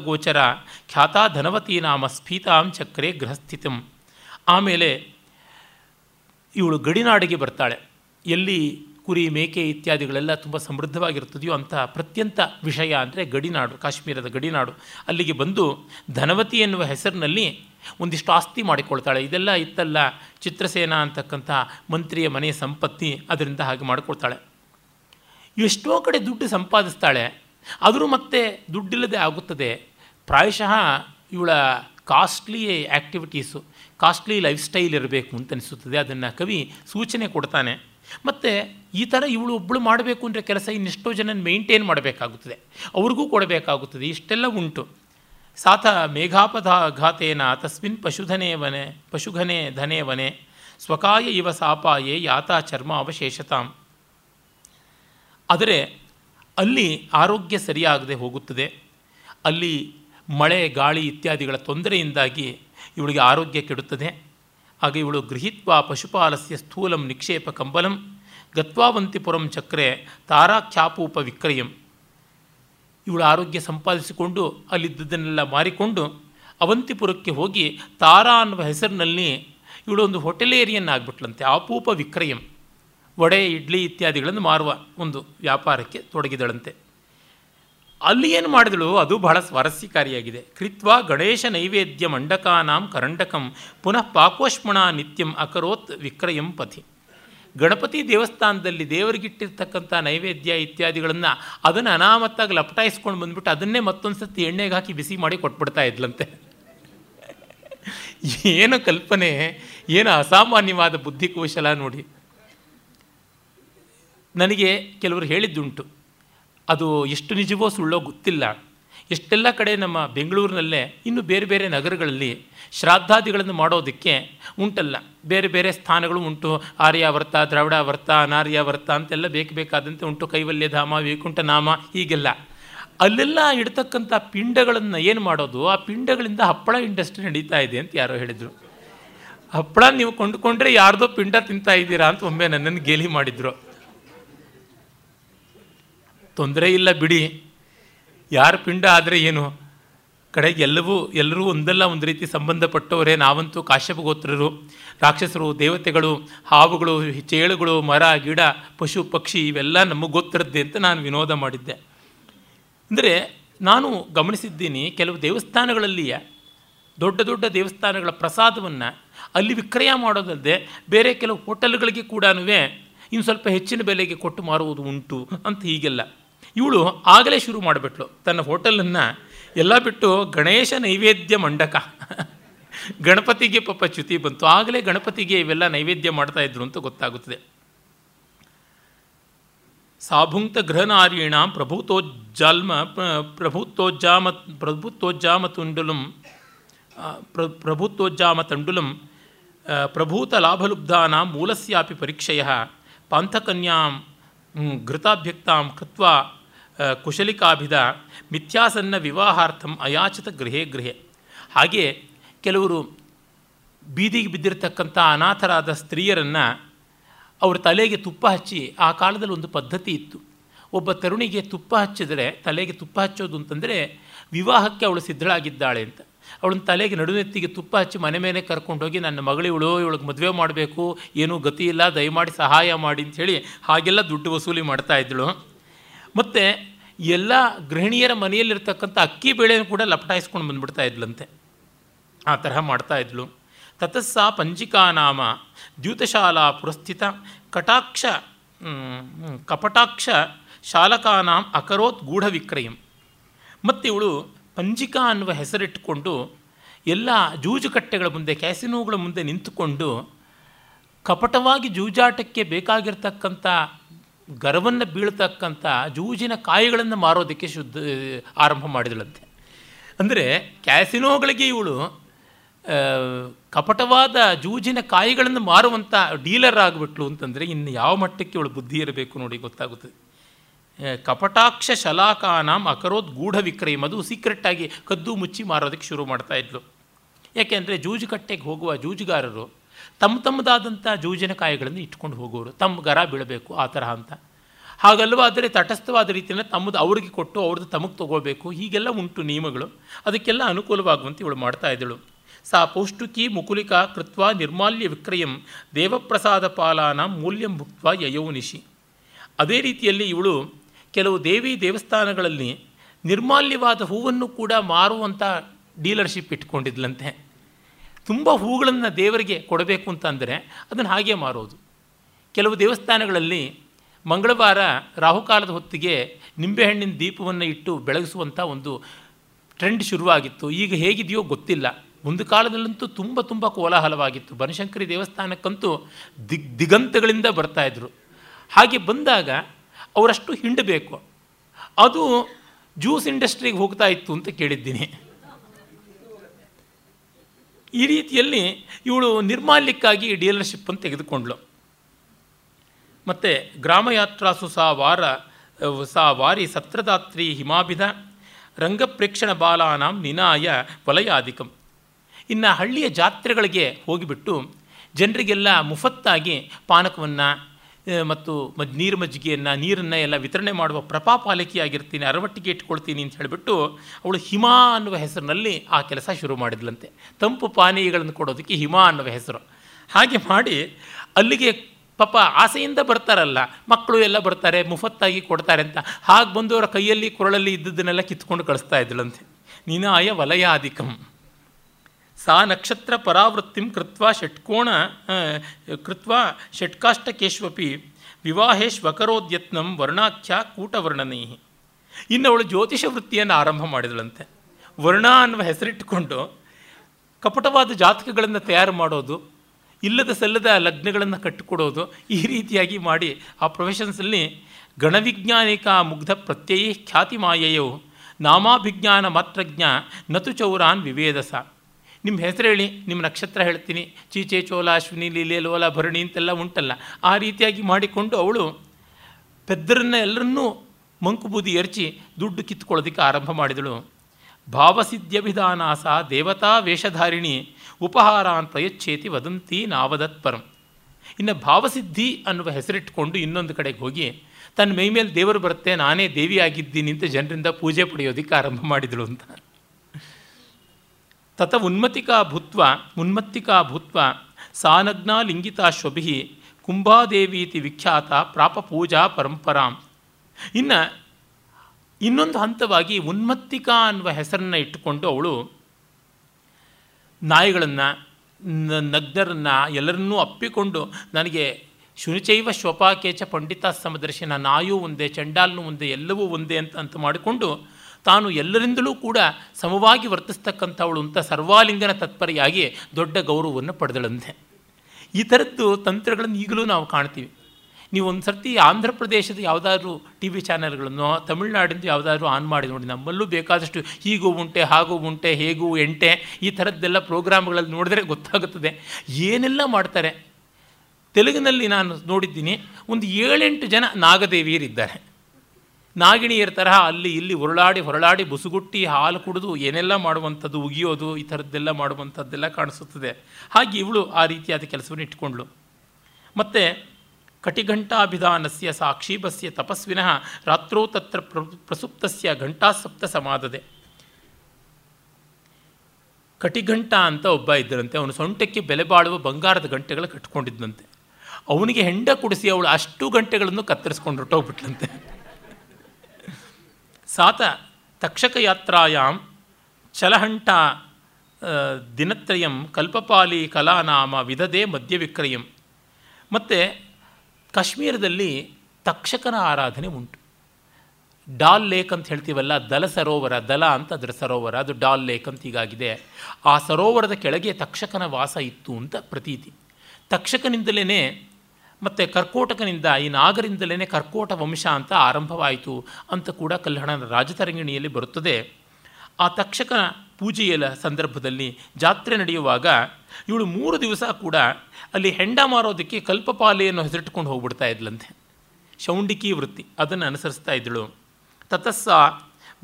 ಗೋಚರ ಖ್ಯಾತಾ ಧನವತಿ ನಾಮ ಸ್ಫೀತಾಂ ಚಕ್ರೆ ಗೃಹಸ್ಥಿತಂ ಆಮೇಲೆ ಇವಳು ಗಡಿನಾಡಿಗೆ ಬರ್ತಾಳೆ। ಎಲ್ಲಿ ಕುರಿ, ಮೇಕೆ ಇತ್ಯಾದಿಗಳೆಲ್ಲ ತುಂಬ ಸಮೃದ್ಧವಾಗಿರ್ತದೆಯೋ ಅಂತಹ ಪ್ರತ್ಯಂತ ವಿಷಯ ಅಂದರೆ ಗಡಿನಾಡು, ಕಾಶ್ಮೀರದ ಗಡಿನಾಡು. ಅಲ್ಲಿಗೆ ಬಂದು ಧನವತಿ ಎನ್ನುವ ಹೆಸರಿನಲ್ಲಿ ಒಂದಿಷ್ಟು ಆಸ್ತಿ ಮಾಡಿಕೊಳ್ತಾಳೆ. ಇದೆಲ್ಲ ಇತ್ತಲ್ಲ, ಚಿತ್ರಸೇನ ಅಂತಕ್ಕಂಥ ಮಂತ್ರಿಯ ಮನೆಯ ಸಂಪತ್ತಿ ಅದರಿಂದ ಹಾಗೆ ಮಾಡಿಕೊಳ್ತಾಳೆ. ಎಷ್ಟೋ ಕಡೆ ದುಡ್ಡು ಸಂಪಾದಿಸ್ತಾಳೆ. ಆದರೂ ಮತ್ತೆ ದುಡ್ಡಿಲ್ಲದೆ ಆಗುತ್ತದೆ. ಪ್ರಾಯಶಃ ಇವಳ costly activities costly life style ಇರಬೇಕು ಅಂತ ಅನಿಸುತ್ತದೆ. ಅದನ್ನು ಕವಿ ಸೂಚನೆ ಕೊಡ್ತಾನೆ. ಮತ್ತು ಈ ಥರ ಇವಳು ಒಬ್ಬಳು ಮಾಡಬೇಕು ಅಂದರೆ ಕೆಲಸ ಇನ್ನೆಷ್ಟೋ ಜನ ಮೇಂಟೈನ್ ಮಾಡಬೇಕಾಗುತ್ತದೆ. ಅವ್ರಿಗೂ ಕೊಡಬೇಕಾಗುತ್ತದೆ. ಇಷ್ಟೆಲ್ಲ ಉಂಟು. ಸಾಥ ಮೇಘಾಪಘಾತೇನ ತಸ್ಮಿನ್ ಪಶುಧನೇ ವನೆ ಪಶುಘನೆ ಧನೇ ವನೆ ಸ್ವಕಾಯ ಇವ ಸಾಪಾಯೇ, ಯಾತಾ ಚರ್ಮ ಅವಶೇಷತಾಂ. ಆದರೆ ಅಲ್ಲಿ ಆರೋಗ್ಯ ಸರಿಯಾಗದೆ ಹೋಗುತ್ತದೆ. ಅಲ್ಲಿ ಮಳೆ, ಗಾಳಿ ಇತ್ಯಾದಿಗಳ ತೊಂದರೆಯಿಂದಾಗಿ ಇವಳಿಗೆ ಆರೋಗ್ಯ ಕೆಡುತ್ತದೆ. ಹಾಗೆ ಇವಳು ಗೃಹೀತ್ವ ಪಶುಪಾಲಸ್ಯ ಸ್ಥೂಲಂ ನಿಕ್ಷೇಪ ಕಂಬಲಂ ಗತ್ವಾವಂತಿಪುರಂ ಚಕ್ರೆ ತಾರಾಖ್ಯಾಪೂಪ ವಿಕ್ರಯಂ. ಇವಳು ಆರೋಗ್ಯ ಸಂಪಾದಿಸಿಕೊಂಡು ಅಲ್ಲಿದ್ದದನ್ನೆಲ್ಲ ಮಾರಿಕೊಂಡು ಅವಂತಿಪುರಕ್ಕೆ ಹೋಗಿ ತಾರಾ ಅನ್ನುವ ಹೆಸರಿನಲ್ಲಿ ಇವಳು ಒಂದು ಹೋಟೆಲೇರಿಯನ್ ಆಗಿಬಿಟ್ಲಂತೆ ಆಪೂಪ ವಿಕ್ರಯಂ. ವಡೆ, ಇಡ್ಲಿ ಇತ್ಯಾದಿಗಳನ್ನು ಮಾರುವ ಒಂದು ವ್ಯಾಪಾರಕ್ಕೆ ತೊಡಗಿದಳಂತೆ. ಅಲ್ಲಿ ಏನು ಮಾಡಿದಳು? ಅದು ಬಹಳ ಸ್ವಾರಸ್ಯಕಾರಿಯಾಗಿದೆ. ಕೃತ್ವ ಗಣೇಶ ನೈವೇದ್ಯ ಮಂಡಕಾನಾಂ ಕರಂಡಕಂ, ಪುನಃ ಪಾಕೋಷ್ಮಣ ನಿತ್ಯಂ ಅಕರೋತ್ ವಿಕ್ರಯಂ ಪಥಿ. ಗಣಪತಿ ದೇವಸ್ಥಾನದಲ್ಲಿ ದೇವರಿಗಿಟ್ಟಿರ್ತಕ್ಕಂಥ ನೈವೇದ್ಯ ಇತ್ಯಾದಿಗಳನ್ನು ಅದನ್ನು ಅನಾಮತ್ತಾಗಿ ಲಪಟಾಯಿಸ್ಕೊಂಡು ಬಂದುಬಿಟ್ಟು ಅದನ್ನೇ ಮತ್ತೊಂದು ಸತಿ ಎಣ್ಣೆಗೆ ಹಾಕಿ ಬಿಸಿ ಮಾಡಿ ಕೊಟ್ಬಿಡ್ತಾ ಇದ್ಲಂತೆ. ಏನು ಕಲ್ಪನೆ, ಏನು ಅಸಾಮಾನ್ಯವಾದ ಬುದ್ಧಿಕೌಶಲ ನೋಡಿ. ನನಗೆ ಕೆಲವರು ಹೇಳಿದ್ದುಂಟು. ಅದು ಎಷ್ಟು ನಿಜವೋ ಸುಳ್ಳೋ ಗೊತ್ತಿಲ್ಲ. ಎಷ್ಟೆಲ್ಲ ಕಡೆ ನಮ್ಮ ಬೆಂಗಳೂರಿನಲ್ಲೇ, ಇನ್ನು ಬೇರೆ ಬೇರೆ ನಗರಗಳಲ್ಲಿ ಶ್ರಾದ್ದಾದಿಗಳನ್ನು ಮಾಡೋದಕ್ಕೆ ಉಂಟಲ್ಲ. ಬೇರೆ ಬೇರೆ ಸ್ಥಾನಗಳು ಉಂಟು. ಆರ್ಯಾವರ್ತ, ದ್ರಾವಿಡಾವರ್ತ, ಅನಾರ್ಯಾವರ್ತ ಅಂತೆಲ್ಲ ಬೇಕು ಬೇಕಾದಂತೆ ಉಂಟು. ಕೈವಲ್ಯಧಾಮ ವೈಕುಂಠನಾಮ ಹೀಗೆಲ್ಲ. ಅಲ್ಲೆಲ್ಲ ಇಡ್ತಕ್ಕಂಥ ಪಿಂಡಗಳನ್ನು ಏನು ಮಾಡೋದು? ಆ ಪಿಂಡಗಳಿಂದ ಹಪ್ಪಳ ಇಂಡಸ್ಟ್ರಿ ನಡೀತಾ ಇದೆ ಅಂತ ಯಾರೋ ಹೇಳಿದರು. ಹಪ್ಪಳ ನೀವು ಕೊಂಡುಕೊಂಡ್ರೆ ಯಾರ್ದೋ ಪಿಂಡ ತಿಂತಾ ಇದ್ದೀರಾ ಅಂತ ಒಮ್ಮೆ ನನ್ನನ್ನು ಗೇಲಿ ಮಾಡಿದರು. ತೊಂದರೆ ಇಲ್ಲ ಬಿಡಿ. ಯಾರ ಪಿಂಡ ಆದರೆ ಏನು? ಕಡೆಗೆ ಎಲ್ಲವೂ, ಎಲ್ಲರೂ ಒಂದಲ್ಲ ಒಂದು ರೀತಿ ಸಂಬಂಧಪಟ್ಟವರೇ ನಾವಂತೂ ಕಾಶ್ಯಪ ಗೋತ್ರರು ರಾಕ್ಷಸರು, ದೇವತೆಗಳು, ಹಾವುಗಳು, ಚೇಳುಗಳು, ಮರ, ಗಿಡ, ಪಶು, ಪಕ್ಷಿ ಇವೆಲ್ಲ ನಮಗೆ ಗೋತ್ರದ್ದೇ ಅಂತ ನಾನು ವಿನೋದ ಮಾಡಿದ್ದೆ. ಅಂದರೆ ನಾನು ಗಮನಿಸಿದ್ದೀನಿ ಕೆಲವು ದೇವಸ್ಥಾನಗಳಲ್ಲಿಯ ದೊಡ್ಡ ದೊಡ್ಡ ದೇವಸ್ಥಾನಗಳ ಪ್ರಸಾದವನ್ನು ಅಲ್ಲಿ ವಿಕ್ರಯ ಮಾಡೋದಲ್ಲದೆ ಬೇರೆ ಕೆಲವು ಹೋಟೆಲ್ಗಳಿಗೆ ಕೂಡ ಇನ್ನು ಸ್ವಲ್ಪ ಹೆಚ್ಚಿನ ಬೆಲೆಗೆ ಕೊಟ್ಟು ಮಾರುವುದು ಉಂಟು ಅಂತ ಹೀಗೆಲ್ಲ. ಇವಳು ಆಗಲೇ ಶುರು ಮಾಡಿಬಿಟ್ಲು. ತನ್ನ ಹೋಟೆಲನ್ನು ಎಲ್ಲ ಬಿಟ್ಟು ಗಣೇಶ ನೈವೇದ್ಯ ಮಂಡಕ. ಗಣಪತಿಗೆ ಪಾಪ ಚ್ಯುತಿ ಬಂತು. ಆಗಲೇ ಗಣಪತಿಗೆ ಇವೆಲ್ಲ ನೈವೇದ್ಯ ಮಾಡ್ತಾ ಇದ್ರು ಅಂತ ಗೊತ್ತಾಗುತ್ತದೆ. ಸಾಭುಂಕ್ತ ಗೃಹನಾರೀಣ ಪ್ರಭುತ್ವೋಜ್ಜಾಲ್ಮ ಪ್ರಭುತ್ವೋಜ್ಜಾಮ ಪ್ರಭುತ್ವೋಜ್ಜಾಮ ತುಂಡುಲಂ ಪ್ರ ಪ್ರಭುತ್ವೋಜ್ಜಾಮ ತಂಡುಲಂ ಪ್ರಭೂತ ಲಾಭಲುಬ್ಧಾನ ಮೂಲಸ್ಯಾಪಿ ಪರೀಕ್ಷೆಯ, ಪಾಂಥಕನ್ಯಾಂ ಘೃತಾಭ್ಯಕ್ತಾಂ ಕೃತ್ವ ಕುಶಲಿಕಾಭಿದ ಮಿಥ್ಯಾಸನ್ನ ವಿವಾಹಾರ್ಥಂ ಅಯಾಚಿತ ಗೃಹೇ ಗೃಹೆ. ಹಾಗೆ ಕೆಲವರು ಬೀದಿಗೆ ಬಿದ್ದಿರತಕ್ಕಂಥ ಅನಾಥರಾದ ಸ್ತ್ರೀಯರನ್ನು ಅವ್ರ ತಲೆಗೆ ತುಪ್ಪ ಹಚ್ಚಿ ಆ ಕಾಲದಲ್ಲಿ ಒಂದು ಪದ್ಧತಿ ಇತ್ತು. ಒಬ್ಬ ತರುಣಿಗೆ ತುಪ್ಪ ಹಚ್ಚಿದರೆ ತಲೆಗೆ ತುಪ್ಪ ಹಚ್ಚೋದು ಅಂತಂದರೆ ವಿವಾಹಕ್ಕೆ ಅವಳು ಸಿದ್ಧಳಾಗಿದ್ದಾಳೆ ಅಂತ. ಅವಳನ್ನ ತಲೆಗೆ ನಡುವೆತ್ತಿಗೆ ತುಪ್ಪ ಹಚ್ಚಿ ಮನೆ ಮೇಲೆ ಕರ್ಕೊಂಡೋಗಿ ನನ್ನ ಮಗಳಿವಳು ಇವಳಿಗೆ ಮದುವೆ ಮಾಡಬೇಕು, ಏನೂ ಗತಿ ಇಲ್ಲ, ದಯಮಾಡಿ ಸಹಾಯ ಮಾಡಿ ಅಂಥೇಳಿ ಹಾಗೆಲ್ಲ ದುಡ್ಡು ವಸೂಲಿ ಮಾಡ್ತಾ ಇದ್ದಳು. ಮತ್ತು ಎಲ್ಲ ಗೃಹಿಣಿಯರ ಮನೆಯಲ್ಲಿರ್ತಕ್ಕಂಥ ಅಕ್ಕಿ ಬೇಳೆನೂ ಕೂಡ ಲಪಟಾಯಿಸ್ಕೊಂಡು ಬಂದುಬಿಡ್ತಾ ಇದ್ಲಂತೆ. ಆ ತರಹ ಮಾಡ್ತಾ ಇದ್ಲು. ತತಸ್ಸ ಪಂಜಿಕಾನಾಮ ದ್ಯೂತಶಾಲಾ ಪುರಸ್ಥಿತ ಕಟಾಕ್ಷ ಕಪಟಾಕ್ಷ ಶಾಲಕಾನಾಂ ಅಕರೋತ್ ಗೂಢ ವಿಕ್ರಯಂ ಮತ್ತು ಇವಳು ಪಂಜಿಕಾ ಅನ್ನುವ ಹೆಸರಿಟ್ಟುಕೊಂಡು ಎಲ್ಲ ಜೂಜುಕಟ್ಟೆಗಳ ಮುಂದೆ, ಕ್ಯಾಸಿನೋಗಳ ಮುಂದೆ ನಿಂತುಕೊಂಡು ಕಪಟವಾಗಿ ಜೂಜಾಟಕ್ಕೆ ಬೇಕಾಗಿರ್ತಕ್ಕಂಥ ಗರ್ವನ್ನು ಬೀಳ್ತಕ್ಕಂಥ ಜೂಜಿನ ಕಾಯಿಗಳನ್ನು ಮಾರೋದಕ್ಕೆ ಶುದ್ಧ, ಆರಂಭ ಮಾಡಿದಳಂತೆ. ಅಂದರೆ ಕ್ಯಾಸಿನೋಗಳಿಗೆ ಇವಳು ಕಪಟವಾದ ಜೂಜಿನ ಕಾಯಿಗಳನ್ನು ಮಾರುವಂಥ ಡೀಲರ್ ಆಗಿಬಿಟ್ಲು ಅಂತಂದರೆ ಇನ್ನು ಯಾವ ಮಟ್ಟಕ್ಕೆ ಇವಳು ಬುದ್ಧಿ ಇರಬೇಕು ನೋಡಿ ಗೊತ್ತಾಗುತ್ತದೆ ಕಪಟಾಕ್ಷ ಶಲಾಕಾನಾಂ ಅಕರೋದ್ ಗೂಢ ವಿಕ್ರಯ ಅದು ಸೀಕ್ರೆಟ್ಟಾಗಿ ಕದ್ದು ಮುಚ್ಚಿ ಮಾರೋದಕ್ಕೆ ಶುರು ಮಾಡ್ತಾ ಇದ್ಲು. ಯಾಕೆಂದರೆ ಜೂಜುಕಟ್ಟೆಗೆ ಹೋಗುವ ಜೂಜುಗಾರರು ತಮ್ಮ ತಮ್ಮದಾದಂಥ ಜೂಜಿನ ಕಾಯಿಗಳನ್ನು ಇಟ್ಕೊಂಡು ಹೋಗೋರು, ತಮ್ಮ ಗರ ಬೀಳಬೇಕು ಆ ತರಹ ಅಂತ. ಹಾಗಲ್ವಾದರೆ ತಟಸ್ಥವಾದ ರೀತಿಯಲ್ಲಿ ತಮ್ಮದು ಅವ್ರಿಗೆ ಕೊಟ್ಟು ಅವ್ರದ್ದು ತಮಗೆ ತಗೋಬೇಕು, ಹೀಗೆಲ್ಲ ಉಂಟು ನಿಯಮಗಳು. ಅದಕ್ಕೆಲ್ಲ ಅನುಕೂಲವಾಗುವಂತೆ ಇವಳು ಮಾಡ್ತಾ ಇದ್ದಳು. ಸಾ ಪೌಷ್ಟುಕಿ ಮುಕುಲಿಕಾ ಕೃತ್ವ ನಿರ್ಮಾಲ್ಯ ವಿಕ್ರಯಂ ದೇವಪ್ರಸಾದ ಪಾಲಾನ ಮೂಲ್ಯಂ ಭುಕ್ತ ಯಯೋ ನಿಶಿ. ಅದೇ ರೀತಿಯಲ್ಲಿ ಇವಳು ಕೆಲವು ದೇವಿ ದೇವಸ್ಥಾನಗಳಲ್ಲಿ ನಿರ್ಮಾಲ್ಯವಾದ ಹೂವನ್ನು ಕೂಡ ಮಾರುವಂಥ ಡೀಲರ್ಶಿಪ್ ಇಟ್ಕೊಂಡಿದ್ಲಂತೆ. ತುಂಬ ಹೂಗಳನ್ನು ದೇವರಿಗೆ ಕೊಡಬೇಕು ಅಂತಂದರೆ ಅದನ್ನು ಹಾಗೆ ಮಾರೋದು. ಕೆಲವು ದೇವಸ್ಥಾನಗಳಲ್ಲಿ ಮಂಗಳವಾರ ರಾಹುಕಾಲದ ಹೊತ್ತಿಗೆ ನಿಂಬೆಹಣ್ಣಿನ ದೀಪವನ್ನು ಇಟ್ಟು ಬೆಳಗಿಸುವಂಥ ಒಂದು ಟ್ರೆಂಡ್ ಶುರುವಾಗಿತ್ತು. ಈಗ ಹೇಗಿದೆಯೋ ಗೊತ್ತಿಲ್ಲ. ಒಂದು ಕಾಲದಲ್ಲಂತೂ ತುಂಬ ತುಂಬ ಕೋಲಾಹಲವಾಗಿತ್ತು. ಬನಶಂಕರಿ ದೇವಸ್ಥಾನಕ್ಕಂತೂ ದಿಗ್ ದಿಗಂತಗಳಿಂದ ಬರ್ತಾಯಿದ್ರು ಹಾಗೆ ಬಂದಾಗ ಅವರಷ್ಟು ಹಿಂಡಬೇಕು. ಅದು ಜ್ಯೂಸ್ ಇಂಡಸ್ಟ್ರಿಗೆ ಹೋಗ್ತಾ ಇತ್ತು ಅಂತ ಕೇಳಿದ್ದೀನಿ. ಈ ರೀತಿಯಲ್ಲಿ ಇವಳು ನಿರ್ಮಾಲ್ಯಕ್ಕಾಗಿ ಡೀಲರ್ಶಿಪ್ ಅಂತ ತೆಗೆದುಕೊಂಡ್ಳು. ಮತ್ತು ಗ್ರಾಮಯಾತ್ರಾಸು ಸಾ ವಾರ ಸಾ ವಾರಿ ಸತ್ರದಾತ್ರಿ ಹಿಮಾಭಿದ ರಂಗಪ್ರೇಕ್ಷಣ ಬಾಲಾನಾಂ ನಿನಾಯ ವಲಯಾಧಿಕಂ. ಇನ್ನು ಹಳ್ಳಿಯ ಜಾತ್ರೆಗಳಿಗೆ ಹೋಗಿಬಿಟ್ಟು ಜನರಿಗೆಲ್ಲ ಮುಫತ್ತಾಗಿ ಪಾನಕವನ್ನು ಮತ್ತು ಮಜ್ ನೀರು ಮಜ್ಜಿಗೆಯನ್ನು, ನೀರನ್ನು ಎಲ್ಲ ವಿತರಣೆ ಮಾಡುವ ಪ್ರಪಾಪಾಲಿಕೆಯಾಗಿರ್ತೀನಿ, ಅರವಟ್ಟಿಗೆ ಇಟ್ಕೊಳ್ತೀನಿ ಅಂತ ಹೇಳಿಬಿಟ್ಟು ಅವಳು ಹಿಮ ಅನ್ನುವ ಹೆಸರಿನಲ್ಲಿ ಆ ಕೆಲಸ ಶುರು ಮಾಡಿದ್ಲಂತೆ. ತಂಪು ಪಾನೀಯಗಳನ್ನು ಕೊಡೋದಕ್ಕೆ ಹಿಮ ಅನ್ನುವ ಹೆಸರು. ಹಾಗೆ ಮಾಡಿ ಅಲ್ಲಿಗೆ ಪಾಪ ಆಸೆಯಿಂದ ಬರ್ತಾರಲ್ಲ, ಮಕ್ಕಳು ಎಲ್ಲ ಬರ್ತಾರೆ, ಮುಫತ್ತಾಗಿ ಕೊಡ್ತಾರೆ ಅಂತ. ಹಾಗೆ ಬಂದವರ ಕೈಯಲ್ಲಿ, ಕೊರಳಲ್ಲಿ ಇದ್ದದ್ದನ್ನೆಲ್ಲ ಕಿತ್ಕೊಂಡು ಕಳಿಸ್ತಾ ಇದ್ದಳಂತೆ ನಿನಾಯ ವಲಯಾಧಿಕಂ. ಸಾ ನಕ್ಷತ್ರ ಪರಾವೃತ್ತಿಂ ಕೃತ್ವ ಷಟ್ಕೋಣ ಕೃತ್ವ ಷಟ್ಕಾಷ್ಟಕೇಶ್ವಪಿ ವಿವಾಹೇಶ್ವಕರೋದ್ಯತ್ನಂ ವರ್ಣಾಖ್ಯ ಕೂಟವರ್ಣನೈಹಿ ಇನ್ನು ಅವಳು ಜ್ಯೋತಿಷ ವೃತ್ತಿಯನ್ನು ಆರಂಭ ಮಾಡಿದಳಂತೆ. ವರ್ಣ ಅನ್ನುವ ಹೆಸರಿಟ್ಟುಕೊಂಡು ಕಪಟವಾದ ಜಾತಕಗಳನ್ನು ತಯಾರು ಮಾಡೋದು, ಇಲ್ಲದ ಸಲ್ಲದ ಲಗ್ನಗಳನ್ನು ಕಟ್ಟಿಕೊಡೋದು ಈ ರೀತಿಯಾಗಿ ಮಾಡಿ ಆ ಪ್ರೊಫೆಷನ್ಸಲ್ಲಿ ಗಣವಿಜ್ಞಾನಿಕ ಮುಗ್ಧ ಪ್ರತ್ಯಯಿ ಖ್ಯಾತಿ ಮಾಯೆಯು ನಾಮಾಭಿಜ್ಞಾನ ಮಾತ್ರಜ್ಞ ನತು ಚೌರಾನ್ ವಿವೇದಸ. ನಿಮ್ಮ ಹೆಸರು ಹೇಳಿ, ನಿಮ್ಮ ನಕ್ಷತ್ರ ಹೇಳ್ತೀನಿ. ಚೀಚೆ ಚೋಲ, ಅಶ್ವಿನಿ, ಲೀಲೆ, ಲೋಲ, ಭರಣಿ ಅಂತೆಲ್ಲ ಉಂಟಲ್ಲ. ಆ ರೀತಿಯಾಗಿ ಮಾಡಿಕೊಂಡು ಅವಳು ಪೆದ್ದರನ್ನ ಎಲ್ಲರನ್ನೂ ಮಂಕುಬೂದಿ ಎರಚಿ ದುಡ್ಡು ಕಿತ್ಕೊಳ್ಳೋದಕ್ಕೆ ಆರಂಭ ಮಾಡಿದಳು. ಭಾವಸಿದ್ಯಭಿಧಾನಾಸ ದೇವತಾ ವೇಷಧಾರಿಣಿ ಉಪಹಾರಾನ್ ಪ್ರಯಚ್ಛೇತಿ ವದಂತಿ ನಾವದತ್ಪರಂ. ಇನ್ನು ಭಾವಸಿದ್ಧಿ ಅನ್ನುವ ಹೆಸರಿಟ್ಕೊಂಡು ಇನ್ನೊಂದು ಕಡೆಗೆ ಹೋಗಿ, ತನ್ನ ಮೈ ಮೇಲೆ ದೇವರು ಬರುತ್ತೆ, ನಾನೇ ದೇವಿಯಾಗಿದ್ದೀನಿ ಅಂತ ಜನರಿಂದ ಪೂಜೆ ಪಡೆಯೋದಕ್ಕೆ ಆರಂಭ ಮಾಡಿದಳು ಅಂತ. ತತ ಉನ್ಮತಿಕಾ ಭೂತ್ವ, ಉನ್ಮತ್ತಿಕಾ ಭೂತ್ವ, ಸಾನಗ್ನಾ ಲಿಂಗಿತಾಶ್ವಭಿ ಕುಂಭಾದೇವೀತಿ ವಿಖ್ಯಾತ ಪ್ರಾಪ ಪೂಜಾ ಪರಂಪರಾಂ. ಇನ್ನು ಇನ್ನೊಂದು ಹಂತವಾಗಿ ಉನ್ಮತ್ತಿಕಾ ಅನ್ನುವ ಹೆಸರನ್ನು ಇಟ್ಟುಕೊಂಡು ಅವಳು ನಾಯಿಗಳನ್ನು ನಗ್ನರನ್ನು ಎಲ್ಲರನ್ನೂ ಅಪ್ಪಿಕೊಂಡು ನನಗೆ ಶುನಿಚೈವ ಶ್ವಪಾಕೇಚ ಪಂಡಿತ ಸಮದರ್ಶನ ನಾಯೂ ಒಂದೇ, ಚಂಡಾಲ್ನೂ ಒಂದೇ, ಎಲ್ಲವೂ ಒಂದೇ ಅಂತ ಅಂತ ಮಾಡಿಕೊಂಡು ತಾನು ಎಲ್ಲರಿಂದಲೂ ಕೂಡ ಸಮವಾಗಿ ವರ್ತಿಸ್ತಕ್ಕಂಥವಳು ಅಂತ ಸರ್ವಾಲಿಂಗನ ತತ್ಪರಿಯಾಗಿ ದೊಡ್ಡ ಗೌರವವನ್ನು ಪಡೆದಳಂತೆ. ಈ ಥರದ್ದು ತಂತ್ರಗಳನ್ನು ಈಗಲೂ ನಾವು ಕಾಣ್ತೀವಿ. ನೀವು ಒಂದು ಸರ್ತಿ ಆಂಧ್ರ ಪ್ರದೇಶದ ಯಾವುದಾದ್ರೂ ಟಿ ವಿ ಚಾನೆಲ್ಗಳನ್ನು, ತಮಿಳ್ನಾಡಿಂದ ಯಾವುದಾದ್ರೂ ಆನ್ ಮಾಡಿ ನೋಡಿ, ನಮ್ಮಲ್ಲೂ ಬೇಕಾದಷ್ಟು ಹೀಗೂ ಉಂಟೆ, ಹಾಗೂ ಉಂಟೆ, ಹೇಗೂ ಎಂಟೆ, ಈ ಥರದ್ದೆಲ್ಲ ಪ್ರೋಗ್ರಾಮ್ಗಳಲ್ಲಿ ನೋಡಿದ್ರೆ ಗೊತ್ತಾಗುತ್ತದೆ. ಏನೆಲ್ಲ ಮಾಡ್ತಾರೆ? ತೆಲುಗಿನಲ್ಲಿ ನಾನು ನೋಡಿದ್ದೀನಿ, ಒಂದು ಏಳೆಂಟು ಜನ ನಾಗದೇವಿಯರಿದ್ದಾರೆ. ನಾಗಿಣಿಯರ ತರಹ ಅಲ್ಲಿ ಇಲ್ಲಿ ಹೊರಳಾಡಿ ಹೊರಳಾಡಿ ಬುಸುಗುಟ್ಟಿ ಹಾಲು ಕುಡಿದು ಏನೆಲ್ಲ ಮಾಡುವಂಥದ್ದು, ಉಗಿಯೋದು, ಈ ಥರದ್ದೆಲ್ಲ ಮಾಡುವಂಥದ್ದೆಲ್ಲ ಕಾಣಿಸುತ್ತದೆ. ಹಾಗೆ ಇವಳು ಆ ರೀತಿಯಾದ ಕೆಲಸವನ್ನು ಇಟ್ಕೊಂಡ್ಳು ಮತ್ತು ಕಟಿಘಂಟಾಭಿಧಾನಸ್ಯ ಸಾಕ್ಷೀಪಸ್ಯ ತಪಸ್ವಿನಃ ರಾತ್ರೋ ತತ್ರ ಪ್ರ, ಪ್ರಸುಪ್ತಸ್ಯ ಘಂಟಾಸಪ್ತ ಸಮಾಧದೆ ಕಟಿಘಂಟ ಅಂತ ಒಬ್ಬ ಇದ್ದರಂತೆ, ಅವನು ಸೊಂಟಕ್ಕೆ ಬೆಲೆ ಬಾಳುವ ಬಂಗಾರದ ಗಂಟೆಗಳು ಕಟ್ಕೊಂಡಿದ್ದಂತೆ ಅವನಿಗೆ ಹೆಂಡ ಕುಡಿಸಿ ಅವಳು ಅಷ್ಟು ಗಂಟೆಗಳನ್ನು ಕತ್ತರಿಸ್ಕೊಂಡು ಹೊಟ್ಟೋಗ್ಬಿಟ್ಲಂತೆ ಸಾತ ತಕ್ಷಕಯಾತ್ರಾಂ ಚಲಹಂಟ ದಿನತ್ರಯಂ ಕಲ್ಪಪಾಲಿ ಕಲಾನಾಮ ವಿಧದೆ ಮದ್ಯವಿಕ್ರಯಂ. ಮತ್ತು ಕಾಶ್ಮೀರದಲ್ಲಿ ತಕ್ಷಕನ ಆರಾಧನೆ ಉಂಟು. ಡಾಲ್ ಲೇಕ್ ಅಂತ ಹೇಳ್ತೀವಲ್ಲ, ದಲ ಸರೋವರ, ದಲ ಅಂತ ಅದರ ಸರೋವರ, ಅದು ಡಾಲ್ ಲೇಕ್ ಅಂತ ಹೀಗಾಗಿದೆ. ಆ ಸರೋವರದ ಕೆಳಗೆ ತಕ್ಷಕನ ವಾಸ ಇತ್ತು ಅಂತ ಪ್ರತೀತಿ. ತಕ್ಷಕನಿಂದಲೇ ಮತ್ತು ಕರ್ಕೋಟಕನಿಂದ ಈ ನಾಗರಿಂದಲೇ ಕರ್ಕೋಟ ವಂಶ ಅಂತ ಆರಂಭವಾಯಿತು ಅಂತ ಕೂಡ ಕಲ್ಯಾಣನ ರಾಜತರಂಗಿಣಿಯಲ್ಲಿ ಬರುತ್ತದೆ. ಆ ತಕ್ಷಕ ಪೂಜೆಯ ಸಂದರ್ಭದಲ್ಲಿ ಜಾತ್ರೆ ನಡೆಯುವಾಗ ಇವಳು ಮೂರು ದಿವಸ ಕೂಡ ಅಲ್ಲಿ ಹೆಂಡ ಮಾರೋದಕ್ಕೆ ಕಲ್ಪಪಾಲೆಯನ್ನು ಹೆಸರಿಟ್ಕೊಂಡು ಹೋಗ್ಬಿಡ್ತಾ ಇದ್ಲಂತೆ. ಶೌಂಡಿಕಿ ವೃತ್ತಿ ಅದನ್ನು ಅನುಸರಿಸ್ತಾ ಇದ್ದಳು. ತತಸ್ಸ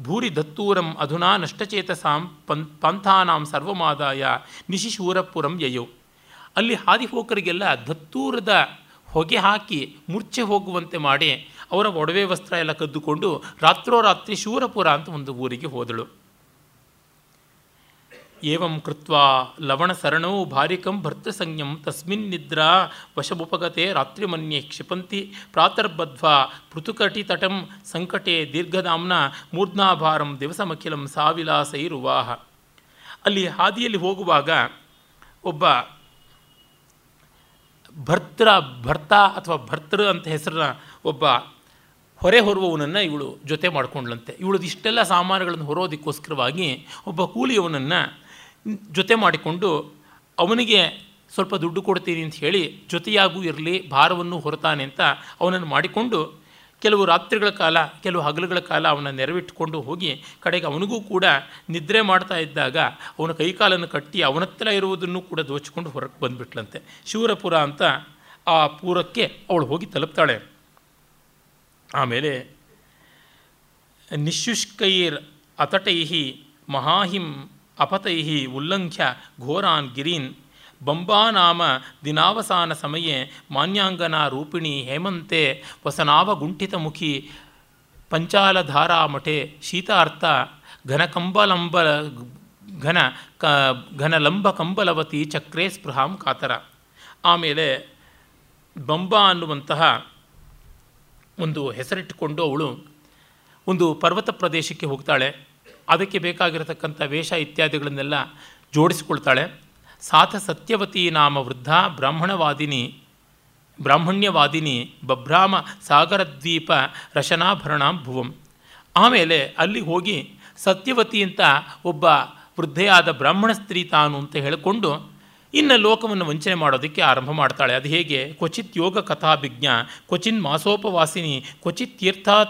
ಭೂರಿ ದತ್ತೂರಂ ಅಧುನಾ ನಷ್ಟಚೇತಸಾಂ ಪಂ ಪಂಥಾನಾಂ ಸರ್ವಮಾದಾಯ ನಿಶಿಶೂರಪುರಂ ಯಯೋ. ಅಲ್ಲಿ ಹಾದಿಹೋಕರಿಗೆಲ್ಲ ದತ್ತೂರದ ಹೊಗೆ ಹಾಕಿ ಮೂರ್ಛೆ ಹೋಗುವಂತೆ ಮಾಡಿ ಅವರ ಒಡವೆ ವಸ್ತ್ರ ಎಲ್ಲ ಕದ್ದುಕೊಂಡು ರಾತ್ರೋರಾತ್ರಿ ಶೂರಪುರ ಅಂತ ಒಂದು ಊರಿಗೆ ಹೋದಳು. ಏವಂ ಕೃತ್ವಾ ಲವಣಸರಣೌ ಭಾರಿಕಂ ಭರ್ತೃಸಂಜ್ಞಂ ತಸ್ಮಿನ್ ನಿದ್ರಾ ವಶಮುಪಗತೆ ರಾತ್ರಿಮನ್ಯೆ ಕ್ಷಿಪಂತಿ ಪ್ರಾತರ್ಬದ್ಧ್ವಾ ಪೃಥುಕಟಿತಟಂ ಸಂಕಟೆ ದೀರ್ಘಧಾಮ್ನ ಮೂರ್ಧ್ನಾಭಾರಂ ದಿವಸಮಖಿಲಂ ಸಾವಿಲಾಸೈರುವಾಹ. ಅಲ್ಲಿ ಹಾದಿಯಲ್ಲಿ ಹೋಗುವಾಗ ಒಬ್ಬ ಭರ್ತ್ರ ಭರ್ತ ಅಥವಾ ಭರ್ತೃ ಅಂತ ಹೆಸರನ್ನ ಒಬ್ಬ ಹೊರೆ ಹೊರುವವನನ್ನು ಇವಳು ಜೊತೆ ಮಾಡಿಕೊಂಡ್ಲಂತೆ ಇವಳದು ಇಷ್ಟೆಲ್ಲ ಸಾಮಾನುಗಳನ್ನು ಹೊರೋದಕ್ಕೋಸ್ಕರವಾಗಿ ಒಬ್ಬ ಕೂಲಿಯವನನ್ನು ಜೊತೆ ಮಾಡಿಕೊಂಡು ಅವನಿಗೆ ಸ್ವಲ್ಪ ದುಡ್ಡು ಕೊಡ್ತೀನಿ ಅಂತ ಹೇಳಿ ಜೊತೆಯಾಗೂ ಇರಲಿ, ಭಾರವನ್ನು ಹೊರತಾನೆ ಅಂತ ಅವನನ್ನು ಮಾಡಿಕೊಂಡು ಕೆಲವು ರಾತ್ರಿಗಳ ಕಾಲ, ಕೆಲವು ಹಗಲುಗಳ ಕಾಲ ಅವನ ನೆರವಿಟ್ಟುಕೊಂಡು ಹೋಗಿ ಕಡೆಗೆ ಅವನಿಗೂ ಕೂಡ ನಿದ್ರೆ ಮಾಡ್ತಾ ಇದ್ದಾಗ ಅವನ ಕೈಕಾಲನ್ನು ಕಟ್ಟಿ ಅವನ ಇರುವುದನ್ನು ಕೂಡ ದೋಚಿಕೊಂಡು ಹೊರಗೆ ಬಂದುಬಿಟ್ಲಂತೆ. ಶಿವರಪುರ ಅಂತ ಆ ಪೂರಕ್ಕೆ ಅವಳು ಹೋಗಿ ತಲುಪ್ತಾಳೆ. ಆಮೇಲೆ ನಿಶುಷ್ಕೈರ್ ಅತಟೈಹಿ ಮಹಾಹಿಂ ಅಪತೈಹಿ ಉಲ್ಲಂಘ್ಯ ಘೋರಾನ್ ಗಿರೀನ್ ಬಂಬಾನಾಮ ದಿನಾವಸಾನ ಸಮಯ ಮಾನ್ಯಾಂಗನ ರೂಪಿಣಿ ಹೇಮಂತೆ ವಸನಾವಗುಂಠಿತಮುಖಿ ಪಂಚಾಲಧಾರಾಮಠೆ ಶೀತಾರ್ಥ ಘನಕಂಬಲಂಬ ಘನ ಕ ಘನಲಂಬ ಕಂಬಲವತಿ ಚಕ್ರೇ ಸ್ಪೃಹಾಂ ಕಾತರ. ಆಮೇಲೆ ಬಂಬಾ ಅನ್ನುವಂತಹ ಒಂದು ಹೆಸರಿಟ್ಟುಕೊಂಡು ಅವಳು ಒಂದು ಪರ್ವತ ಪ್ರದೇಶಕ್ಕೆ ಹೋಗ್ತಾಳೆ. ಅದಕ್ಕೆ ಬೇಕಾಗಿರತಕ್ಕಂಥ ವೇಷ ಇತ್ಯಾದಿಗಳನ್ನೆಲ್ಲ ಜೋಡಿಸಿಕೊಳ್ತಾಳೆ. ಸಾಥ ಸತ್ಯವತಿ ನಾಮ ವೃದ್ಧ ಬ್ರಾಹ್ಮಣವಾದಿನಿ, ಬ್ರಾಹ್ಮಣ್ಯವಾದಿನಿ ಬಭ್ರಾಮ ಸಾಗರದ್ವೀಪ ರಶನಾಭರಣಾಂ ಭುವಂ. ಆಮೇಲೆ ಅಲ್ಲಿ ಹೋಗಿ ಸತ್ಯವತಿ ಅಂತ ಒಬ್ಬ ವೃದ್ಧೆಯಾದ ಬ್ರಾಹ್ಮಣ ಸ್ತ್ರೀ ತಾನು ಅಂತ ಹೇಳಿಕೊಂಡು ಇನ್ನು ಲೋಕವನ್ನು ವಂಚನೆ ಮಾಡೋದಕ್ಕೆ ಆರಂಭ ಮಾಡ್ತಾಳೆ. ಅದು ಹೇಗೆ? ಕ್ವಚಿತ್ ಯೋಗ ಕಥಾಭಿಜ್ಞ ಕ್ವಚಿನ್ ಮಾಸೋಪವಾಸಿನಿ, ಕ್ವಚಿತ್ ತೀರ್ಥಾ,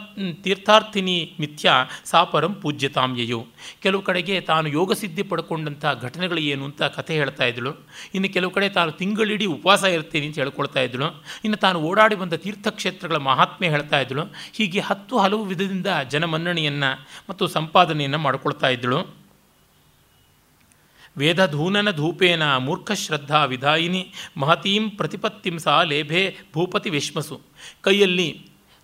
ತೀರ್ಥಾರ್ಥಿನಿ ಮಿಥ್ಯಾ ಸಾಪರಂ ಪೂಜ್ಯತಾಂ ಯಯು. ಕೆಲವು ಕಡೆಗೆ ತಾನು ಯೋಗ ಸಿದ್ಧಿ ಪಡ್ಕೊಂಡಂಥ ಘಟನೆಗಳು ಏನು ಅಂತ ಕಥೆ ಹೇಳ್ತಾ ಇದ್ದಳು. ಇನ್ನು ಕೆಲವು ಕಡೆ ತಾನು ತಿಂಗಳಿಡೀ ಉಪವಾಸ ಇರ್ತೀನಿ ಅಂತ ಹೇಳ್ಕೊಳ್ತಾ ಇದ್ದಳು. ಇನ್ನು ತಾನು ಓಡಾಡಿ ಬಂದ ತೀರ್ಥಕ್ಷೇತ್ರಗಳ ಮಹಾತ್ಮೆ ಹೇಳ್ತಾ ಇದ್ದಳು. ಹೀಗೆ ಹತ್ತು ಹಲವು ವಿಧದಿಂದ ಜನಮನ್ನಣೆಯನ್ನು ಮತ್ತು ಸಂಪಾದನೆಯನ್ನು ಮಾಡಿಕೊಳ್ತಾ ಇದ್ದಳು. ವೇದಧೂನನ ಧೂಪೇನ ಮೂರ್ಖಶ್ರದ್ಧಾ ವಿಧಾಯಿನಿ ಮಹತೀಂ ಪ್ರತಿಪತ್ತಿಂ ಸಾ ಲೇಭೆ ಭೂಪತಿ ವಿಶ್ಮಸು ಕೈಯಲ್ಲಿ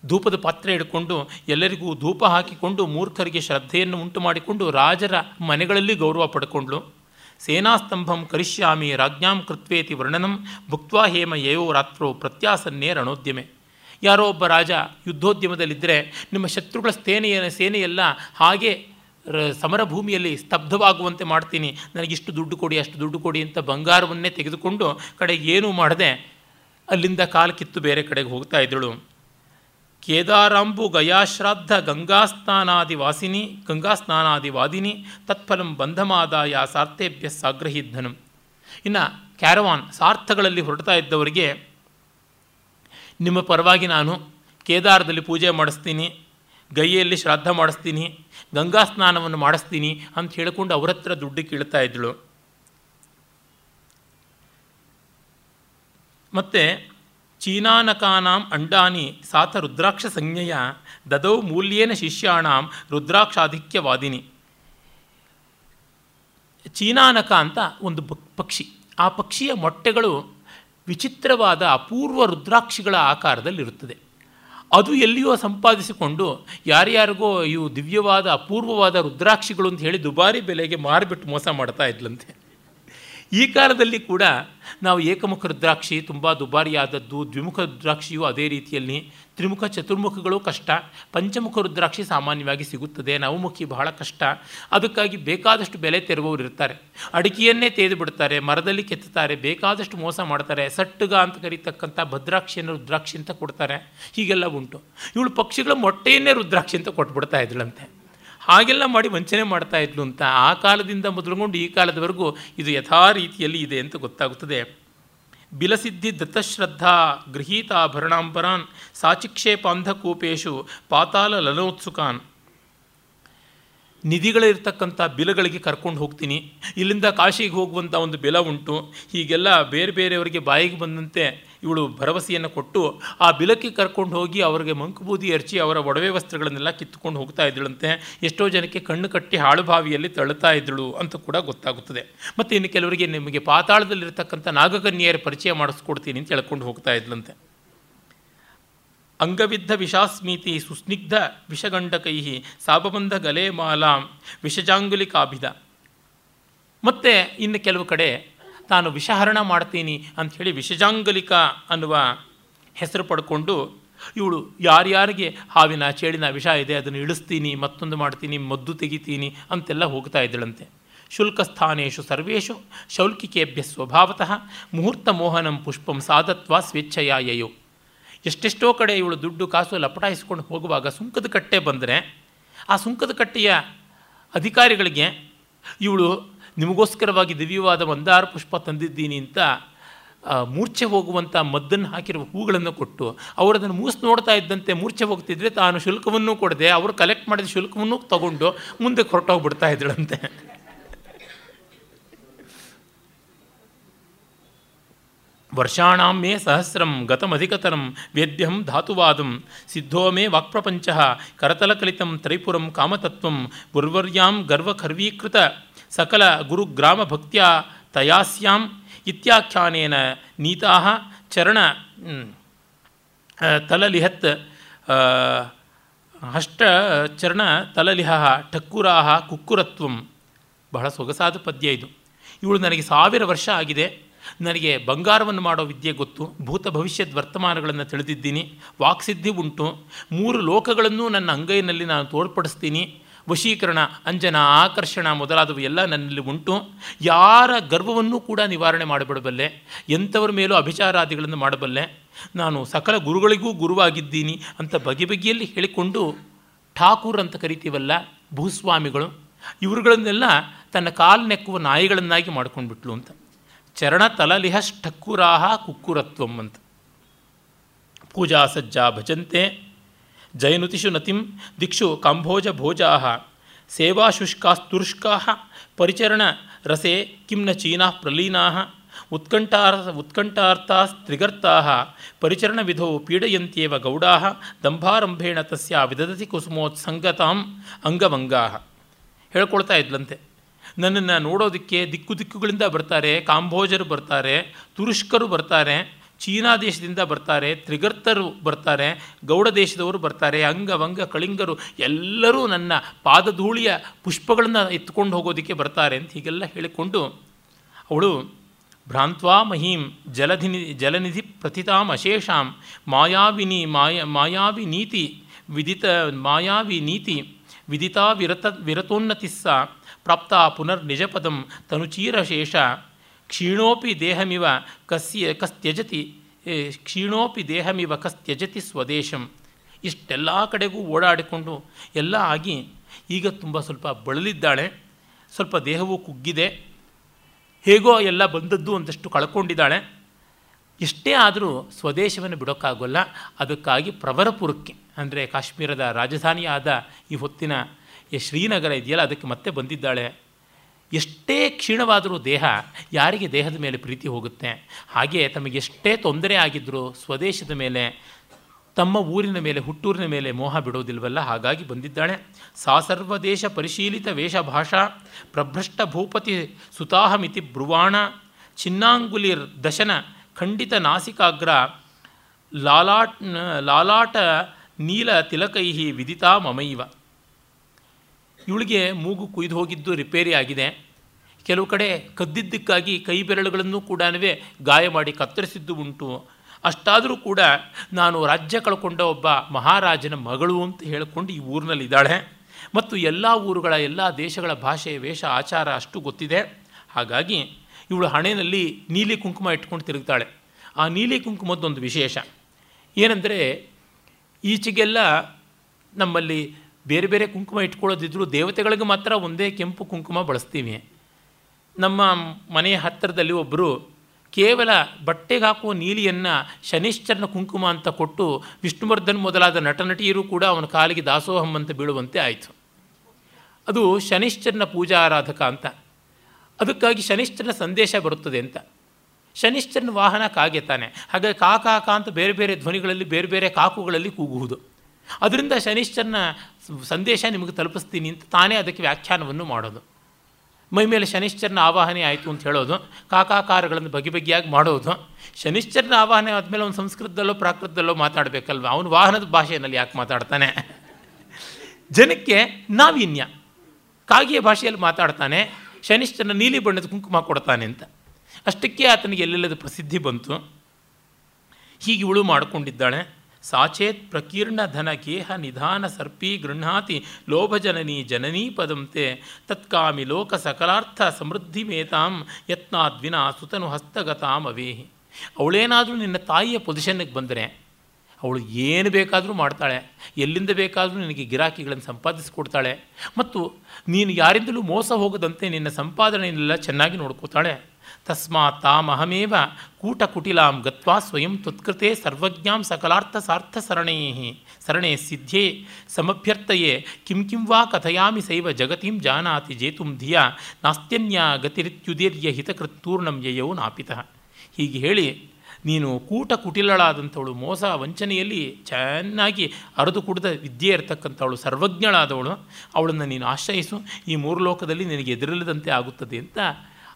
ಧೂಪದ ಪಾತ್ರೆ ಹಿಡ್ಕೊಂಡು ಎಲ್ಲರಿಗೂ ಧೂಪ ಹಾಕಿಕೊಂಡು ಮೂರ್ಖರಿಗೆ ಶ್ರದ್ಧೆಯನ್ನು ಉಂಟು ಮಾಡಿಕೊಂಡು ರಾಜರ ಮನೆಗಳಲ್ಲಿ ಗೌರವ ಪಡ್ಕೊಂಡ್ಳು ಸೇನಾಸ್ತಂಭಂ ಕರಿಷ್ಯಾಮಿ ರಾಜ್ಞಾಂ ಕೃತ್ವೇತಿ ವರ್ಣನಂ ಭುಕ್ವಾ ಹೇಮ ಯಯೋ ರಾತ್ರೋ ಪ್ರತ್ಯಾಸನ್ನೇ ರಣೋದ್ಯಮೆ. ಯಾರೋ ಒಬ್ಬ ರಾಜ ಯುದ್ಧೋದ್ಯಮದಲ್ಲಿದ್ದರೆ ನಿಮ್ಮ ಶತ್ರುಗಳ ಸೇನೆಯ ಸೇನೆಯೆಲ್ಲ ಹಾಗೆ ಸಮರ ಭೂಮಿಯಲ್ಲಿ ಸ್ತಬ್ಧವಾಗುವಂತೆ ಮಾಡ್ತೀನಿ. ನನಗಿಷ್ಟು ದುಡ್ಡು ಕೊಡಿ, ಅಷ್ಟು ದುಡ್ಡು ಕೊಡಿ ಅಂತ ಬಂಗಾರವನ್ನೇ ತೆಗೆದುಕೊಂಡು ಕಡೆಗೆ ಏನೂ ಮಾಡದೆ ಅಲ್ಲಿಂದ ಕಾಲು ಕಿತ್ತು ಬೇರೆ ಕಡೆಗೆ ಹೋಗ್ತಾ ಇದ್ದಳು. ಕೇದಾರಾಂಬು ಗಯಾಶ್ರಾದ್ದ ಗಂಗಾಸ್ನಾನಾದಿ ವಾಸಿನಿ ಗಂಗಾಸ್ನಾನಾದಿ ವಾದಿನಿ ತತ್ಫಲಂ ಬಂಧಮಾದಾಯ ಸಾರ್ಥೇಭ್ಯ ಸಾಗ್ರಹಿದ್ದನು ಇನ್ನು ಕ್ಯಾರವಾನ್ ಸಾರ್ಥಗಳಲ್ಲಿ ಹೊರಡ್ತಾ ಇದ್ದವರಿಗೆ, ನಿಮ್ಮ ಪರವಾಗಿ ನಾನು ಕೇದಾರದಲ್ಲಿ ಪೂಜೆ ಮಾಡಿಸ್ತೀನಿ ಗೈಯಲ್ಲಿ ಶ್ರಾದ್ದ ಮಾಡಿಸ್ತೀನಿ, ಗಂಗಾ ಸ್ನಾನವನ್ನು ಮಾಡಿಸ್ತೀನಿ ಅಂತ ಹೇಳಿಕೊಂಡು ಅವ್ರ ಹತ್ರ ದುಡ್ಡು ಕೀಳ್ತಾ ಇದ್ದಳು ಮತ್ತು ಚೀನಾನಕಾನಾಂ ಅಂಡಾನಿ ಸಾತ ರುದ್ರಾಕ್ಷ ಸಂಜ್ಞೆಯ ದದೌ ಮೂಲ್ಯೇನ ಶಿಷ್ಯಾಣಾಂ ರುದ್ರಾಕ್ಷಾಧಿಕ್ಯವಾದಿನಿ. ಚೀನಾನಕ ಅಂತ ಒಂದು ಪಕ್ಷಿ. ಆ ಪಕ್ಷಿಯ ಮೊಟ್ಟೆಗಳು ವಿಚಿತ್ರವಾದ ಅಪೂರ್ವ ರುದ್ರಾಕ್ಷಿಗಳ ಆಕಾರದಲ್ಲಿರುತ್ತದೆ. ಅದು ಎಲ್ಲಿಯೋ ಸಂಪಾದಿಸಿಕೊಂಡು ಯಾರ್ಯಾರಿಗೋ ಇವು ದಿವ್ಯವಾದ, ಅಪೂರ್ವವಾದ ರುದ್ರಾಕ್ಷಿಗಳು ಅಂತ ಹೇಳಿ ದುಬಾರಿ ಬೆಲೆಗೆ ಮಾರಿಬಿಟ್ಟು ಮೋಸ ಮಾಡ್ತಾ ಇದ್ಲಂತೆ. ಈ ಕಾಲದಲ್ಲಿ ಕೂಡ ನಾವು ಏಕಮುಖ ರುದ್ರಾಕ್ಷಿ, ತುಂಬ ದುಬಾರಿಯಾದದ್ದು, ದ್ವಿಮುಖ ರುದ್ರಾಕ್ಷಿಯು ಅದೇ ರೀತಿಯಲ್ಲಿ ತ್ರಿಮುಖ ಚತುರ್ಮುಖಗಳು ಕಷ್ಟ. ಪಂಚಮುಖ ರುದ್ರಾಕ್ಷಿ ಸಾಮಾನ್ಯವಾಗಿ ಸಿಗುತ್ತದೆ. ನವಮುಖಿ ಬಹಳ ಕಷ್ಟ. ಅದಕ್ಕಾಗಿ ಬೇಕಾದಷ್ಟು ಬೆಲೆ ತೆರುವವರು ಇರ್ತಾರೆ. ಅಡಿಕೆಯನ್ನೇ ತೆಗೆದು ಬಿಡ್ತಾರೆ, ಮರದಲ್ಲಿ ಕೆತ್ತುತ್ತಾರೆ, ಬೇಕಾದಷ್ಟು ಮೋಸ ಮಾಡ್ತಾರೆ, ಸಟ್ಟುಗ ಅಂತ ಕರೀತಕ್ಕಂಥ ಭದ್ರಾಕ್ಷಿಯನ್ನು ರುದ್ರಾಕ್ಷಿ ಅಂತ ಕೊಡ್ತಾರೆ. ಹೀಗೆಲ್ಲ ಉಂಟು. ಇವಳು ಪಕ್ಷಿಗಳ ಮೊಟ್ಟೆಯನ್ನೇ ರುದ್ರಾಕ್ಷಿ ಅಂತ ಕೊಟ್ಬಿಡ್ತಾ ಇದ್ಳಂತೆ ಹಾಗೆಲ್ಲ ಮಾಡಿ ವಂಚನೆ ಮಾಡ್ತಾ ಇದ್ಲು ಅಂತ ಆ ಕಾಲದಿಂದ ಮೊದಲುಗೊಂಡು ಈ ಕಾಲದವರೆಗೂ ಇದು ಯಥಾ ರೀತಿಯಲ್ಲಿ ಇದೆ ಅಂತ ಗೊತ್ತಾಗುತ್ತದೆ. ಬಿಲಸಿದ್ಧಿ ದತ್ತಶ್ರದ್ಧಾ ಗೃಹೀತಾಭರಣಾಂಬರಾನ್ ಸಾಚಿಕ್ಷೇಪಾಂಧಕೂಪೇಶು ಪಾತಾಲ ಲಲೋತ್ಸುಕಾನ್. ನಿಧಿಗಳಿರ್ತಕ್ಕಂಥ ಬಿಲಗಳಿಗೆ ಕರ್ಕೊಂಡು ಹೋಗ್ತೀನಿ. ಇಲ್ಲಿಂದ ಕಾಶಿಗೆ ಹೋಗುವಂಥ ಒಂದು ಬಿಲ ಉಂಟು. ಹೀಗೆಲ್ಲ ಬೇರೆ ಬೇರೆಯವರಿಗೆ ಬಾಯಿಗೆ ಬಂದಂತೆ ಇವಳು ಭರವಸೆಯನ್ನು ಕೊಟ್ಟು ಆ ಬಿಲಕ್ಕೆ ಕರ್ಕೊಂಡು ಹೋಗಿ ಅವರಿಗೆ ಮಂಕುಬೂದಿ ಎರಚಿ ಅವರ ಒಡವೆ ವಸ್ತ್ರಗಳನ್ನೆಲ್ಲ ಕಿತ್ತುಕೊಂಡು ಹೋಗ್ತಾ ಇದ್ದಳಂತೆ. ಎಷ್ಟೋ ಜನಕ್ಕೆ ಕಣ್ಣು ಕಟ್ಟಿ ಹಾಳುಬಾವಿಯಲ್ಲಿ ತಳ್ಳುತ್ತಾ ಇದ್ದಳು ಅಂತ ಕೂಡ ಗೊತ್ತಾಗುತ್ತದೆ. ಮತ್ತು ಇನ್ನು ಕೆಲವರಿಗೆ ನಿಮಗೆ ಪಾತಾಳದಲ್ಲಿರ್ತಕ್ಕಂಥ ನಾಗಕನ್ಯೆಯರ ಪರಿಚಯ ಮಾಡಿಸ್ಕೊಡ್ತೀನಿ ಅಂತ ಹೇಳ್ಕೊಂಡು ಹೋಗ್ತಾ ಇದ್ಲಂತೆ ಅಂಗವಿದ್ಧ ವಿಷಾಸ್ಮೀತಿ ಸುಸ್ನಿಗ್ಧ ವಿಷಗಂಡಕೈ ಸಾಬಬಂಧ ಗಲೆ ವಿಷಜಾಂಗುಲಿ ಕಾಭಿದ ಮತ್ತು ಇನ್ನು ಕೆಲವು ಕಡೆ ತಾನು ವಿಷಹರಣ ಮಾಡ್ತೀನಿ ಅಂಥೇಳಿ ವಿಷಜಾಂಗಲಿಕ ಅನ್ನುವ ಹೆಸರು ಪಡ್ಕೊಂಡು ಇವಳು ಯಾರ್ಯಾರಿಗೆ ಹಾವಿನ ಚೇಳಿನ ವಿಷ ಇದೆ ಅದನ್ನು ಇಳಿಸ್ತೀನಿ, ಮತ್ತೊಂದು ಮಾಡ್ತೀನಿ, ಮದ್ದು ತೆಗಿತೀನಿ ಅಂತೆಲ್ಲ ಹೋಗ್ತಾ ಇದ್ದಳಂತೆ. ಶುಲ್ಕಸ್ಥಾನೇಶು ಸರ್ವೇಶು ಶೌಲ್ಕಿಕೇಭ್ಯ ಸ್ವಭಾವತಃ ಮುಹೂರ್ತ ಮೋಹನಂ ಪುಷ್ಪಂ ಸಾಧತ್ವ ಸ್ವೇಚ್ಛೆಯ ಎಷ್ಟೆಷ್ಟೋ ಕಡೆ ಇವಳು ದುಡ್ಡು ಕಾಸು ಲಪಟಾಯಿಸ್ಕೊಂಡು ಹೋಗುವಾಗ ಸುಂಕದ ಕಟ್ಟೆ ಬಂದರೆ ಆ ಸುಂಕದ ಕಟ್ಟೆಯ ಅಧಿಕಾರಿಗಳಿಗೆ ಇವಳು ನಿಮಗೋಸ್ಕರವಾಗಿ ದಿವ್ಯವಾದ ಮಂದಾರ ಪುಷ್ಪ ತಂದಿದ್ದೀನಿ ಅಂತ ಮೂರ್ಛೆ ಹೋಗುವಂಥ ಮದ್ದನ್ನು ಹಾಕಿರುವ ಹೂಗಳನ್ನು ಕೊಟ್ಟು, ಅವರು ಅದನ್ನು ಮೂಸ್ ನೋಡ್ತಾ ಇದ್ದಂತೆ ಮೂರ್ಛೆ ಹೋಗ್ತಿದ್ರೆ ತಾನು ಶುಲ್ಕವನ್ನು ಕೊಡದೆ, ಅವರು ಕಲೆಕ್ಟ್ ಮಾಡಿದ ಶುಲ್ಕವನ್ನು ತಗೊಂಡು ಮುಂದೆ ಹೊರಟೋಗ್ಬಿಡ್ತಾ ಇದ್ದಳಂತೆ ವರ್ಷಾಣಾಂ ಮೇ ಸಹಸ್ರಂ ಗತಮಧಿಕತರಂ ವೇದ್ಯಂ ಧಾತುವಾದಂ ಸಿದ್ಧೋ ಮೇ ವಾಕ್ಪ್ರಪಂಚ ಕರತಲಕಲಿತಂ ತ್ರೈಪುರಂ ಕಾಮತತ್ವಂ ಗುರ್ವರ್ಯಾಂ ಗರ್ವಖರ್ವೀಕೃತ ಸಕಲ ಗುರುಗ್ರಾಮ ಭಕ್ತಿಯ ತಯಾಸ್ಯಾಂ ಇತ್ಯಾಖ್ಯಾನೇನ ನೀತಾ ಚರಣ ತಲಲಿಹತ್ ಅಷ್ಟ ಚರಣ ತಲಲಿಹ ಠಕ್ಕುರಾಹ ಕುಕ್ಕುರತ್ವಂ ಬಹಳ ಸೊಗಸಾದ ಪದ್ಯ ಇದು. ಇವಳು ನನಗೆ ಸಾವಿರ ವರ್ಷ ಆಗಿದೆ. ನನಗೆ ಬಂಗಾರವನ್ನು ಮಾಡೋ ವಿದ್ಯೆ ಗೊತ್ತು. ಭೂತ ಭವಿಷ್ಯದ ವರ್ತಮಾನಗಳನ್ನು ತಿಳಿದಿದ್ದೀನಿ. ವಾಕ್ಸಿದ್ಧಿ ಉಂಟು. ಮೂರು ಲೋಕಗಳನ್ನು ನನ್ನ ಅಂಗೈನಲ್ಲಿ ನಾನು ತೋರ್ಪಡಿಸ್ತೀನಿ. ವಶೀಕರಣ, ಅಂಜನ, ಆಕರ್ಷಣ ಮೊದಲಾದವು ಎಲ್ಲ ನನ್ನಲ್ಲಿ ಉಂಟು. ಯಾರ ಗರ್ವವನ್ನು ಕೂಡ ನಿವಾರಣೆ ಮಾಡಿಬಿಡಬಲ್ಲೆ. ಎಂಥವ್ರ ಮೇಲೂ ಅಭಿಚಾರಾದಿಗಳನ್ನು ಮಾಡಬಲ್ಲೆ. ನಾನು ಸಕಲ ಗುರುಗಳಿಗೂ ಗುರುವಾಗಿದ್ದೀನಿ ಅಂತ ಬಗೆ ಬಗೆಯಲ್ಲಿ ಹೇಳಿಕೊಂಡು ಠಾಕೂರ್ ಅಂತ ಕರಿತೀವಲ್ಲ ಭೂಸ್ವಾಮಿಗಳು, ಇವರುಗಳನ್ನೆಲ್ಲ ತನ್ನ ಕಾಲು ನೆಕ್ಕುವ ನಾಯಿಗಳನ್ನಾಗಿ ಮಾಡ್ಕೊಂಡ್ಬಿಟ್ಲು ಅಂತ. ಚರಣ ತಲಲಿಹಶ್ ಠಕ್ಕುರಾಹ ಕುಕ್ಕುರತ್ವಂ ಅಂತ. ಪೂಜಾ ಸಜ್ಜಾ ಭಜಂತೆ. ಜಯನುತಿಷು ನತಿಂ ದಿಕ್ಷು ಕಾಂಭೋಜ ಭೋಜಾ ಸೇವಾಶುಷ್ಕಾಸ್ತುಷ್ಕಾ ಪರಿಚರಣ ರಸೆ ಕಿಂ ನ ಚೀನಾ ಪ್ರಲೀನಾ ಉತ್ಕಂಠಾರ್ ಉತ್ಕಂಠಾರ್ಥಾಸ್ತ್ರಿಗರ್ತಾ ಪರಿಚರಣ ವಿಧೌ ಪೀಡಯಂತ್ಯೇವ ಗೌಡಾ ದಂಭಾರಂಭೇಣ ತಸ್ಯ ವಿದಧತಿ ಕುಸುಮೋತ್ಸಂಗತಾಂ ಅಂಗವಂಗಾ ಹೇಳ್ಕೊಳ್ತಾ ಇದ್ಲಂತೆ. ನನ್ನನ್ನು ನೋಡೋದಕ್ಕೆ ದಿಕ್ಕು ದಿಕ್ಕುಗಳಿಂದ ಬರ್ತಾರೆ ಕಾಂಬೋಜರು ಬರ್ತಾರೆ, ತುರುಷ್ಕರು ಬರ್ತಾರೆ ಚೀನಾ ದೇಶದಿಂದ ಬರ್ತಾರೆ, ತ್ರಿಗರ್ತರು ಬರ್ತಾರೆ, ಗೌಡ ದೇಶದವರು ಬರ್ತಾರೆ, ಅಂಗವಂಗ, ಕಳಿಂಗರು ಎಲ್ಲರೂ ನನ್ನ ಪಾದಧೂಳಿಯ ಪುಷ್ಪಗಳನ್ನು ಎತ್ಕೊಂಡು ಹೋಗೋದಕ್ಕೆ ಬರ್ತಾರೆ ಅಂತ ಹೀಗೆಲ್ಲ ಹೇಳಿಕೊಂಡು ಅವಳು, ಭ್ರಾಂತ್ವಾ ಮಹೀಂ ಜಲಧಿನಿ, ಜಲನಿಧಿ ಪ್ರಥಿತಾಂ ಅಶೇಷಾಂ, ಮಾಯಾವಿನಿ, ಮಾಯ, ಮಾಯಾವಿ ನೀತಿ ವಿದಿತ, ಮಾಯಾವಿ ನೀತಿ ವಿದಿತಾ ವಿರತ, ವಿರತೋನ್ನತಿಸ್ಸ, ಪ್ರಾಪ್ತ ಪುನರ್ ನಿಜಪದಂ ತನುಚೀರಶೇಷ. ಕ್ಷೀಣೋಪಿ ದೇಹಮಿವ ಕಸ್ಯ, ಕಸ್ತ್ಯಜತಿ ಕ್ಷೀಣೋಪಿ ದೇಹಮಿವ ಕಸ್ತ್ಯಜತಿ ಸ್ವದೇಶಂ. ಇಷ್ಟೆಲ್ಲ ಕಡೆಗೂ ಓಡಾಡಿಕೊಂಡು ಎಲ್ಲ ಆಗಿ ಈಗ ತುಂಬ ಸ್ವಲ್ಪ ಬಳಲಿದ್ದಾಳೆ. ಸ್ವಲ್ಪ ದೇಹವು ಕುಗ್ಗಿದೆ. ಹೇಗೋ ಎಲ್ಲ ಬಂದದ್ದು ಒಂದಷ್ಟು ಕಳ್ಕೊಂಡಿದ್ದಾಳೆ. ಇಷ್ಟೇ ಆದರೂ ಸ್ವದೇಶವನ್ನು ಬಿಡೋಕ್ಕಾಗೋಲ್ಲ. ಅದಕ್ಕಾಗಿ ಪ್ರವರಪುರಕ್ಕೆ, ಅಂದರೆ ಕಾಶ್ಮೀರದ ರಾಜಧಾನಿಯಾದ ಈ ಹೊತ್ತಿನ ಶ್ರೀನಗರ ಇದೆಯಲ್ಲ, ಅದಕ್ಕೆ ಮತ್ತೆ ಬಂದಿದ್ದಾಳೆ. ಎಷ್ಟೇ ಕ್ಷೀಣವಾದರೂ ದೇಹ ಯಾರಿಗೆ ದೇಹದ ಮೇಲೆ ಪ್ರೀತಿ ಹೋಗುತ್ತೆ, ಹಾಗೆ ತಮಗೆ ಎಷ್ಟೇ ತೊಂದರೆ ಆಗಿದ್ದರೂ ಸ್ವದೇಶದ ಮೇಲೆ, ತಮ್ಮ ಊರಿನ ಮೇಲೆ, ಹುಟ್ಟೂರಿನ ಮೇಲೆ ಮೋಹ ಬಿಡೋದಿಲ್ವಲ್ಲ? ಹಾಗಾಗಿ ಬಂದಿದ್ದಾಳೆ. ಸಾ ಸರ್ವದೇಶ ಪರಿಶೀಲಿತ ವೇಷಭಾಷಾ ಪ್ರಭ್ರಷ್ಟ ಭೂಪತಿ ಸುತಾಹಮಿತಿ ಬ್ರುವಾಣ ಚಿನ್ನಾಂಗುಲಿರ್ ದಶನ ಖಂಡಿತ ನಾಸಿಕಾಗ್ರ ಲಾಲಾಟ್ ಲಾಲಾಟ ನೀಲ ತಿಲಕೈ ವಿದಿತಾ ಮಮೈವ. ಇವಳಿಗೆ ಮೂಗು ಕುಯ್ದು ಹೋಗಿದ್ದು ರಿಪೇರಿ ಆಗಿದೆ. ಕೆಲವು ಕಡೆ ಕದ್ದಿದ್ದಕ್ಕಾಗಿ ಕೈ ಬೆರಳುಗಳನ್ನು ಕೂಡ ಗಾಯ ಮಾಡಿ ಕತ್ತರಿಸಿದ್ದು ಉಂಟು. ಅಷ್ಟಾದರೂ ಕೂಡ ನಾನು ರಾಜ್ಯ ಕಳ್ಕೊಂಡ ಒಬ್ಬ ಮಹಾರಾಜನ ಮಗಳು ಅಂತ ಹೇಳಿಕೊಂಡು ಈ ಊರಿನಲ್ಲಿದ್ದಾಳೆ ಮತ್ತು ಎಲ್ಲ ಊರುಗಳ, ಎಲ್ಲ ದೇಶಗಳ ಭಾಷೆ, ವೇಷ, ಆಚಾರ ಅಷ್ಟು ಗೊತ್ತಿದೆ. ಹಾಗಾಗಿ ಇವಳು ಹಣೆಯಲ್ಲಿ ನೀಲಿ ಕುಂಕುಮ ಇಟ್ಕೊಂಡು ತಿರುಗ್ತಾಳೆ. ಆ ನೀಲಿ ಕುಂಕುಮದ್ದೊಂದು ವಿಶೇಷ. ಏನೆಂದರೆ ಈಚೆಗೆಲ್ಲ ನಮ್ಮಲ್ಲಿ ಬೇರೆ ಬೇರೆ ಕುಂಕುಮ ಇಟ್ಕೊಳ್ಳೋದಿದ್ರು ದೇವತೆಗಳಿಗೆ ಮಾತ್ರ ಒಂದೇ ಕೆಂಪು ಕುಂಕುಮ ಬಳಸ್ತೀವಿ. ನಮ್ಮ ಮನೆಯ ಹತ್ತಿರದಲ್ಲಿ ಒಬ್ಬರು ಕೇವಲ ಬಟ್ಟೆಗೆ ಹಾಕುವ ನೀಲಿಯನ್ನು ಶನಿಶ್ಚರನ ಕುಂಕುಮ ಅಂತ ಕೊಟ್ಟು ವಿಷ್ಣುವರ್ಧನ್ ಮೊದಲಾದ ನಟನಟಿಯರು ಕೂಡ ಅವನ ಕಾಲಿಗೆ ದಾಸೋಹಂ ಅಂತ ಬೀಳುವಂತೆ ಆಯಿತು. ಅದು ಶನಿಶ್ಚರನ ಪೂಜಾ ಆರಾಧಕ ಅಂತ. ಅದಕ್ಕಾಗಿ ಶನಿಶ್ಚರನ ಸಂದೇಶ ಬರುತ್ತದೆ ಅಂತ. ಶನಿಶ್ಚರನ ವಾಹನ ಕಾಗೆ ತಾನೆ. ಹಾಗಾಗಿ ಕಾ ಕಾ ಕಾ ಅಂತ ಬೇರೆ ಬೇರೆ ಧ್ವನಿಗಳಲ್ಲಿ, ಬೇರೆ ಬೇರೆ ಕಾಕುಗಳಲ್ಲಿ ಕೂಗುವುದು. ಅದರಿಂದ ಶನಿಶ್ಚರನ ಸಂದೇಶ ನಿಮಗೆ ತಲುಪಿಸ್ತೀನಿ ಅಂತ ತಾನೇ ಅದಕ್ಕೆ ವ್ಯಾಖ್ಯಾನವನ್ನು ಮಾಡೋದು. ಮೈ ಮೇಲೆ ಶನಿಶ್ಚರನ ಆವಾಹನೆ ಆಯಿತು ಅಂತ ಹೇಳೋದು, ಕಾಕಾಕಾರಗಳನ್ನು ಬಗೆ ಬಗೆಯಾಗಿ ಮಾಡೋದು. ಶನಿಶ್ಚರನ ಆವಾಹನೆ ಆದಮೇಲೆ ಅವನು ಸಂಸ್ಕೃತದಲ್ಲೋ ಪ್ರಾಕೃತದಲ್ಲೋ ಮಾತಾಡಬೇಕಲ್ವ? ಅವನು ವಾಹನದ ಭಾಷೆಯಲ್ಲಿ ಯಾಕೆ ಮಾತಾಡ್ತಾನೆ? ಜನಕ್ಕೆ ನಾವೀನ್ಯ. ಕಾಗಿಯ ಭಾಷೆಯಲ್ಲಿ ಮಾತಾಡ್ತಾನೆ, ಶನಿಶ್ಚರನ ನೀಲಿ ಬಣ್ಣದ ಕುಂಕುಮ ಕೊಡ್ತಾನೆ ಅಂತ. ಅಷ್ಟಕ್ಕೆ ಆತನಿಗೆ ಎಲ್ಲೆಲ್ಲದ ಪ್ರಸಿದ್ಧಿ ಬಂತು. ಹೀಗೆ ಇವಳು ಮಾಡಿಕೊಂಡಿದ್ದಾಳೆ. ಸಾಚೇತ್ ಪ್ರಕೀರ್ಣ ಧನ ಗೇಹ ನಿಧಾನ ಸರ್ಪಿ ಗೃಹಾತಿ ಲೋಭಜನನಿ ಜನನೀ ಪದಂತೆ ತತ್ಕಾಮಿ ಲೋಕ ಸಕಲಾರ್ಥ ಸಮೃದ್ಧಿ ಮೇತಾಂ ಯತ್ನಾದ್ವಿನ ಸುತನು ಹಸ್ತಗತಾಂ ಅವೇಹಿ. ಅವಳೇನಾದರೂ ನಿನ್ನ ತಾಯಿಯ ಪೊಸಿಷನ್ನಿಗೆ ಬಂದರೆ ಅವಳು ಏನು ಬೇಕಾದರೂ ಮಾಡ್ತಾಳೆ. ಎಲ್ಲಿಂದ ಬೇಕಾದರೂ ನಿನಗೆ ಗಿರಾಕಿಗಳನ್ನು ಸಂಪಾದಿಸಿಕೊಡ್ತಾಳೆ ಮತ್ತು ನೀನು ಯಾರಿಂದಲೂ ಮೋಸ ಹೋಗದಂತೆ ನಿನ್ನ ಸಂಪಾದನೆಯನ್ನೆಲ್ಲ ಚೆನ್ನಾಗಿ ನೋಡ್ಕೋತಾಳೆ. ತಸ್ಮಾತ್ ತಾಮಹಮೇವ ಕೂಟಕುಟಿಲಾಂ ಗತ್ವಾ ಸ್ವಯಂ ತ್ವತ್ಕೃತೆ ಸರ್ವಜ್ಞಾಂ ಸಕಲಾರ್ಥ ಸಾರ್ಥ ಸರಣೇ ಸರಣೆ ಸಿದ್ಧೇ ಸಮಭ್ಯರ್ಥಯೇ ಕಿಂ ಕಿಂ ವಾ ಕಥಯಾಮಿ ಸೈವ ಜಗತಿಂ ಜಾನಾತಿ ಜೇತುಂ ಧಿಯ ನಾಸ್ತ್ಯನ್ಯ ಗತಿರಿತ್ಯುದೀರ್ಯ ಹಿತಕೃತ್ತೂರ್ಣಂ ಯಯೌ ನಾಪಿತಃ ಹೀಗೆ ಹೇಳಿ, ನೀನು ಕೂಟ ಕುಟಿಲಳಾದಂಥವಳು ಮೋಸ ವಂಚನೆಯಲ್ಲಿ ಚೆನ್ನಾಗಿ ಅರೆದು ಕುಡಿದ ವಿದ್ಯೆ ಇರತಕ್ಕಂಥವಳು ಸರ್ವಜ್ಞಳಾದವಳು, ಅವಳನ್ನು ನೀನು ಆಶ್ರಯಿಸು, ಈ ಮೂರು ಲೋಕದಲ್ಲಿ ನಿನಗೆ ಎದುರಿಲ್ಲದಂತೆ ಆಗುತ್ತದೆ ಅಂತ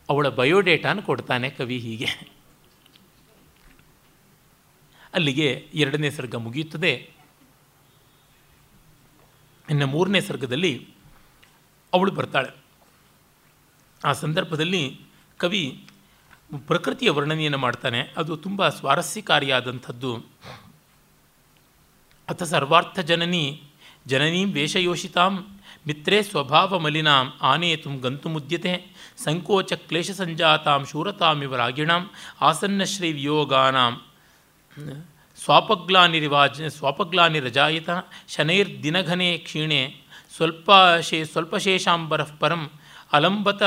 ಅವಳ ಬಯೋಡೇಟಾನ ಕೊಡ್ತಾನೆ ಕವಿ ಹೀಗೆ. ಅಲ್ಲಿಗೆ ಎರಡನೇ ಸರ್ಗ ಮುಗಿಯುತ್ತದೆ. ಇನ್ನು ಮೂರನೇ ಸರ್ಗದಲ್ಲಿ ಅವಳು ಬರ್ತಾಳೆ. ಆ ಸಂದರ್ಭದಲ್ಲಿ ಕವಿ ಪ್ರಕೃತಿಯ ವರ್ಣನೆಯನ್ನು ಮಾಡ್ತಾನೆ. ಅದು ತುಂಬ ಸ್ವಾರಸ್ಯಕಾರಿಯಾದಂಥದ್ದು. ಅಥ ಸರ್ವಾರ್ಥ ಜನನಿ, ಜನನೀಂ ವೇಷಯೋಷಿತಾಂ मित्रे स्वभाव मलिना आनेतुम गंतुमुद्यते संकोच क्लेश संजाता शूरतामिव रागिणाम। आसन्न श्री वियोगानाम स्वापग्लानिरिवाज, स्वापग्लानिरजायत। शनैर्दिनघने क्षीणे स्वल्पशे स्वल्पशेषांबरः परम अलंबत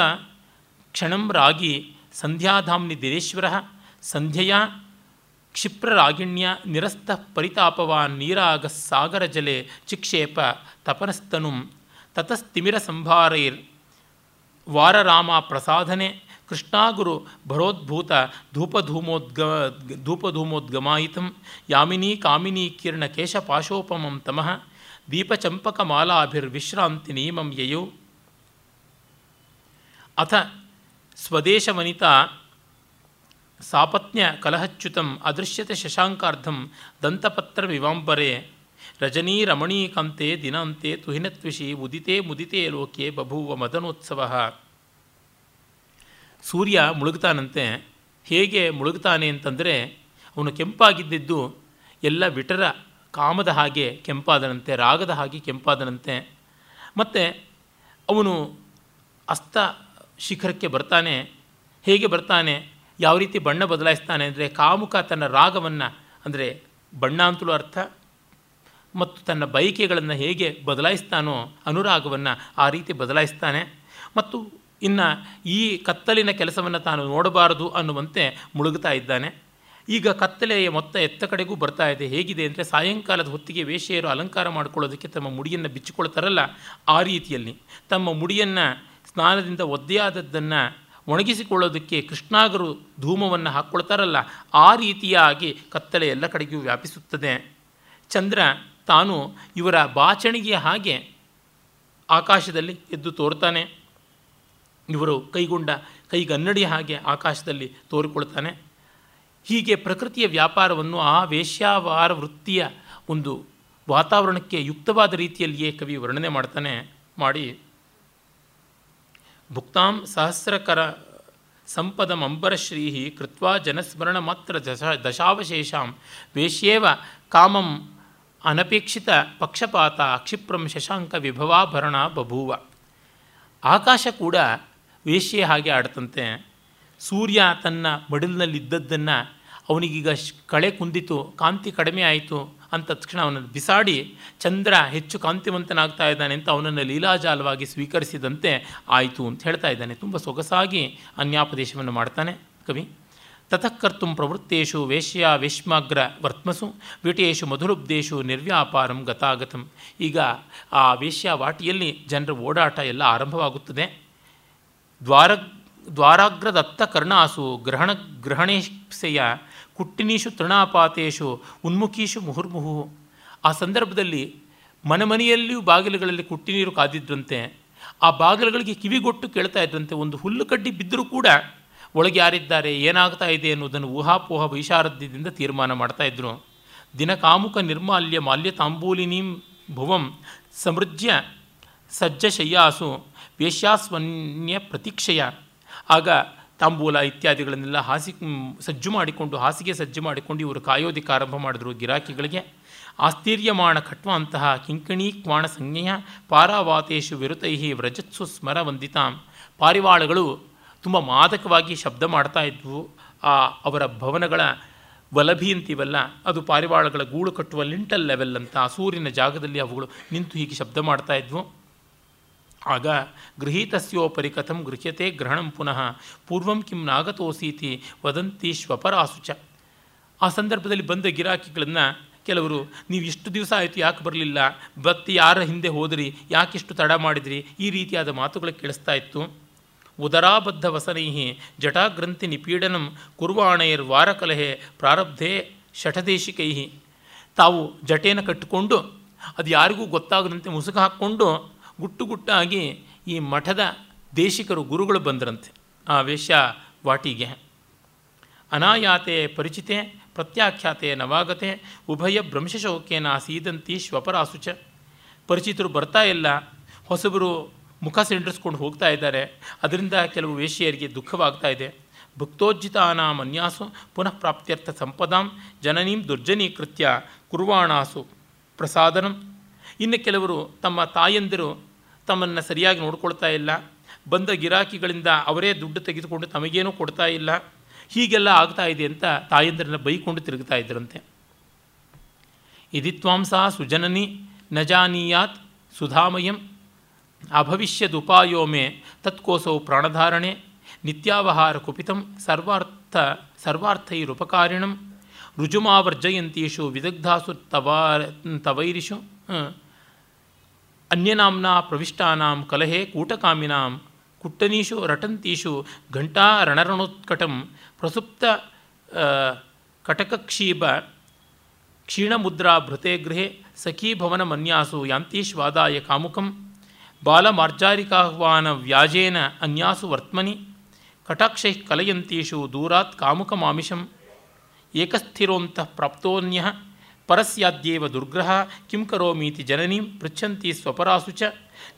क्षण रागी संध्याधाम्नि दिरेश्वरः संध्यया परितापवान निरस्तः सागर जले चिक्षेप। तपनस्तनुम ತತಸ್ತಿಮಿರ ಸಂಭಾರೈರ್ ವಾರರಾಮ ಪ್ರಸಾಧನೆ ಕೃಷ್ಣಾಗುರು ಭರೋದ್ಭೂತ ಧೂಪಧೂಮೋದ್ಗ, ಧೂಪಧೂಮೋದ್ಗಮಾಯಿತಂ ಯಾಮಿನಿ ಕಾಮಿನಿ ಕಿರಣ ಕೇಶಪಾಶೋಪಮಂ ತಮಃ ದೀಪಚಂಪಕಮಾಲಾಭಿರ್ವಿಶ್ರಾಂತಿ ನಿಯಮಂ ಯಯೌ. ಅಥ ಸ್ವದೇಶವನಿತಾ ಸಾಪತ್ನ್ಯ ಕಲಹಚ್ಯುತಂ ಅದೃಶ್ಯತೆ ಶಶಾಂಕಾರ್ಧಂ ದಂತಪತ್ರ ವಿವಾಂಬರೆ ರಜನೀ ರಮಣೀಕಾಂತೆ ದಿನಾಂತೆ ತುಹಿನತ್ವಿಷಿ ಉದಿತೆ ಮುದಿತೆ ಲೋಕೆ ಬಭೂವ ಮದನೋತ್ಸವ. ಸೂರ್ಯ ಮುಳುಗ್ತಾನಂತೆ. ಹೇಗೆ ಮುಳುಗ್ತಾನೆ ಅಂತಂದರೆ, ಅವನು ಕೆಂಪಾಗಿದ್ದಿದ್ದು ಎಲ್ಲ ವಿಟರ ಕಾಮದ ಹಾಗೆ ಕೆಂಪಾದನಂತೆ, ರಾಗದ ಹಾಗೆ ಕೆಂಪಾದನಂತೆ. ಮತ್ತು ಅವನು ಅಸ್ತ ಶಿಖರಕ್ಕೆ ಬರ್ತಾನೆ. ಹೇಗೆ ಬರ್ತಾನೆ? ಯಾವ ರೀತಿ ಬಣ್ಣ ಬದಲಾಯಿಸ್ತಾನೆ ಅಂದರೆ, ಕಾಮುಕ ತನ್ನ ರಾಗವನ್ನು, ಅಂದರೆ ಬಣ್ಣ ಅಂತಲೂ ಅರ್ಥ ಮತ್ತು ತನ್ನ ಬಯಕೆಗಳನ್ನು ಹೇಗೆ ಬದಲಾಯಿಸ್ತಾನೋ ಅನುರಾಗವನ್ನು ಆ ರೀತಿ ಬದಲಾಯಿಸ್ತಾನೆ. ಮತ್ತು ಇನ್ನು ಈ ಕತ್ತಲಿನ ಕೆಲಸವನ್ನು ತಾನು ನೋಡಬಾರದು ಅನ್ನುವಂತೆ ಮುಳುಗುತ್ತಾ ಇದ್ದಾನೆ. ಈಗ ಕತ್ತಲೆಯ ಮೊತ್ತ ಎತ್ತ ಕಡೆಗೂ ಬರ್ತಾ ಇದೆ. ಹೇಗಿದೆ ಅಂದರೆ ಸಾಯಂಕಾಲದ ಹೊತ್ತಿಗೆ ವೇಷೆಯರು ಅಲಂಕಾರ ಮಾಡಿಕೊಳ್ಳೋದಕ್ಕೆ ತಮ್ಮ ಮುಡಿಯನ್ನು ಬಿಚ್ಚಿಕೊಳ್ತಾರಲ್ಲ ಆ ರೀತಿಯಲ್ಲಿ. ತಮ್ಮ ಮುಡಿಯನ್ನು ಸ್ನಾನದಿಂದ ಒದ್ದೆಯಾದದ್ದನ್ನು ಒಣಗಿಸಿಕೊಳ್ಳೋದಕ್ಕೆ ಕೃಷ್ಣಾಗರು ಧೂಮವನ್ನು ಹಾಕ್ಕೊಳ್ತಾರಲ್ಲ ಆ ರೀತಿಯಾಗಿ ಕತ್ತಲೆ ಎಲ್ಲ ಕಡೆಗೂ ವ್ಯಾಪಿಸುತ್ತದೆ. ಚಂದ್ರ ತಾನು ಇವರ ಬಾಚಣಿಗೆಯ ಹಾಗೆ ಆಕಾಶದಲ್ಲಿ ಎದ್ದು ತೋರ್ತಾನೆ. ಇವರು ಕೈಗೊಂಡ ಕೈಗನ್ನಡಿಯ ಹಾಗೆ ಆಕಾಶದಲ್ಲಿ ತೋರಿಕೊಳ್ತಾನೆ. ಹೀಗೆ ಪ್ರಕೃತಿಯ ವ್ಯಾಪಾರವನ್ನು ಆ ವೇಶ್ಯಾವಾರ ವೃತ್ತಿಯ ಒಂದು ವಾತಾವರಣಕ್ಕೆ ಯುಕ್ತವಾದ ರೀತಿಯಲ್ಲಿಯೇ ಕವಿ ವರ್ಣನೆ ಮಾಡ್ತಾನೆ, ಮಾಡಿ. ಭುಕ್ತಾಂ ಸಹಸ್ರಕರ ಸಂಪದಮಂಬರಶ್ರೀ ಕೃತ್ವಾ ಜನಸ್ಮರಣ ಮಾತ್ರ ದಶ ದಶಾವಶೇಷಾಂ. ವೇಶ್ಯೇವ ಕಾಮಂ ಅನಪೇಕ್ಷಿತ ಪಕ್ಷಪಾತ, ಕ್ಷಿಪ್ರಂ ಶಶಾಂಕ ವಿಭವಾಭರಣ ಬಭೂವ. ಆಕಾಶ ಕೂಡ ವೇಶ್ಯೆ ಹಾಗೆ ಆಡ್ತಂತೆ. ಸೂರ್ಯ ತನ್ನ ಮಡಿಲಿನಲ್ಲಿದ್ದದ್ದನ್ನು ಅವನಿಗೀಗ ಕಳೆ ಕುಂದಿತು, ಕಾಂತಿ ಕಡಿಮೆ ಆಯಿತು ಅಂತ ತಕ್ಷಣ ಅವನನ್ನು ಬಿಸಾಡಿ ಚಂದ್ರ ಹೆಚ್ಚು ಕಾಂತಿವಂತನಾಗ್ತಾ ಇದ್ದಾನೆ ಅಂತ ಅವನನ್ನು ಲೀಲಾಜಾಲವಾಗಿ ಸ್ವೀಕರಿಸಿದಂತೆ ಆಯಿತು ಅಂತ ಹೇಳ್ತಾ ಇದ್ದಾನೆ. ತುಂಬ ಸೊಗಸಾಗಿ ಅನ್ಯಾಪದೇಶವನ್ನು ಮಾಡ್ತಾನೆ ಕವಿ. ತತಃಕರ್ತು ಪ್ರವೃತ್ತೇಷು ವೇಶ್ಯ ವೇಶ್ಮಾಗ್ರ ವರ್ತ್ಮಸು ವಿಟೇಶು ಮಧುರುಬ್ಧೇಶು ನಿರ್ವ್ಯಾಪಾರಂ ಗತಾಗತಂ. ಈಗ ಆ ವೇಶ್ಯ ವಾಟಿಯಲ್ಲಿ ಜನರ ಓಡಾಟ ಎಲ್ಲ ಆರಂಭವಾಗುತ್ತದೆ. ದ್ವಾರ, ದ್ವಾರಾಗ್ರದತ್ತ ಕರ್ಣಾಸು ಗ್ರಹಣ ಗ್ರಹಣೇಶೆಯ ಕುಟ್ಟಿನೀಶು ತೃಣಾಪಾತೇಶು ಉನ್ಮುಖೀಶು ಮುಹುರ್ಮುಹು ಆ ಸಂದರ್ಭದಲ್ಲಿ ಮನೆಮನೆಯಲ್ಲಿಯೂ ಬಾಗಿಲುಗಳಲ್ಲಿ ಕುಟ್ಟಿನೀರು ಕಾದಿದ್ರಂತೆ ಆ ಬಾಗಿಲುಗಳಿಗೆ ಕಿವಿಗೊಟ್ಟು ಕೇಳ್ತಾ ಇದ್ರಂತೆ ಒಂದು ಹುಲ್ಲು ಕಡ್ಡಿ ಬಿದ್ದರೂ ಕೂಡ ಒಳಗೆ ಯಾರಿದ್ದಾರೆ, ಏನಾಗ್ತಾ ಇದೆ ಅನ್ನೋದನ್ನು ಊಹಾಪೋಹ ವೈಶಾರದ್ಯದಿಂದ ತೀರ್ಮಾನ ಮಾಡ್ತಾ ಇದ್ರು. ದಿನ ಕಾಮುಕ ನಿರ್ಮಾಲ್ಯ ಮಾಲ್ಯ ತಾಂಬೂಲಿನೀಂ ಭುವಂ ಸಮೃಜ್ಯ ಸಜ್ಜ ಶಯ್ಯಾಸು ವೇಶ್ಯಾಸ್ವನ್ಯ ಪ್ರತೀಕ್ಷೆಯ. ಆಗ ತಾಂಬೂಲ ಇತ್ಯಾದಿಗಳನ್ನೆಲ್ಲ ಹಾಸಿ ಸಜ್ಜು ಮಾಡಿಕೊಂಡು, ಹಾಸಿಗೆ ಸಜ್ಜು ಮಾಡಿಕೊಂಡು ಇವರು ಕಾಯೋದಿಕ್ಕೆ ಆರಂಭ ಮಾಡಿದ್ರು ಗಿರಾಕಿಗಳಿಗೆ. ಆಸ್ತೀರ್ಯಮಾಣ ಅಂತಹ ಕಿಂಕಣಿ ಕ್ವಾಣ ಸಂಜ್ಞೆಯ ಪಾರಾವಾತೇಶು ವಿರುತೈಹಿ ವ್ರಜತ್ಸು ಸ್ಮರ ವಂದಿತಾಂ ಪಾರಿವಾಳಗಳು ತುಂಬ ಮಾದಕವಾಗಿ ಶಬ್ದ ಮಾಡ್ತಾ ಇದ್ವು. ಆ ಅವರ ಭವನಗಳ ವಲಭಿ ಅಂತೀವಲ್ಲ, ಅದು ಪಾರಿವಾಳಗಳ ಗೂಳು ಕಟ್ಟುವ ಲಿಂಟಲ್ ಲೆವೆಲ್ ಅಂತ ಆ ಸೂರ್ಯನ ಜಾಗದಲ್ಲಿ ಅವುಗಳು ನಿಂತು ಹೀಗೆ ಶಬ್ದ ಮಾಡ್ತಾ ಇದ್ವು. ಆಗ ಗೃಹೀತಸ್ಯೋಪರಿ ಕಥಂ ಗೃಹ್ಯತೆ ಗ್ರಹಣಂ ಪುನಃ ಪೂರ್ವಂ ಕಿಂ ನಾಗತೋಸೀತಿ ವದಂತಿ ಶ್ವಪರಾಸುಚ. ಆ ಸಂದರ್ಭದಲ್ಲಿ ಬಂದ ಗಿರಾಕಿಗಳನ್ನು ಕೆಲವರು, ನೀವು ಇಷ್ಟು ದಿವಸ ಆಯಿತು ಯಾಕೆ ಬರಲಿಲ್ಲ? ಬತ್ತಿ ಯಾರ ಹಿಂದೆ ಹೋದ್ರಿ? ಯಾಕಿಷ್ಟು ತಡ ಮಾಡಿದ್ರಿ? ಈ ರೀತಿಯಾದ ಮಾತುಗಳು ಕೇಳಿಸ್ತಾ ಇತ್ತು. ಉದರಾಬದ್ಧ ವಸನೈ ಜಟಾಗ್ರಂಥಿ ನಿಪೀಡನಂ ಕುರ್ವಾಣೈರ್ ವಾರಕಲಹೆ ಪ್ರಾರಬ್ಧೆ ಶಠದೇಶಿಕೈ ತಾವು ಜಟೇನ ಕಟ್ಟಿಕೊಂಡು, ಅದು ಯಾರಿಗೂ ಗೊತ್ತಾಗದಂತೆ ಮುಸುಕು ಹಾಕ್ಕೊಂಡು ಗುಟ್ಟು ಗುಟ್ಟಾಗಿ ಈ ಮಠದ ದೇಶಿಕರು ಗುರುಗಳು ಬಂದರಂತೆ. ಆ ವೇಶ್ಯ ವಾಟಿಗೆ. ಅನಾಯಾತೆ ಪರಿಚಿತೆ, ಪ್ರತ್ಯಾಖ್ಯಾತೆ ನವಾಗತೆ, ಉಭಯ ಭ್ರಂಶಶೋಕೇನ ಸೀದಂತಿ ಶ್ವಪರಾಸುಚ. ಪರಿಚಿತರು ಬರ್ತಾ ಇಲ್ಲ, ಹೊಸಬರು ಮುಖ ಸಿಂಡ್ರಿಸ್ಕೊಂಡು ಹೋಗ್ತಾ ಇದ್ದಾರೆ. ಅದರಿಂದ ಕೆಲವು ವೇಷಿಯರಿಗೆ ದುಃಖವಾಗ್ತಾ ಇದೆ. ಭಕ್ತೋಜ್ಜಿತಾನಾಂ ಅನ್ಯಾಸು ಪುನಃ ಪ್ರಾಪ್ತ್ಯರ್ಥ ಸಂಪದಾಂ ಜನನೀಂ ದುರ್ಜನೀಕೃತ್ಯ ಕುರ್ವಾಣಾಸು ಪ್ರಸಾದನಂ. ಇನ್ನು ಕೆಲವರು ತಮ್ಮ ತಾಯಂದಿರು ತಮ್ಮನ್ನು ಸರಿಯಾಗಿ ನೋಡ್ಕೊಳ್ತಾ ಇಲ್ಲ. ಬಂದ ಗಿರಾಕಿಗಳಿಂದ ಅವರೇ ದುಡ್ಡು ತೆಗೆದುಕೊಂಡು ತಮಗೇನೂ ಕೊಡ್ತಾ ಇಲ್ಲ. ಹೀಗೆಲ್ಲ ಆಗ್ತಾ ಇದೆ ಅಂತ ತಾಯಂದಿರನ್ನ ಬೈಕೊಂಡು ತಿರುಗ್ತಾ ಇದ್ದರಂತೆ ಇದಿತ್ವಾಂಸ ಸುಜನನಿ ನಜಾನೀಯಾತ್ ಸುಧಾಮಯಂ ಅಭವಿಷ್ಯದುಪಾಯೋ ಮೇ ತತ್ಕೋಸೌ ಪ್ರಾಣಧಾರಣೆ ನಿತ್ಯಾವಹಾರ ಕುಪಿತಂ ಸರ್ವಾರ್ಥ ಸರ್ವಾರ್ಥೈರುಪಕಾರಿಣಂ ರುಜುಮಾವರ್ಜಯಂತೀಷು ವಿದಗ್ಧಾಸು ತವಾ ತವೈರಿಷು ಅನ್ಯನಾಂನ ಪ್ರವಿಷ್ಟಾನಾಂ ಕಲಹೆ ಕೂಟಕಾಮಿನಾಂ ಕುಟ್ಟನೀಷು ರಟಂತೀಷು ಘಂಟಾ ರಣರಣೋತ್ಕಟಂ ಪ್ರಸುಪ್ತ ಕಟಕಕ್ಷೀಬ ಕ್ಷೀಣಮುದ್ರಾ ಭೃತೆ ಗೃಹೆ ಸಖೀಭವನ ಮನ್ಯಾಸು ಯಾಂತೀಶ್ವಾದಾಯ ಕಾಮುಕಂ ಬಾಲಮಾರ್ಜಾರಿಕಾಹ್ವಾನ ವ್ಯಾಜೇನ ಅನ್ಯಾಸು ವರ್ತ್ಮನಿ ಕಟಾಕ್ಷೈ ಕಲಯಂತೀಷು ದೂರಾತ್ ಕಾಮುಕಮಾಮಿಷಂ ಏಕಸ್ಥಿರೋಂತಃ ಪ್ರಾಪ್ತೋನ್ಯ ಪರಸ್ಯಾದ್ಯೇವ ದುರ್ಗ್ರಹ ಕಿಂ ಕರೋಮೀತಿ ಜನನೀಂ ಪೃಚ್ಛಂತಿ ಸ್ವಪರಾಸು ಚ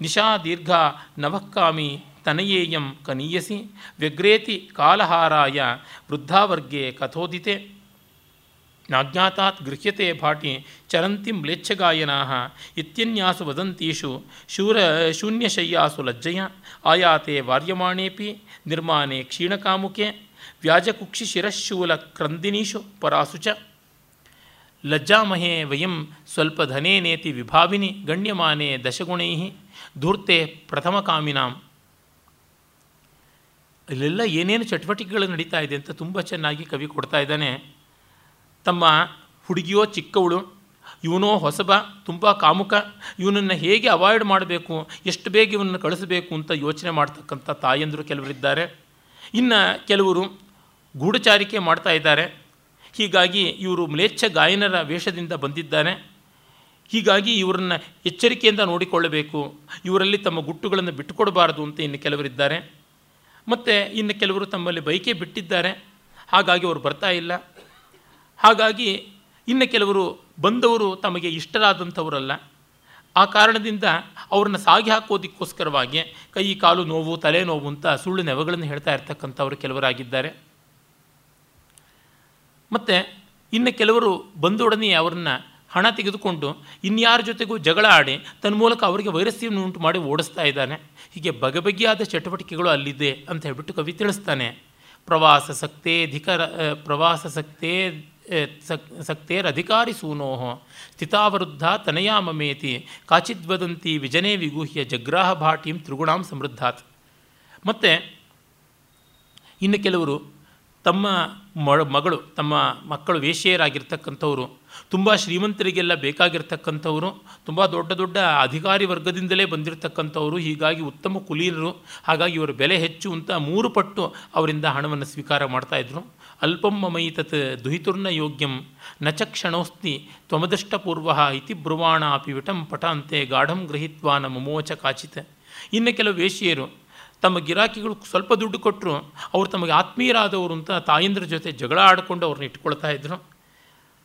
ನಿಶಾ ದೀರ್ಘ ನವಕ್ಕಾಮಿ ತನಯೇಯಂ ಕನೀಯಸಿ ವ್ಯಗ್ರೇತಿ ಕಾಲಹಾರಾಯ ವೃದ್ಧಾವರ್ಗೇ ಕಥೋದಿತೆ. ನಾಜ್ಞಾತಾತ್ ಗೃಹ್ಯತೆ ಭಾಟಿ ಚರಂತಿ ಮ್ಲೇಚ್ಛಗಾಯನಾ ಇತ್ಯನ್ಯಾಸು ವದಂತೀಷು ಶೂರ ಶೂನ್ಯಶಯ್ಯಾಸು ಲಜ್ಜಯ ಆಯಾತೆ ವಾರ್ಯಮಾಣೇಪಿ ನಿರ್ಮಾಣೆ ಕ್ಷೀಣಕಾಮುಕೆ ವ್ಯಾಜಕುಕ್ಷಿ ಶಿರಶೂಲ ಕ್ರಂದಿನೀಷು ಪರಾಸು ಚ ಲಜ್ಜಾಮಹೇ ವಯಂ ಸ್ವಲ್ಪ ಧನೇನೇತಿ ವಿಭಾವಿನಿ ಗಣ್ಯಮಾನೆ ದಶಗುಣೈ ಧೂರ್ತೆ ಪ್ರಥಮಕಾಮಿನಾಂ ಇಲ್ಲೆಲ್ಲ ಏನೇನು ಚಟುವಟಿಕೆಗಳು ನಡೀತಾ ಇದೆ ಅಂತ ತುಂಬ ಚೆನ್ನಾಗಿ ಕವಿ ಕೊಡ್ತಾ ಇದ್ದಾನೆ. ತಮ್ಮ ಹುಡುಗಿಯೋ ಚಿಕ್ಕವಳು, ಇವನೋ ಹೊಸಬ, ತುಂಬ ಕಾಮುಕ, ಇವನನ್ನು ಹೇಗೆ ಅವಾಯ್ಡ್ ಮಾಡಬೇಕು, ಎಷ್ಟು ಬೇಗ ಇವನನ್ನು ಕಳಿಸಬೇಕು ಅಂತ ಯೋಚನೆ ಮಾಡ್ತಕ್ಕಂಥ ತಾಯಂದರು ಕೆಲವರಿದ್ದಾರೆ. ಇನ್ನು ಕೆಲವರು ಗೂಢಚಾರಿಕೆ ಮಾಡ್ತಾ ಇದ್ದಾರೆ. ಹೀಗಾಗಿ ಇವರು ಮ್ಲೇಚ್ಛ ಗಾಯನರ ವೇಷದಿಂದ ಬಂದಿದ್ದಾನೆ ಹೀಗಾಗಿ ಇವರನ್ನು ಎಚ್ಚರಿಕೆಯಿಂದ ನೋಡಿಕೊಳ್ಳಬೇಕು. ಇವರಲ್ಲಿ ತಮ್ಮ ಗುಟ್ಟುಗಳನ್ನು ಬಿಟ್ಟುಕೊಡಬಾರದು ಅಂತ ಇನ್ನು ಕೆಲವರಿದ್ದಾರೆ. ಮತ್ತು ಇನ್ನು ಕೆಲವರು ತಮ್ಮಲ್ಲಿ ಬೈಕೆ ಬಿಟ್ಟಿದ್ದಾರೆ. ಹಾಗಾಗಿ ಅವರು ಬರ್ತಾ ಇಲ್ಲ. ಹಾಗಾಗಿ ಇನ್ನು ಕೆಲವರು ಬಂದವರು ತಮಗೆ ಇಷ್ಟರಾದಂಥವರಲ್ಲ. ಆ ಕಾರಣದಿಂದ ಅವ್ರನ್ನ ಸಾಗಿ ಹಾಕೋದಕ್ಕೋಸ್ಕರವಾಗಿ ಕೈ, ಕಾಲು ನೋವು, ತಲೆ ನೋವು ಅಂತ ಸುಳ್ಳು ನೆವಗಳನ್ನು ಹೇಳ್ತಾ ಇರ್ತಕ್ಕಂಥವ್ರು ಕೆಲವರಾಗಿದ್ದಾರೆ. ಮತ್ತು ಇನ್ನು ಕೆಲವರು ಬಂದೊಡನೆ ಅವ್ರನ್ನ ಹಣ ತೆಗೆದುಕೊಂಡು ಇನ್ಯಾರ ಜೊತೆಗೂ ಜಗಳ ಆಡಿ ತನ್ನ ಮೂಲಕ ಅವರಿಗೆ ವೈರಸ್ಯವನ್ನು ಉಂಟು ಮಾಡಿ ಓಡಿಸ್ತಾ ಇದ್ದಾನೆ. ಹೀಗೆ ಬಗೆಬಗೆಯಾದ ಚಟುವಟಿಕೆಗಳು ಅಲ್ಲಿದೆ ಅಂತ ಹೇಳ್ಬಿಟ್ಟು ಕವಿ ತಿಳಿಸ್ತಾನೆ. ಪ್ರವಾಸ ಸಕ್ತೇ ಧಿಕರ ಪ್ರವಾಸ ಸಕ್ತೇ ಸಕ್ ಸಕ್ತೇರಧಿಕಾರಿ ಸೂನೋಹ ಸ್ಥಿತಾವರುದ್ಧ ತನಯಾ ಮಮೇತಿ ಕಾಚಿದ್ವದಂತಿ ವಿಜನೆ ವಿಗೂಹ್ಯ ಜಗ್ರಾಹ ಭಾಟಿಂ ತ್ರಿಗುಣಾಂ ಸಮೃದ್ಧಾತ್. ಮತ್ತು, ಇನ್ನು ಕೆಲವರು ತಮ್ಮ ಮಗಳು, ತಮ್ಮ ಮಕ್ಕಳು ವೇಶ್ಯೆಯರಾಗಿರ್ತಕ್ಕಂಥವರು, ತುಂಬ ಶ್ರೀಮಂತರಿಗೆಲ್ಲ ಬೇಕಾಗಿರ್ತಕ್ಕಂಥವರು, ತುಂಬ ದೊಡ್ಡ ದೊಡ್ಡ ಅಧಿಕಾರಿ ವರ್ಗದಿಂದಲೇ ಬಂದಿರತಕ್ಕಂಥವರು, ಹೀಗಾಗಿ ಉತ್ತಮ ಕುಲೀನರು, ಹಾಗಾಗಿ ಇವರ ಬೆಲೆ ಹೆಚ್ಚು ಅಂತ ಮೂರು ಪಟ್ಟು ಅವರಿಂದ ಹಣವನ್ನು ಸ್ವೀಕಾರ ಮಾಡ್ತಾಯಿದ್ರು ಅಲ್ಪಂ ಮಮೈತತ್ ದುಹಿತುರ್ನ ಯೋಗ್ಯಂ ನ ಚ ಕ್ಷಣೋಸ್ತಿ ತ್ವಮದಷ್ಟಪೂರ್ವ ಇತಿ ಬ್ರುವಾಣ ಅಪಿ ವಿಟಂ ಪಠಾಂತೆ ಗಾಢಂ ಗೃಹೀತ್ವಾನ ಮಮೋಚ ಕಾಚಿತ್. ಇನ್ನು ಕೆಲವು ವೇಷಿಯರು ತಮ್ಮ ಗಿರಾಕಿಗಳು ಸ್ವಲ್ಪ ದುಡ್ಡು ಕೊಟ್ಟರು ಅವರು ತಮಗೆ ಆತ್ಮೀಯರಾದವರು ಅಂತ ತಾಯಂದ್ರ ಜೊತೆ ಜಗಳ ಆಡಿಕೊಂಡು ಅವ್ರನ್ನ ಇಟ್ಕೊಳ್ತಾ ಇದ್ರು.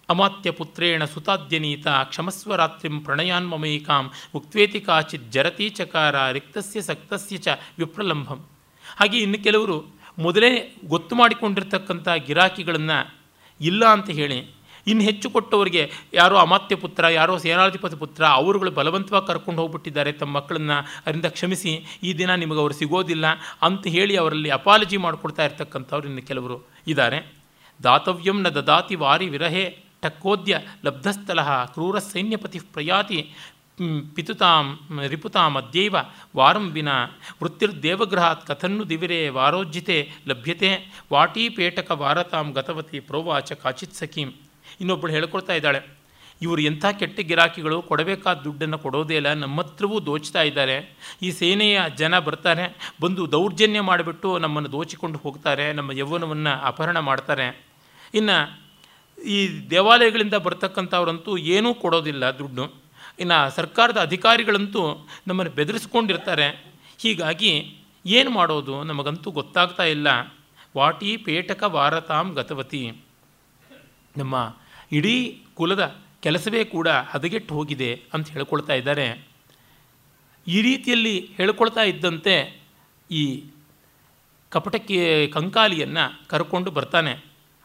ಅಮಾತ್ಯ ಪುತ್ರೇಣ ಸುತಾದ್ಯನೀತ ಕ್ಷಮಸ್ವ ರಾತ್ರಿಂ ಪ್ರಣಯಾನ್ಮಮೈಕಾಂ ಉಕ್ತ್ವೇತಿ ಕಾಚಿತ್ ಜರತಿ ಚಕಾರ ರಿಕ್ತಸ್ಯ ಸಕ್ತಸ್ಯ ಚ ವಿಪ್ರಲಂಭಂ. ಹಾಗೆ ಇನ್ನು ಕೆಲವರು ಮೊದಲೇ ಗೊತ್ತು ಮಾಡಿಕೊಂಡಿರ್ತಕ್ಕಂಥ ಗಿರಾಕಿಗಳನ್ನು ಇಲ್ಲ ಅಂತ ಹೇಳಿ, ಇನ್ನು ಹೆಚ್ಚು ಕೊಟ್ಟವರಿಗೆ ಯಾರೋ ಅಮಾತ್ಯ ಪುತ್ರ, ಯಾರೋ ಸೇನಾಧಿಪತಿ ಪುತ್ರ, ಅವರುಗಳು ಬಲವಂತವಾಗಿ ಕರ್ಕೊಂಡು ಹೋಗ್ಬಿಟ್ಟಿದ್ದಾರೆ ತಮ್ಮ ಮಕ್ಕಳನ್ನು ಅದರಿಂದ ಕ್ಷಮಿಸಿ, ಈ ದಿನ ನಿಮಗೆ ಅವರು ಸಿಗೋದಿಲ್ಲ ಅಂತ ಹೇಳಿ ಅವರಲ್ಲಿ ಅಪಾಲಜಿ ಮಾಡಿಕೊಡ್ತಾ ಇರ್ತಕ್ಕಂಥವ್ರು ಇನ್ನು ಕೆಲವರು ಇದ್ದಾರೆ. ದಾತವ್ಯಂ ನ ದದಾತಿ ವಾರಿ ವಿರಹೆ, ಟಕ್ಕೋದ್ಯ ಲಬ್ಧಸ್ಥಲ ಕ್ರೂರ ಸೈನ್ಯಪತಿ ಪ್ರಯಾತಿ ಪಿತುತಾಂ, ರಿಪುತಾಂ ಅದ್ಯೈವ ವಾರಂ ವಿನ ವೃತ್ತಿರ್ದೇವಗೃಹಾತ್ ಕಥನ್ನು ದಿವಿರೆ ವಾರೋಜ್ಜಿತೆ ಲಭ್ಯತೆ ವಾಟೀಪೇಟಕ ವಾರತಾಂ ಗತವತಿ ಪ್ರೋವಾಚ ಕಾಚಿತ್ ಸಖೀಂ. ಇನ್ನೊಬ್ಬಳು ಹೇಳ್ಕೊಳ್ತಾ ಇದ್ದಾಳೆ, ಇವರು ಎಂಥ ಕೆಟ್ಟ ಗಿರಾಕಿಗಳು, ಕೊಡಬೇಕಾದ ದುಡ್ಡನ್ನು ಕೊಡೋದೇ ಇಲ್ಲ ನಮ್ಮ ಹತ್ರವೂ ದೋಚ್ತಾ ಇದ್ದಾರೆ. ಈ ಸೇನೆಯ ಜನ ಬರ್ತಾರೆ, ಬಂದು ದೌರ್ಜನ್ಯ ಮಾಡಿಬಿಟ್ಟು ನಮ್ಮನ್ನು ದೋಚಿಕೊಂಡು ಹೋಗ್ತಾರೆ, ನಮ್ಮ ಯೌವನವನ್ನು ಅಪಹರಣ ಮಾಡ್ತಾರೆ. ಇನ್ನು ಈ ದೇವಾಲಯಗಳಿಂದ ಬರ್ತಕ್ಕಂಥವ್ರಂತೂ ಏನೂ ಕೊಡೋದಿಲ್ಲ ದುಡ್ಡು. ಇನ್ನು ಸರ್ಕಾರದ ಅಧಿಕಾರಿಗಳಂತೂ ನಮ್ಮನ್ನು ಬೆದರಿಸ್ಕೊಂಡಿರ್ತಾರೆ. ಹೀಗಾಗಿ ಏನು ಮಾಡೋದು ನಮಗಂತೂ ಗೊತ್ತಾಗ್ತಾ ಇಲ್ಲ. ವಾಟಿ ಪೇಟಕ ವಾರತಾಂ ಗತವತಿ. ನಮ್ಮ ಇಡೀ ಕುಲದ ಕೆಲಸವೇ ಕೂಡ ಹದಗೆಟ್ಟು ಹೋಗಿದೆ ಅಂತ ಹೇಳ್ಕೊಳ್ತಾ ಇದ್ದಾರೆ. ಈ ರೀತಿಯಲ್ಲಿ ಹೇಳ್ಕೊಳ್ತಾ ಇದ್ದಂತೆ ಈ ಕಪಟಕ್ಕೆ ಕಂಕಾಲಿಯನ್ನು ಕರ್ಕೊಂಡು ಬರ್ತಾನೆ.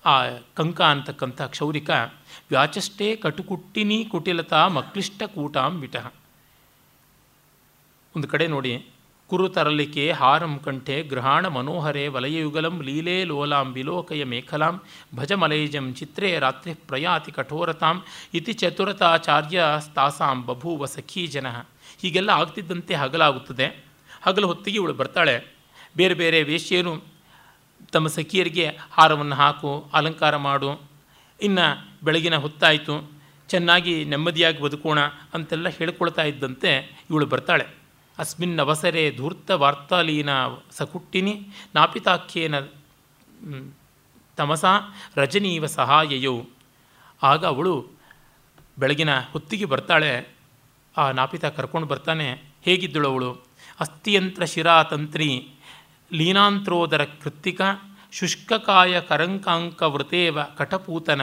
ಆ ಕಂಕ ಅಂತಕ್ಕಂಥ ಕ್ಷೌರಿಕ. ವ್ಯಾಚಷ್ಟೇ ಕಟುಕುಟ್ಟಿನಿ ಕುಟಿಲತಾ ಮಕ್ಲಿಷ್ಟ ಕೂಟಾಂ ವಿಟಃ. ಒಂದು ಕಡೆ ನೋಡಿ, ಕುರು ತರಲಿಕೆ ಹಾರಂ ಕಂಠೆ ಗೃಹಾಣ ಮನೋಹರೆ ವಲಯಯುಗಲಂ ಲೀಲೆ ಲೋಲಾಂ ವಿಲೋಕಯ ಮೇಖಲಾಂ ಭಜ ಮಲೈಜಂ ಚಿತ್ರೇ ರಾತ್ರಿ ಪ್ರಯಾತಿ ಕಠೋರತಾಂ ಇತಿ ಚತುರತಾಚಾರ್ಯ ಸ್ತಾಸಾಂ ಬಭೂವ ಸಖೀ ಜನ. ಹೀಗೆಲ್ಲ ಆಗ್ತಿದ್ದಂತೆ ಹಗಲಾಗುತ್ತದೆ. ಹಗಲು ಹೊತ್ತಿಗೆ ಇವಳು ಬರ್ತಾಳೆ. ಬೇರೆ ಬೇರೆ ವೇಶ್ಯರು ತಮ್ಮ ಸಖಿಯರಿಗೆ ಹಾರವನ್ನು ಹಾಕು, ಅಲಂಕಾರ ಮಾಡು. ಇನ್ನು ಬೆಳಗಿನ ಹೊತ್ತಾಯಿತು, ಚೆನ್ನಾಗಿ ನೆಮ್ಮದಿಯಾಗಿ ಬದುಕೋಣ ಅಂತೆಲ್ಲ ಹೇಳ್ಕೊಳ್ತಾ ಇದ್ದಂತೆ ಇವಳು ಬರ್ತಾಳೆ. ಅಸ್ಮಿನ್ ಅವಸರೆ ಧೂರ್ತ ವಾರ್ತಾಲೀನ ಸಕುಟ್ಟಿನಿ ನಾಪಿತಾಖ್ಯೇನ ತಮಸ ರಜನೀವ ಸಹಾಯೆಯೋ. ಆಗ ಅವಳು ಬೆಳಗಿನ ಹೊತ್ತಿಗೆ ಬರ್ತಾಳೆ. ಆ ನಾಪಿತ ಕರ್ಕೊಂಡು ಬರ್ತಾನೆ. ಹೇಗಿದ್ದಳು ಅವಳು? ಅಸ್ಥಿಯಂತ್ರ ಶಿರಾತಂತ್ರಿ ಲೀನಾಂತ್ರೋದರ ಕೃತ್ತಿಕ, ಶುಷ್ಕಕಾಯ ಕರಂಕಾಂಕ ವೃತೇವ ಕಟಪೂತನ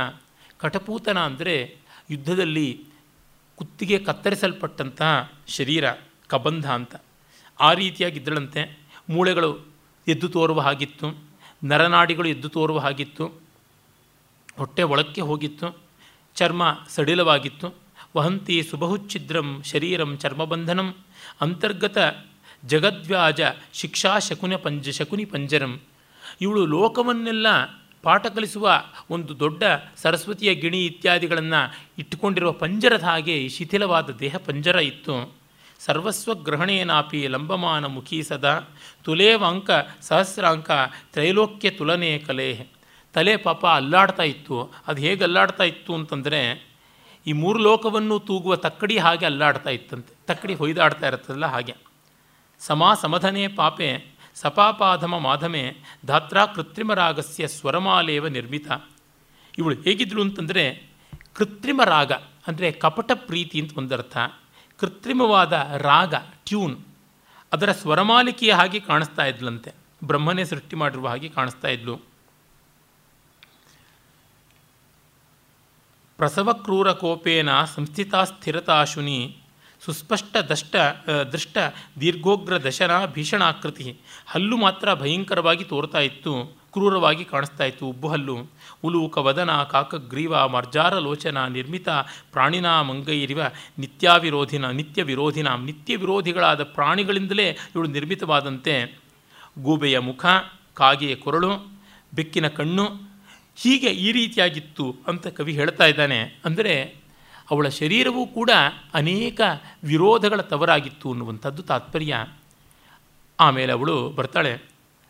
ಕಟಪೂತನ ಅಂದರೆ ಯುದ್ಧದಲ್ಲಿ ಕುತ್ತಿಗೆ ಕತ್ತರಿಸಲ್ಪಟ್ಟಂತಹ ಶರೀರ, ಕಬಂಧ ಅಂತ. ಆ ರೀತಿಯಾಗಿದ್ದಳಂತೆ ಮೂಳೆಗಳು ಎದ್ದು ತೋರುವ ಹಾಗಿತ್ತು. ನರನಾಡಿಗಳು ಎದ್ದು ತೋರುವ ಹಾಗಿತ್ತು. ಹೊಟ್ಟೆ ಒಳಕ್ಕೆ ಹೋಗಿತ್ತು. ಚರ್ಮ ಸಡಿಲವಾಗಿತ್ತು. ವಹಂತಿ ಸುಬಹುಚ್ಛಿದ್ರಂ ಶರೀರಂ ಚರ್ಮಬಂಧನಂ ಅಂತರ್ಗತ ಜಗದ್ವ್ಯಾಜ ಶಿಕ್ಷಾ ಶಕುನ ಪಂಜ ಶಕುನಿ ಪಂಜರಂ. ಇವಳು ಲೋಕವನ್ನೆಲ್ಲ ಪಾಠ ಕಲಿಸುವ ಒಂದು ದೊಡ್ಡ ಸರಸ್ವತಿಯ ಗಿಣಿ ಇತ್ಯಾದಿಗಳನ್ನು ಇಟ್ಟುಕೊಂಡಿರುವ ಪಂಜರದ ಹಾಗೆ ಶಿಥಿಲವಾದ ದೇಹ ಪಂಜರ ಇತ್ತು. ಸರ್ವಸ್ವ ಗ್ರಹಣೇನಾಪಿ ಲಂಬಮಾನ ಮುಖಿ ಸದಾ. ತುಲೇವಾಂಕ ಸಹಸ್ರಾಂಕ ತ್ರೈಲೋಕ್ಯ ತುಲನೆ ಕಲೆ. ತಲೆ ಪಾಪ ಅಲ್ಲಾಡ್ತಾ ಇತ್ತು. ಅದು ಹೇಗೆ ಅಲ್ಲಾಡ್ತಾ ಇತ್ತು ಅಂತಂದರೆ, ಈ ಮೂರು ಲೋಕವನ್ನು ತೂಗುವ ತಕ್ಕಡಿ ಹಾಗೆ ಅಲ್ಲಾಡ್ತಾ ಇತ್ತಂತೆ. ತಕ್ಕಡಿ ಹೊಯ್ದಾಡ್ತಾ ಇರುತ್ತಲ್ಲ ಹಾಗೆ. ಸಮಾ ಸಮಧನೆ ಪಾಪೆ ಸಪಾಪಾಧಮ ಮಾಧಮೆ ಧಾತ್ರಾ ಕೃತ್ರಿಮ ರಾಗಸ್ಯ ಸ್ವರಮಾಲೇವ ನಿರ್ಮಿತ. ಇವಳು ಹೇಗಿದ್ಳು ಅಂತಂದರೆ ಕೃತ್ರಿಮ ರಾಗ ಅಂದರೆ ಕಪಟ ಪ್ರೀತಿ ಅಂತ ಒಂದರ್ಥ. ಕೃತ್ರಿಮವಾದ ರಾಗ, ಟ್ಯೂನ್ ಅದರ ಸ್ವರಮಾಲಿಕೆಯ ಹಾಗೆ ಕಾಣಿಸ್ತಾ ಇದ್ಲಂತೆ. ಬ್ರಹ್ಮನೇ ಸೃಷ್ಟಿ ಮಾಡಿರುವ ಹಾಗೆ ಕಾಣಿಸ್ತಾ ಇದ್ಲು. ಪ್ರಸವಕ್ರೂರ ಕೋಪೇನ ಸಂಸ್ಥಿತಾ ಸ್ಥಿರತಾಶುನಿ ಸುಸ್ಪಷ್ಟ ದಷ್ಟ ದೃಷ್ಟ, ದೀರ್ಘೋಗ್ರ ದಶನ ಭೀಷಣಾಕೃತಿ. ಹಲ್ಲು ಮಾತ್ರ ಭಯಂಕರವಾಗಿ ತೋರ್ತಾ ಇತ್ತು, ಕ್ರೂರವಾಗಿ ಕಾಣಿಸ್ತಾ ಇತ್ತು ಉಬ್ಬು ಹಲ್ಲು. ಉಲೂಕ ವದನ ಕಾಕಗ್ರೀವ ಮರ್ಜಾರ ಲೋಚನ, ನಿರ್ಮಿತ ಪ್ರಾಣಿನ ಮಂಗೈರಿವ, ನಿತ್ಯಾವಿರೋಧಿನ ನಿತ್ಯ ವಿರೋಧಿನ ನಿತ್ಯ ವಿರೋಧಿಗಳಾದ ಪ್ರಾಣಿಗಳಿಂದಲೇ ಇವಳು ನಿರ್ಮಿತವಾದಂತೆ. ಗೂಬೆಯ ಮುಖ, ಕಾಗೆಯ ಕೊರಳು, ಬೆಕ್ಕಿನ ಕಣ್ಣು, ಹೀಗೆ ಈ ರೀತಿಯಾಗಿತ್ತು ಅಂತ ಕವಿ ಹೇಳ್ತಾ ಇದ್ದಾನೆ. ಅಂದರೆ ಅವಳ ಶರೀರವೂ ಕೂಡ ಅನೇಕ ವಿರೋಧಗಳ ತವರಾಗಿತ್ತು ಅನ್ನುವಂಥದ್ದು ತಾತ್ಪರ್ಯ. ಆಮೇಲೆ ಅವಳು ಬರ್ತಾಳೆ,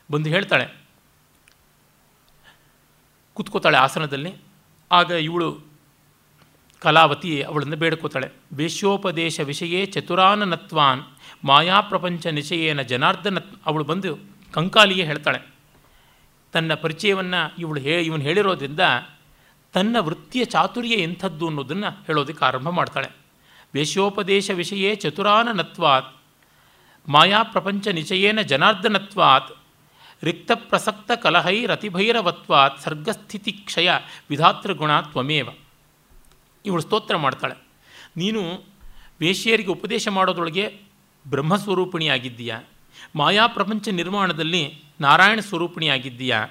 ಬಂದು ಹೇಳ್ತಾಳೆ, ಕೂತ್ಕೋತಾಳೆ ಆಸನದಲ್ಲಿ. ಆಗ ಇವಳು ಕಲಾವತಿ ಅವಳನ್ನು ಬೇಡ್ಕೋತಾಳೆ. ವೇಶ್ಯೋಪದೇಶ ವಿಷಯೇ ಚತುರಾನನತ್ವಾನ್ ಮಾಯಾಪ್ರಪಂಚ ನಿಶಯೇನ ಜನಾರ್ದನ ಅವಳು ಬಂದು ಕಂಕಾಲಿಗೆ ಹೇಳ್ತಾಳೆ. ತನ್ನ ಪರಿಚಯವನ್ನು ಇವಳು ಹೇ, ಇವನು ಹೇಳಿರೋದ್ರಿಂದ ತನ್ನ ವೃತ್ತಿಯ ಚಾತುರ್ಯ ಎಂಥದ್ದು ಅನ್ನೋದನ್ನು ಹೇಳೋದಕ್ಕೆ ಆರಂಭ ಮಾಡ್ತಾಳೆ. ವೇಶ್ಯೋಪದೇಶ ವಿಷಯೇ ಚತುರಾನನತ್ವಾತ್, ಮಾಯಾ ಪ್ರಪಂಚ ನಿಚಯೇನ ಜನಾರ್ದನತ್ವಾತ್, ರಿಕ್ತ ಪ್ರಸಕ್ತ ಕಲಹೈ ರತಿಭೈರವತ್ವಾತ್, ಸರ್ಗಸ್ಥಿತಿ ಕ್ಷಯ ವಿಧಾತೃಗುಣ ತ್ವಮೇವ. ಇವಳು ಸ್ತೋತ್ರ ಮಾಡ್ತಾಳೆ. ನೀನು ವೇಶ್ಯರಿಗೆ ಉಪದೇಶ ಮಾಡೋದ್ರೊಳಗೆ ಬ್ರಹ್ಮಸ್ವರೂಪಿಣಿಯಾಗಿದ್ದೀಯಾ? ಮಾಯಾ ಪ್ರಪಂಚ ನಿರ್ಮಾಣದಲ್ಲಿ ನಾರಾಯಣ ಸ್ವರೂಪಿಣಿಯಾಗಿದ್ದೀಯಾ?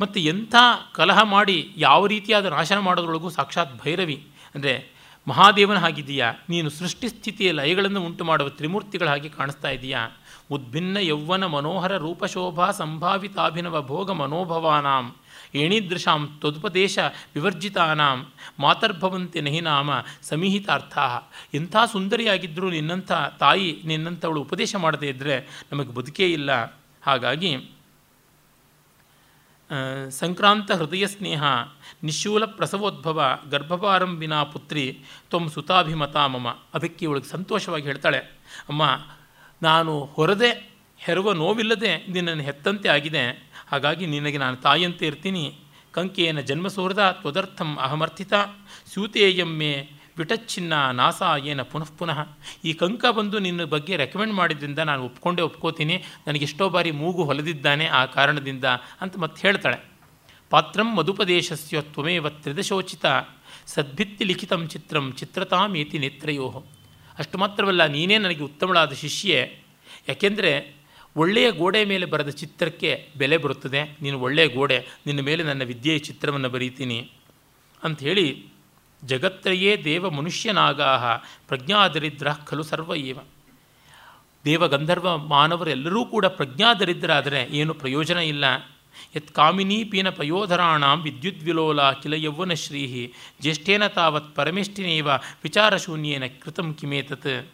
ಮತ್ತು ಎಂಥ ಕಲಹ ಮಾಡಿ ಯಾವ ರೀತಿಯಾದ ನಾಶನ ಮಾಡೋದ್ರೊಳಗೂ ಸಾಕ್ಷಾತ್ ಭೈರವಿ. ಅಂದರೆ ಮಹಾದೇವನ ಹಾಗಿದೆಯಾ ನೀನು ಸೃಷ್ಟಿ ಸ್ಥಿತಿಯ ಲಯಗಳನ್ನು ಉಂಟು ಮಾಡುವ ತ್ರಿಮೂರ್ತಿಗಳ ಹಾಗೆ ಕಾಣಿಸ್ತಾ ಇದೆಯಾ? ಉದ್ಭಿನ್ನ ಯೌವನ ಮನೋಹರ ರೂಪಶೋಭಾ ಸಂಭಾವಿತಾಭಿನವ ಭೋಗ ಮನೋಭವಾನಾಂ, ಏಣಿದೃಶಾಂ ತದುಪದೇಶ ವಿವರ್ಜಿತಾನಾಂ, ಮಾತರ್ಭವಂತೆ ನಹಿನಾಮ ಸಮೀಹಿತಾರ್ಥ. ಎಂಥ ಸುಂದರಿಯಾಗಿದ್ದರೂ ನಿನ್ನಂಥ ತಾಯಿ ನಿನ್ನಂಥವಳು ಉಪದೇಶ ಮಾಡದೇ ಇದ್ದರೆ ನಮಗೆ ಬದುಕೇ ಇಲ್ಲ. ಹಾಗಾಗಿ ಸಂಕ್ರಾಂತ ಹೃದಯ ಸ್ನೇಹ, ನಿಶೂಲ ಪ್ರಸವೋದ್ಭವ, ಗರ್ಭಪಾರಂಭಿನ ಪುತ್ರಿ, ತ್ವಂ ಸುತಾಭಿಮತ ಮಮ. ಅದಕ್ಕೆ ಇವಳಿಗೆ ಸಂತೋಷವಾಗಿ ಹೇಳ್ತಾಳೆ, ಅಮ್ಮ, ನಾನು ಹೊರದೆ ಹೆರುವ ನೋವಿಲ್ಲದೆ ನಿನ್ನನ್ನು ಹೆತ್ತಂತೆ ಆಗಿದೆ. ಹಾಗಾಗಿ ನಿನಗೆ ನಾನು ತಾಯಿಯಂತೆ ಇರ್ತೀನಿ. ಕಂಕೇನ ಜನ್ಮಸೋಹೃದ ತ್ವದರ್ಥಂ ಅಹಮರ್ಥಿತ ಸ್ಯೂತೇಯಮ್ಮೆ ವಿಟಚ್ಛಿನ್ನ ನಾಸ ಏನ ಪುನಃ ಪುನಃ ಈ ಕಂಕ ಬಂದು ನಿನ್ನ ಬಗ್ಗೆ ರೆಕಮೆಂಡ್ ಮಾಡಿದ್ರಿಂದ ನಾನು ಒಪ್ಕೊಂಡೇ, ಒಪ್ಕೋತೀನಿ. ನನಗೆಷ್ಟೋ ಬಾರಿ ಮೂಗು ಹೊಲದಿದ್ದಾನೆ ಆ ಕಾರಣದಿಂದ ಅಂತ ಮತ್ತೆ ಹೇಳ್ತಾಳೆ. ಪಾತ್ರಂ ಮಧುಪದೇಶಸ್ಯ ತ್ವಮೇವ ತ್ರಿದಶೋಚಿತ ಸದ್ಭಿತ್ತಿ ಲಿಖಿತಂ ಚಿತ್ರಂ ಚಿತ್ರತಾಮೇತಿ ನೇತ್ರಯೋ ಅಷ್ಟು ಮಾತ್ರವಲ್ಲ, ನೀನೇ ನನಗೆ ಉತ್ತಮಳಾದ ಶಿಷ್ಯೆ. ಯಾಕೆಂದರೆ ಒಳ್ಳೆಯ ಗೋಡೆ ಮೇಲೆ ಬರೆದ ಚಿತ್ರಕ್ಕೆ ಬೆಲೆ ಬರುತ್ತದೆ. ನೀನು ಒಳ್ಳೆಯ ಗೋಡೆ, ನಿನ್ನ ಮೇಲೆ ನನ್ನ ವಿದ್ಯೆಯ ಚಿತ್ರವನ್ನು ಬರೀತೀನಿ ಅಂಥೇಳಿ ಜಗತ್ರಯೇ ದೇವ ಮನುಷ್ಯನಾಗಾಹ ಪ್ರಜ್ಞಾದರಿದ್ರ ಖಲು ಸರ್ವ ಏವ ದೇವಗಂಧರ್ವ ಮಾನವರೆಲ್ಲರೂ ಕೂಡ ಪ್ರಜ್ಞಾದರಿದ್ರಾದರೆ ಏನು ಪ್ರಯೋಜನ ಇಲ್ಲ. ಯತ್ ಕಾಮಿನೀ ಪೀನ ಪಯೋಧರಾಣಾಂ ವಿದ್ಯುದ್ವಿಲೋಲ ಕಿಲ ಯೌವನಶ್ರೀ ಜ್ಯೇಷ್ಠೇನ ತಾವತ್ ಪರಮೇಷ್ಠಿನೇವ ವಿಚಾರಶೂನ್ಯೇನ ಕೃತಂ ಕಿಮೇತತ್.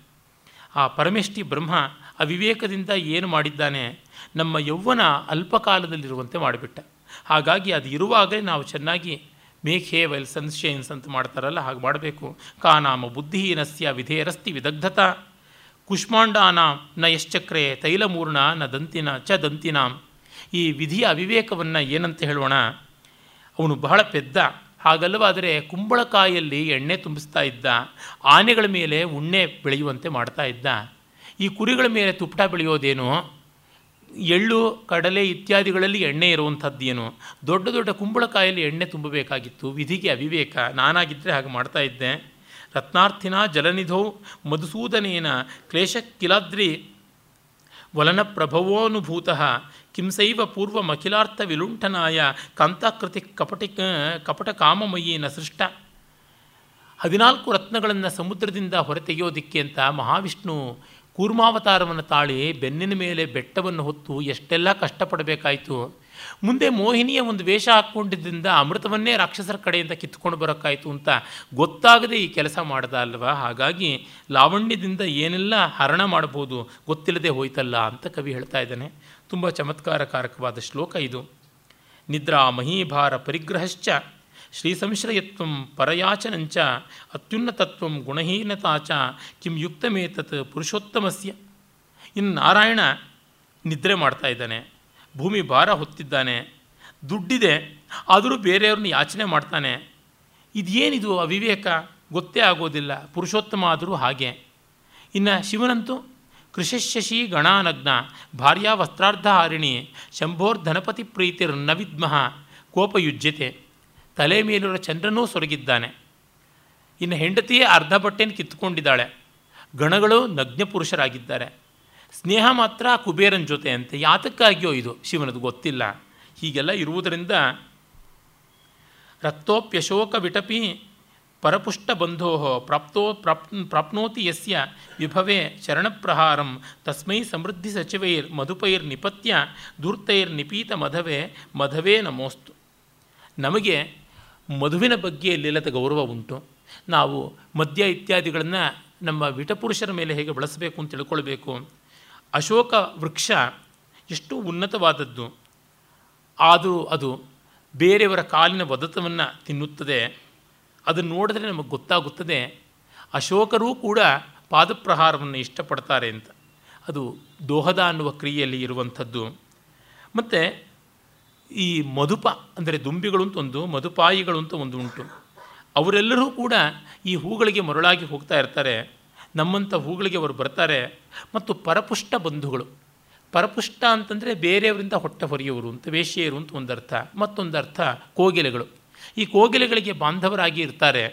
ಆ ಪರಮೇಷ್ಠಿ ಬ್ರಹ್ಮ ಅವಿವೇಕದಿಂದ ಏನು ಮಾಡಿದ್ದಾನೆ? ನಮ್ಮ ಯೌವನ ಅಲ್ಪಕಾಲದಲ್ಲಿರುವಂತೆ ಮಾಡಿಬಿಟ್ಟ. ಹಾಗಾಗಿ ಅದು ಇರುವಾಗಲೇ ನಾವು ಚೆನ್ನಾಗಿ ಮೇಕ್ ವೈಲ್ ಸನ್ಶೈನ್ಸ್ ಅಂತ ಮಾಡ್ತಾರಲ್ಲ, ಹಾಗೆ ಮಾಡಬೇಕು. ಕಾನಾಮ ಬುದ್ಧಿಹೀನಸ್ಯ ವಿಧೇಯರಸ್ತಿ ವಿದಗ್ಧತ. ಕುಷ್ಮಾಂಡಾನ ನ ಯಶ್ಚಕ್ರೆ ತೈಲಮೂರ್ಣ ನ ದಂತಿನ ಚ ದಂತಿನಾಂ. ಈ ವಿಧಿಯ ಅವಿವೇಕವನ್ನು ಏನಂತ ಹೇಳೋಣ? ಅವನು ಬಹಳ ಪೆದ್ದ. ಹಾಗಲ್ಲವಾದರೆ ಕುಂಬಳಕಾಯಲ್ಲಿ ಎಣ್ಣೆ ತುಂಬಿಸ್ತಾ ಇದ್ದ. ಆನೆಗಳ ಮೇಲೆ ಉಣ್ಣೆ ಬೆಳೆಯುವಂತೆ ಮಾಡ್ತಾ ಇದ್ದ. ಈ ಕುರಿಗಳ ಮೇಲೆ ತುಪ್ಪಟ ಬೆಳೆಯೋದೇನು? ಎಳ್ಳು, ಕಡಲೆ ಇತ್ಯಾದಿಗಳಲ್ಲಿ ಎಣ್ಣೆ ಇರುವಂಥದ್ದೇನು ದೊಡ್ಡ ದೊಡ್ಡ ಕುಂಬಳಕಾಯಲ್ಲಿ ಎಣ್ಣೆ ತುಂಬಬೇಕಾಗಿತ್ತು, ವಿಧಿಗೆ ಅವಿವೇಕ. ನಾನಾಗಿದ್ದರೆ ಹಾಗೆ ಮಾಡ್ತಾ ಇದ್ದೆ. ರತ್ನಾರ್ಥಿನ ಜಲನಿಧೌ ಮಧುಸೂದನೇನ ಕ್ಲೇಶಕ್ಕಿಲಾದ್ರಿ ವಲನ ಪ್ರಭವೋನುಭೂತ ಕಿಂಸೈವ ಪೂರ್ವಮಖಿಲಾರ್ಥ ವಿಲುಂಠನಾಯ ಕಾಂತಾಕೃತಿ ಕಪಟಿ ಕಪಟ ಕಾಮಮಯೀನ ಸೃಷ್ಟ. ಹದಿನಾಲ್ಕು ರತ್ನಗಳನ್ನು ಸಮುದ್ರದಿಂದ ಹೊರತೆಗೆಯೋದಿಕ್ಕೆ ಅಂತ ಮಹಾವಿಷ್ಣು ಕೂರ್ಮಾವತಾರವನ್ನು ತಾಳಿ ಬೆನ್ನಿನ ಮೇಲೆ ಬೆಟ್ಟವನ್ನು ಹೊತ್ತು ಎಷ್ಟೆಲ್ಲ ಕಷ್ಟಪಡಬೇಕಾಯಿತು. ಮುಂದೆ ಮೋಹಿನಿಯ ಒಂದು ವೇಷ ಹಾಕ್ಕೊಂಡಿದ್ದರಿಂದ ಅಮೃತವನ್ನೇ ರಾಕ್ಷಸರ ಕಡೆಯಿಂದ ಕಿತ್ಕೊಂಡು ಬರೋಕ್ಕಾಯಿತು ಅಂತ ಗೊತ್ತಾಗದೆ ಈ ಕೆಲಸ ಮಾಡ್ದ ಅಲ್ವಾ? ಹಾಗಾಗಿ ಲಾವಣ್ಯದಿಂದ ಏನೆಲ್ಲ ಹರಣ ಮಾಡ್ಬೋದು ಗೊತ್ತಿಲ್ಲದೆ ಹೋಯ್ತಲ್ಲ ಅಂತ ಕವಿ ಹೇಳ್ತಾ ಇದ್ದಾನೆ. ತುಂಬ ಚಮತ್ಕಾರಕಾರಕವಾದ ಶ್ಲೋಕ ಇದು. ನಿದ್ರಾ ಮಹೀಭಾರ ಪರಿಗ್ರಹಶ್ಚ ಶ್ರೀ ಸಂಶ್ರಯತ್ವ ಪರಯಾಚನಂಚ ಅತ್ಯುನ್ನತತ್ವ ಗುಣಹೀನತಾಚ ಕಿಂ ಯುಕ್ತಮೇತತ್ ಪುರುಷೋತ್ತಮಸ್ಯ. ಇನ್ನು ನಾರಾಯಣ ನಿದ್ರೆ ಮಾಡ್ತಾ ಇದ್ದಾನೆ. ಭೂಮಿ ಭಾರ ಹೊತ್ತಿದ್ದಾನೆ. ದುಡ್ಡಿದೆ, ಆದರೂ ಬೇರೆಯವ್ರನ್ನ ಯಾಚನೆ ಮಾಡ್ತಾನೆ. ಇದೇನಿದು ಅವಿವೇಕ? ಗೊತ್ತೇ ಆಗೋದಿಲ್ಲ. ಪುರುಷೋತ್ತಮ ಆದರೂ ಹಾಗೆ. ಇನ್ನು ಶಿವನಂತೂ ಕೃಷಶಶಿ ಗಣಾನಗ್ನ ಭಾರ್ಯಾ ವಸ್ತ್ರಾರ್ಧಹಾರಿಣಿ ಶಂಭೋರ್ಧನಪತಿ ಪ್ರೀತಿರ್ನ ವಿದ್ಮಃ ಕೋಪಯುಜ್ಯತೆ. ತಲೆ ಮೇಲಿರೋ ಚಂದ್ರನೂ ಸೊರಗಿದ್ದಾನೆ. ಇನ್ನು ಹೆಂಡತಿಯೇ ಅರ್ಧ ಬಟ್ಟೆಯನ್ನು ಕಿತ್ತುಕೊಂಡಿದ್ದಾಳೆ ಗಣಗಳು ನಗ್ನ ಪುರುಷರಾಗಿದ್ದಾರೆ. ಸ್ನೇಹ ಮಾತ್ರ ಕುಬೇರನ ಜೊತೆ ಅಂತೆ ಯಾತಕ್ಕಾಗಿಯೋ ಇದು? ಶಿವನದು ಗೊತ್ತಿಲ್ಲ. ಹೀಗೆಲ್ಲ ಇರುವುದರಿಂದ ರಕ್ತೋಪ್ಯಶೋಕ ವಿಟಪಿ ಪರಪುಷ್ಟ ಬಂಧೋ ಪ್ರಾಪ್ತೋ ಪ್ರಾಪ್ ಪ್ರಾಪ್ನೋತಿ ಯಸ್ಯ ವಿಭವೇ ಶರಣಪ್ರಹಾರಂ. ತಸ್ಮೈ ಸಮೃದ್ಧಿ ಸಚಿವೈರ್ ಮಧುಪೈರ್ ನಿಪತ್ಯ ಧೂರ್ತೈರ್ ನಿಪೀತ ಮಧವೇ ಮಧವೇ ನಮೋಸ್ತು. ನಮಗೆ ಮಧುವಿನ ಬಗ್ಗೆ ಇಲ್ಲಿಲ್ಲದ ಗೌರವ ಉಂಟು. ನಾವು ಮದ್ಯ ಇತ್ಯಾದಿಗಳನ್ನು ನಮ್ಮ ವಿಟಪುರುಷರ ಮೇಲೆ ಹೇಗೆ ಬಳಸಬೇಕು ಅಂತ ತಿಳ್ಕೊಳ್ಬೇಕು. ಅಶೋಕ ವೃಕ್ಷ ಎಷ್ಟು ಉನ್ನತವಾದದ್ದು. ಆದರೂ ಅದು ಬೇರೆಯವರ ಕಾಲಿನ ಒದತವನ್ನು ತಿನ್ನುತ್ತದೆ. ಅದನ್ನು ನೋಡಿದ್ರೆ ನಮಗೆ ಗೊತ್ತಾಗುತ್ತದೆ. ಅಶೋಕರೂ ಕೂಡ ಪಾದಪ್ರಹಾರವನ್ನು ಇಷ್ಟಪಡ್ತಾರೆ ಅಂತ. ಅದು ದೋಹದ ಅನ್ನುವ ಕ್ರಿಯೆಯಲ್ಲಿ ಇರುವಂಥದ್ದು. ಮತ್ತು ಈ ಮಧುಪ ಅಂದರೆ ದುಂಬಿಗಳು ಅಂತ ಒಂದು ಮಧುಪಾಯಿಗಳು ಅಂತ ಒಂದು ಉಂಟು. ಅವರೆಲ್ಲರೂ ಕೂಡ ಈ ಹೂಗಳಿಗೆ ಮರಳಾಗಿ ಹೋಗ್ತಾ ಇರ್ತಾರೆ. ನಮ್ಮಂಥ ಹೂಗಳಿಗೆ ಅವರು ಬರ್ತಾರೆ. ಮತ್ತು ಪರಪುಷ್ಟ ಬಂಧುಗಳು. ಪರಪುಷ್ಟ ಅಂತಂದರೆ ಬೇರೆಯವರಿಂದ ಹೊಟ್ಟೆ ಹೊರೆಯವರು ಅಂತ, ವೇಶ್ಯೆಯರು ಅಂತ ಒಂದರ್ಥ. ಮತ್ತೊಂದರ್ಥ, ಕೋಗಿಲೆಗಳು. ಈ ಕೋಗಿಲೆಗಳಿಗೆ ಬಾಂಧವರಾಗಿ ಇರ್ತಾರೆ.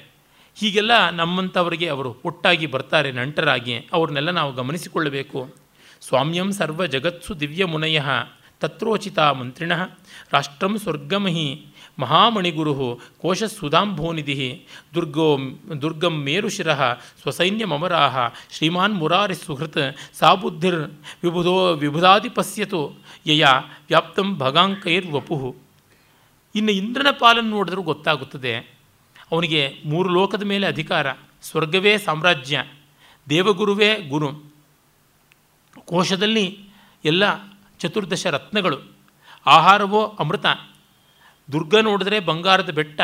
ಹೀಗೆಲ್ಲ ನಮ್ಮಂಥವರಿಗೆ ಅವರು ಒಟ್ಟಾಗಿ ಬರ್ತಾರೆ, ನಂಟರಾಗಿ. ಅವ್ರನ್ನೆಲ್ಲ ನಾವು ಗಮನಿಸಿಕೊಳ್ಳಬೇಕು. ಸ್ವಾಮ್ಯಂ ಸರ್ವ ಜಗತ್ಸು ದಿವ್ಯ ಮುನಯ ತತ್ರೋಚಿತ ಮಂತ್ರಿಣ, ರಾಷ್ಟ್ರಂ ಸ್ವರ್ಗಮಹಿ ಮಹಾಮಣಿಗುರು ಕೋಶಸುಧಾಂಭೋನಿಧಿ, ದುರ್ಗೋ, ದುರ್ಗಂ ಮೇರುಶಿರ ಸ್ವಸೈನ್ಯಮರಾ ಶ್ರೀಮಾನ್ ಮುರಾರಿ ಸುಹೃತ್ ಸಾ ಬುದ್ಧಿರ್ ವಿಬುಧೋ ವಿಬುಧಾಧಿಪಸ್ಯತು ಯಯ ವ್ಯಾಪ್ತಂ ಭಗಾಂಕೈರ್ವಪು ಇನ್ನು ಇಂದ್ರನ ಪಾಲನ್ನು ನೋಡಿದ್ರೂ ಗೊತ್ತಾಗುತ್ತದೆ. ಅವನಿಗೆ ಮೂರು ಲೋಕದ ಮೇಲೆ ಅಧಿಕಾರ, ಸ್ವರ್ಗವೇ ಸಾಮ್ರಾಜ್ಯ, ದೇವಗುರುವೇ ಗುರು. ಕೋಶದಲ್ಲಿ ಎಲ್ಲ ಚತುರ್ದಶ ರತ್ನಗಳು. ಆಹಾರವೋ ಅಮೃತ. ದುರ್ಗ ನೋಡಿದರೆ ಬಂಗಾರದ ಬೆಟ್ಟ.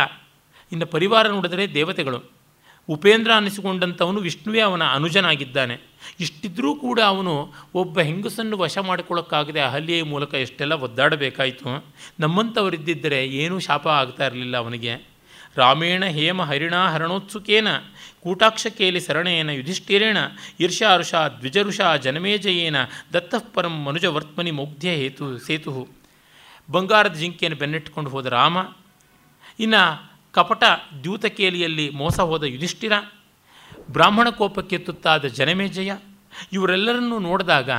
ಇನ್ನು ಪರಿವಾರ ನೋಡಿದರೆ ದೇವತೆಗಳು. ಉಪೇಂದ್ರ ಅನ್ನಿಸಿಕೊಂಡಂಥವನು ವಿಷ್ಣುವೇ ಅವನ ಅನುಜನಾಗಿದ್ದಾನೆ. ಇಷ್ಟಿದ್ರೂ ಕೂಡ ಅವನು ಒಬ್ಬ ಹೆಂಗಸನ್ನು ವಶ ಮಾಡಿಕೊಳ್ಳೋಕ್ಕಾಗದೆ ಅಹಲ್ಯೆಯ ಮೂಲಕ ಎಷ್ಟೆಲ್ಲ ಒದ್ದಾಡಬೇಕಾಯಿತು. ನಮ್ಮಂಥವರಿದ್ದಿದ್ದರೆ ಏನೂ ಶಾಪ ಆಗ್ತಾ ಇರಲಿಲ್ಲ ಅವನಿಗೆ. ರಾಮೇಣ ಹೇಮ ಹರಿಣ ಹರಣೋತ್ಸುಕೇನ. ಕೂಟಾಕ್ಷಕೇಲಿ ಸರಣೇನ ಯುಧಿಷ್ಠಿರೇಣ ಈರ್ಷಾರುಷ ದ್ವಿಜರುಷ ಜನಮೇಜಯೇನ ದತ್ತಃ ಪರಂ ಮನುಜವರ್ತ್ಮನಿ ಮೌಗ್ಧ್ಯ ಹೇತು ಸೇತು ಬಂಗಾರದ ಜಿಂಕೆಯನ್ನು ಬೆನ್ನಿಟ್ಟುಕೊಂಡು ಹೋದ ರಾಮ, ಇನ್ನು ಕಪಟ ದ್ಯೂತಕೇಲಿಯಲ್ಲಿ ಮೋಸ ಹೋದ ಯುಧಿಷ್ಠಿರ, ಬ್ರಾಹ್ಮಣ ಕೋಪಕ್ಕೆ ತುತ್ತಾದ ಜನಮೇಜಯ, ಇವರೆಲ್ಲರನ್ನೂ ನೋಡಿದಾಗ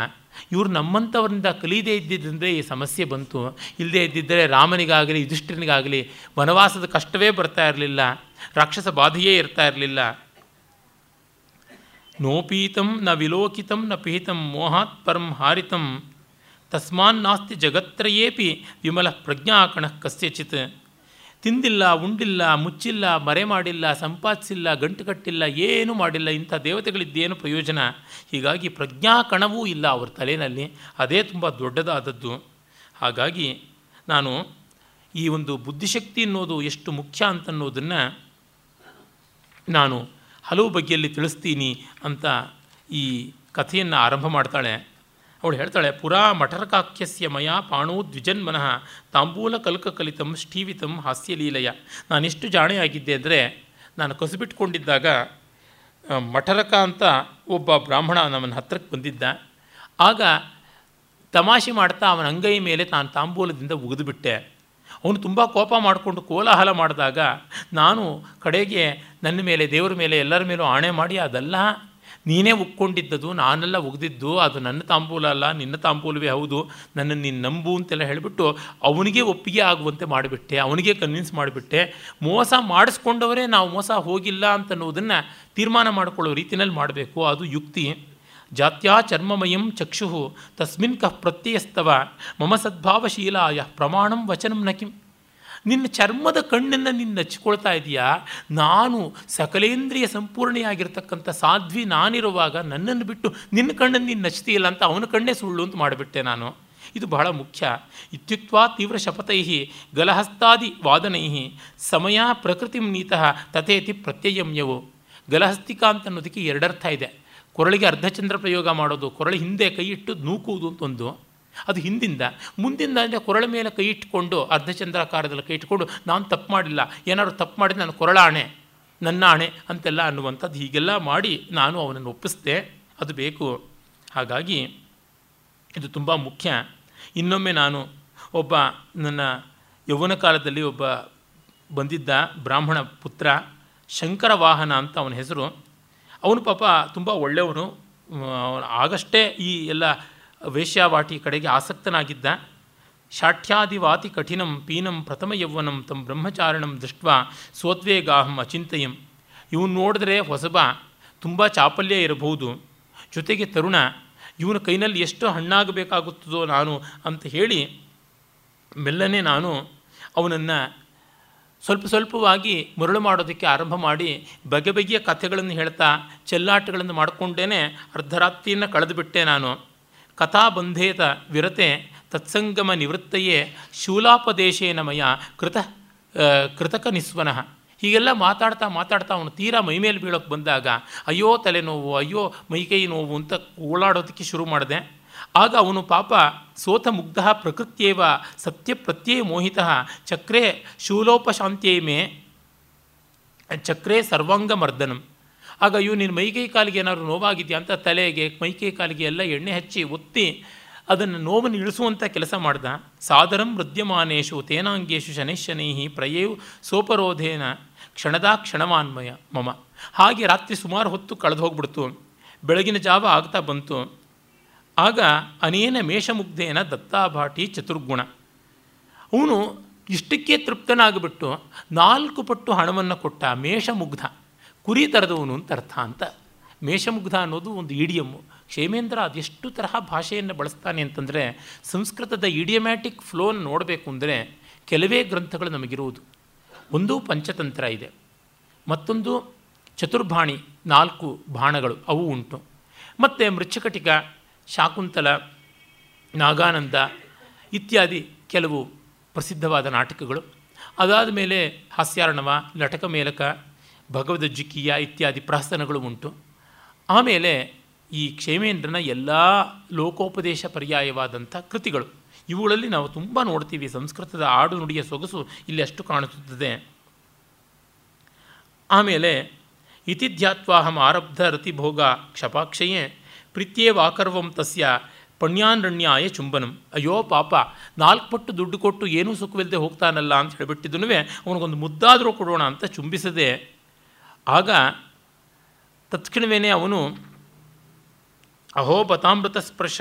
ಇವರು ನಮ್ಮಂಥವರಿಂದ ಕಲಿಯದೇ ಇದ್ದಿದ್ದರಿಂದ ಈ ಸಮಸ್ಯೆ ಬಂತು. ಇಲ್ಲದೇ ಇದ್ದಿದ್ದರೆ ರಾಮನಿಗಾಗಲಿ, ಯುಧಿಷ್ಠಿರನಿಗಾಗಲಿ ವನವಾಸದ ಕಷ್ಟವೇ ಬರ್ತಾ ಇರಲಿಲ್ಲ, ರಾಕ್ಷಸ ಬಾಧೆಯೇ ಇರ್ತಾ ಇರಲಿಲ್ಲ. ನೋಪೀತಂ ನ ವಿಲೋಕಿತಂ ನ ಪೀತಂ ಮೋಹಾತ್ ಪರಂ ಹಾರಿತಂ. ತಸ್ಮಾನ್ನಾಸ್ತಿ ಜಗತ್ರಯೇಪಿ ವಿಮಲ ಪ್ರಜ್ಞಾಕಣ ಕಸ್ಯಚಿತ್. ತಿಂದಿಲ್ಲ, ಉಂಡಿಲ್ಲ, ಮುಚ್ಚಿಲ್ಲ ಮರೆ ಮಾಡಿಲ್ಲ ಸಂಪಾದಿಸಿಲ್ಲ, ಗಂಟು ಕಟ್ಟಿಲ್ಲ, ಏನೂ ಮಾಡಿಲ್ಲ, ಇಂಥ ದೇವತೆಗಳಿದ್ದೇನು ಪ್ರಯೋಜನ? ಹೀಗಾಗಿ ಪ್ರಜ್ಞಾಕಣವೂ ಇಲ್ಲ ಅವ್ರ ತಲೆಯಲ್ಲಿ ಅದೇ ತುಂಬ ದೊಡ್ಡದಾದದ್ದು. ಹಾಗಾಗಿ ನಾನು ಈ ಒಂದು ಬುದ್ಧಿಶಕ್ತಿ ಅನ್ನೋದು ಎಷ್ಟು ಮುಖ್ಯ ಅಂತನ್ನೋದನ್ನು ನಾನು ಹಲವು ಬಗೆಯಲ್ಲಿ ತಿಳಿಸ್ತೀನಿ ಅಂತ ಈ ಕಥೆಯನ್ನು ಆರಂಭ ಮಾಡ್ತಾಳೆ. ಅವಳು ಹೇಳ್ತಾಳೆ, ಪುರಾ ಮಠರಕಾಖ್ಯಸ್ಯ ಮಯ ಪಾಣೋ ದ್ವಿಜನ್ಮನಃ ತಾಂಬೂಲ ಕಲ್ಕಕಲಿತಂ ಷ್ಠೀವಿತಂ ಹಾಸ್ಯಲೀಲಯ ನಾನೆಷ್ಟು ಜಾಣೆಯಾಗಿದ್ದೆ ಅಂದರೆ, ನಾನು ಕಸುಬಿಟ್ಕೊಂಡಿದ್ದಾಗ ಮಠರಕ ಅಂತ ಒಬ್ಬ ಬ್ರಾಹ್ಮಣ ನಮ್ಮನ್ನ ಹತ್ತಿರಕ್ಕೆ ಬಂದಿದ್ದ. ಆಗ ತಮಾಷೆ ಮಾಡ್ತಾ ಅವನ ಅಂಗೈ ಮೇಲೆ ತಾನು ತಾಂಬೂಲದಿಂದ ಉಗಿದುಬಿಟ್ಟೆ. ಅವನು ತುಂಬ ಕೋಪ ಮಾಡಿಕೊಂಡು ಕೋಲಾಹಲ ಮಾಡಿದಾಗ ನಾನು ಕಡೆಗೆ ನನ್ನ ಮೇಲೆ, ದೇವರ ಮೇಲೆ, ಎಲ್ಲರ ಮೇಲೂ ಆಣೆ ಮಾಡಿ ಅದೆಲ್ಲ ನೀನೇ ಉಕ್ಕೊಂಡಿದ್ದದು, ನಾನೆಲ್ಲ ಉಗ್ದಿದ್ದು, ಅದು ನನ್ನ ತಾಂಬೂಲ ಅಲ್ಲ, ನಿನ್ನ ತಾಂಬೂಲವೇ ಹೌದು, ನನ್ನನ್ನು ನೀನು ನಂಬು ಅಂತೆಲ್ಲ ಹೇಳಿಬಿಟ್ಟು ಅವನಿಗೆ ಒಪ್ಪಿಗೆ ಆಗುವಂತೆ ಮಾಡಿಬಿಟ್ಟೆ, ಅವನಿಗೆ ಕನ್ವಿನ್ಸ್ ಮಾಡಿಬಿಟ್ಟೆ. ಮೋಸ ಮಾಡಿಸ್ಕೊಂಡವರೇ ನಾವು ಮೋಸ ಹೋಗಿಲ್ಲ ಅಂತನ್ನುವುದನ್ನು ತೀರ್ಮಾನ ಮಾಡಿಕೊಳ್ಳೋ ರೀತಿಯಲ್ಲಿ ಮಾಡಬೇಕು, ಅದು ಯುಕ್ತಿ. ಜಾತ್ಯಾ ಚರ್ಮಮಯಂ ಚಕ್ಷು ತಸ್ಮಿನ್ ಕಃ ಪ್ರತ್ಯಯಸ್ತವ ಮಮ ಸದ್ಭಾವಶೀಲಾಯ ಪ್ರಮಾಣಂ ವಚನಂ ನಕಿಂ. ನಿನ್ನ ಚರ್ಮದ ಕಣ್ಣನ್ನು ನಿನ್ನ ನಚ್ಕೊಳ್ತಾ ಇದೆಯಾ? ನಾನು ಸಕಲೇಂದ್ರಿಯ ಸಂಪೂರ್ಣೆಯಾಗಿರ್ತಕ್ಕಂಥ ಸಾಧ್ವಿ ನಾನಿರುವಾಗ ನನ್ನನ್ನು ಬಿಟ್ಟು ನಿನ್ನ ಕಣ್ಣನ್ನು ನೀನು ನಚ್ತೀಯಲ್ಲ ಅಂತ ಅವನ ಕಣ್ಣೇ ಸುಳ್ಳು ಅಂತ ಮಾಡಿಬಿಟ್ಟೆ ನಾನು. ಇದು ಬಹಳ ಮುಖ್ಯ. ಇತ್ಯುಕ್ತ ತೀವ್ರ ಶಪಥೈ ಗಲಹಸ್ತಾದಿ ವಾದನೈ ಸಮಯ ಪ್ರಕೃತಿಂ ನೀತಃ ತಥೇತಿ ಪ್ರತ್ಯಯಮ್ಯವು. ಗಲಹಸ್ತಿಕಾ ಅಂತ ಅನ್ನೋದಕ್ಕೆ ಎರಡರ್ಥ ಇದೆ. ಕೊರಳಿಗೆ ಅರ್ಧಚಂದ್ರ ಪ್ರಯೋಗ ಮಾಡೋದು, ಕೊರಳಿ ಹಿಂದೆ ಕೈ ಇಟ್ಟು ನೂಕುವುದು ಅಂತ ಒಂದು. ಅದು ಹಿಂದಿಂದ. ಮುಂದಿಂದ ಅಂದರೆ ಕೊರಳ ಮೇಲೆ ಕೈ ಇಟ್ಟುಕೊಂಡು ಅರ್ಧಚಂದ್ರಾಕಾರದಲ್ಲಿ ಕೈ ಇಟ್ಕೊಂಡು, ನಾನು ತಪ್ಪು ಮಾಡಿಲ್ಲ, ಏನಾದರೂ ತಪ್ಪು ಮಾಡಿದ್ರೆ ನಾನು ಕೊರಳ ಆಣೆ ನನ್ನ ಆಣೆ ಅಂತೆಲ್ಲ ಅನ್ನುವಂಥದ್ದು ಹೀಗೆಲ್ಲ ಮಾಡಿ ನಾನು ಅವನನ್ನು ಒಪ್ಪಿಸ್ದೆ. ಅದು ಬೇಕು. ಹಾಗಾಗಿ ಇದು ತುಂಬ ಮುಖ್ಯ. ಇನ್ನೊಮ್ಮೆ ನಾನು ಒಬ್ಬ ನನ್ನ ಯೌವನ ಕಾಲದಲ್ಲಿ ಒಬ್ಬ ಬಂದಿದ್ದ ಬ್ರಾಹ್ಮಣ ಪುತ್ರ ಶಂಕರ ವಾಹನ ಅಂತ ಅವನ ಹೆಸರು. ಅವನು ಪಾಪ ತುಂಬ ಒಳ್ಳೆಯವನು. ಆಗಷ್ಟೇ ಈ ಎಲ್ಲ ವೇಶ್ಯಾವಾಟಿ ಕಡೆಗೆ ಆಸಕ್ತನಾಗಿದ್ದ. ಶಾಠ್ಯಾದಿವಾತಿ ಕಠಿಣಂ ಪೀನಂ ಪ್ರಥಮ ಯೌವನಂ ತಮ್ಮ ಬ್ರಹ್ಮಚಾರಣಂ ದೃಷ್ಟ ಸ್ವೋದ್ವೇಗಾಹಂ ಅಚಿಂತಯಂ. ಇವನು ನೋಡಿದ್ರೆ ಹೊಸಬ, ತುಂಬ ಚಾಪಲ್ಯ ಇರಬಹುದು. ಜೊತೆಗೆ ತರುಣ, ಇವನ ಕೈನಲ್ಲಿ ಎಷ್ಟು ಹಣ್ಣಾಗಬೇಕಾಗುತ್ತದೋ ನಾನು ಅಂತ ಹೇಳಿ, ಮೆಲ್ಲನೆ ನಾನು ಅವನನ್ನು ಸ್ವಲ್ಪ ಸ್ವಲ್ಪವಾಗಿ ಮರಳು ಮಾಡೋದಕ್ಕೆ ಆರಂಭ ಮಾಡಿ ಬಗೆ ಬಗೆಯ ಕಥೆಗಳನ್ನು ಹೇಳ್ತಾ ಚೆಲ್ಲಾಟಗಳನ್ನು ಮಾಡಿಕೊಂಡೇ ಅರ್ಧರಾತ್ರಿಯನ್ನು ಕಳೆದುಬಿಟ್ಟೆ ನಾನು. ಕಥಾಬಂಧೇತ ವಿರತೆ ತತ್ಸಂಗಮ ನಿವೃತ್ತಯೇ ಶೂಲಾಪದೇಶೇನ ಮಯ ಕೃತ ಕೃತಕ ನಿಸ್ವನಃ. ಹೀಗೆಲ್ಲ ಮಾತಾಡ್ತಾ ಮಾತಾಡ್ತಾ ಅವನು ತೀರಾ ಮೈಮೇಲೆ ಬೀಳೋಕ್ಕೆ ಬಂದಾಗ, ಅಯ್ಯೋ ತಲೆನೋವು, ಅಯ್ಯೋ ಮೈಕೈ ನೋವು ಅಂತ ಓಡಾಡೋದಕ್ಕೆ ಶುರು ಮಾಡಿದೆ. ಆಗ ಅವನು ಪಾಪ ಸೋತ ಮುಗ್ಧ ಪ್ರಕೃತ್ಯೇವ ಸತ್ಯ ಪ್ರತ್ಯಯ ಮೋಹಿತ ಚಕ್ರೇ ಶೂಲೋಪಶಾಂತ್ಯೇ ಮೇ ಚಕ್ರೇ ಸರ್ವಾಂಗ ಮರ್ದನಂ ಆಗ ಇವು ನಿನ್ನ ಮೈಕೈ ಕಾಲಿಗೆ ಏನಾದ್ರು ನೋವಾಗಿದೆಯಾ ಅಂತ ತಲೆಗೆ, ಮೈಕೈ ಕಾಲಿಗೆ ಎಲ್ಲ ಎಣ್ಣೆ ಹಚ್ಚಿ ಒತ್ತಿ ಅದನ್ನು ನೋವನ್ನು ಇಳಿಸುವಂಥ ಕೆಲಸ ಮಾಡ್ದ. ಸಾದರಂ ಮೃದ್ಯಮಾನೇಶು ತೇನಾಂಗೇಶು ಶನೈಶನೈಹಿ ಪ್ರಯೇವ್ ಸೋಪರೋಧೇನ ಕ್ಷಣದಾ ಕ್ಷಣವಾನ್ಮಯ ಮಮ. ಹಾಗೆ ರಾತ್ರಿ ಸುಮಾರು ಹೊತ್ತು ಕಳೆದು ಹೋಗ್ಬಿಡ್ತು ಬೆಳಗಿನ ಜಾವ ಆಗ್ತಾ ಬಂತು. ಆಗ ಅನೇನ ಮೇಷಮುಗ್ಧೇನ ದತ್ತಾಭಾಟಿ ಚತುರ್ಗುಣ. ಅವನು ಇಷ್ಟಕ್ಕೆ ತೃಪ್ತನಾಗಿಬಿಟ್ಟು ನಾಲ್ಕು ಪಟ್ಟು ಹಣವನ್ನು ಕೊಟ್ಟ ಮೇಷಮುಗ್ಧ, ಕುರಿ ತರದವನು ಅಂತ ಅರ್ಥ ಅಂತ. ಮೇಷಮುಗ್ಧ ಅನ್ನೋದು ಒಂದು ಇಡಿಯಮ್ಮು ಕ್ಷೇಮೇಂದ್ರ ಅದೆಷ್ಟು ತರಹ ಭಾಷೆಯನ್ನು ಬಳಸ್ತಾನೆ ಅಂತಂದರೆ ಸಂಸ್ಕೃತದ ಇಡಿಯಮ್ಯಾಟಿಕ್ ಫ್ಲೋನ್ ನೋಡಬೇಕು ಅಂದರೆ ಕೆಲವೇ ಗ್ರಂಥಗಳು ನಮಗಿರುವುದು ಒಂದು ಪಂಚತಂತ್ರ ಇದೆ. ಮತ್ತೊಂದು ಚತುರ್ಭಾಣಿ ನಾಲ್ಕು ಬಾಣಗಳು ಅವು ಉಂಟು. ಮತ್ತು ಮೃಚ್ಛಕಟಿಕ ಶಾಕುಂತಲ, ನಾಗಾನಂದ ಇತ್ಯಾದಿ ಕೆಲವು ಪ್ರಸಿದ್ಧವಾದ ನಾಟಕಗಳು. ಅದಾದ ಮೇಲೆ ಹಾಸ್ಯಾರ್ಣವ, ಲಟಕ ಮೇಲಕ ಭಗವದ್ಜಿಕೀಯ ಇತ್ಯಾದಿ ಪ್ರಹಸನಗಳು ಉಂಟು. ಆಮೇಲೆ ಈ ಕ್ಷೇಮೇಂದ್ರನ ಎಲ್ಲ ಲೋಕೋಪದೇಶ ಪರ್ಯಾಯವಾದಂಥ ಕೃತಿಗಳು. ಇವುಗಳಲ್ಲಿ ನಾವು ತುಂಬ ನೋಡ್ತೀವಿ, ಸಂಸ್ಕೃತದ ಆಡು ನುಡಿಯ ಸೊಗಸು ಇಲ್ಲಿ ಅಷ್ಟು ಕಾಣಿಸುತ್ತದೆ. ಆಮೇಲೆ ಇತಿಧ್ಯಾತ್ವಾಹಂ ಆರಬ್ಧ ರತಿಭೋಗ ಕ್ಷಪಾಕ್ಷಯೇ ಪ್ರೀತ್ಯೇವಾಕರ್ವಂ ತಸ್ಯ ಪಣ್ಯಾನ್ರಣ್ಯಾಯ ಚುಂಬನಂ. ಅಯ್ಯೋ ಪಾಪ ನಾಲ್ಕು ಪಟ್ಟು ದುಡ್ಡು ಕೊಟ್ಟು ಏನೂ ಸುಖವಿಲ್ಲದೆ ಹೋಗ್ತಾನಲ್ಲ ಅಂತ ಹೇಳಿಬಿಟ್ಟಿದ್ದನು ಅವನಿಗೊಂದು ಮುದ್ದಾದರೂ ಕೊಡೋಣ ಅಂತ ಚುಂಬಿಸದೆ. ಆಗ ತತ್ಕ್ಷಣವೇ ಅವನು, ಅಹೋ ಬತಾಮೃತ ಸ್ಪರ್ಶ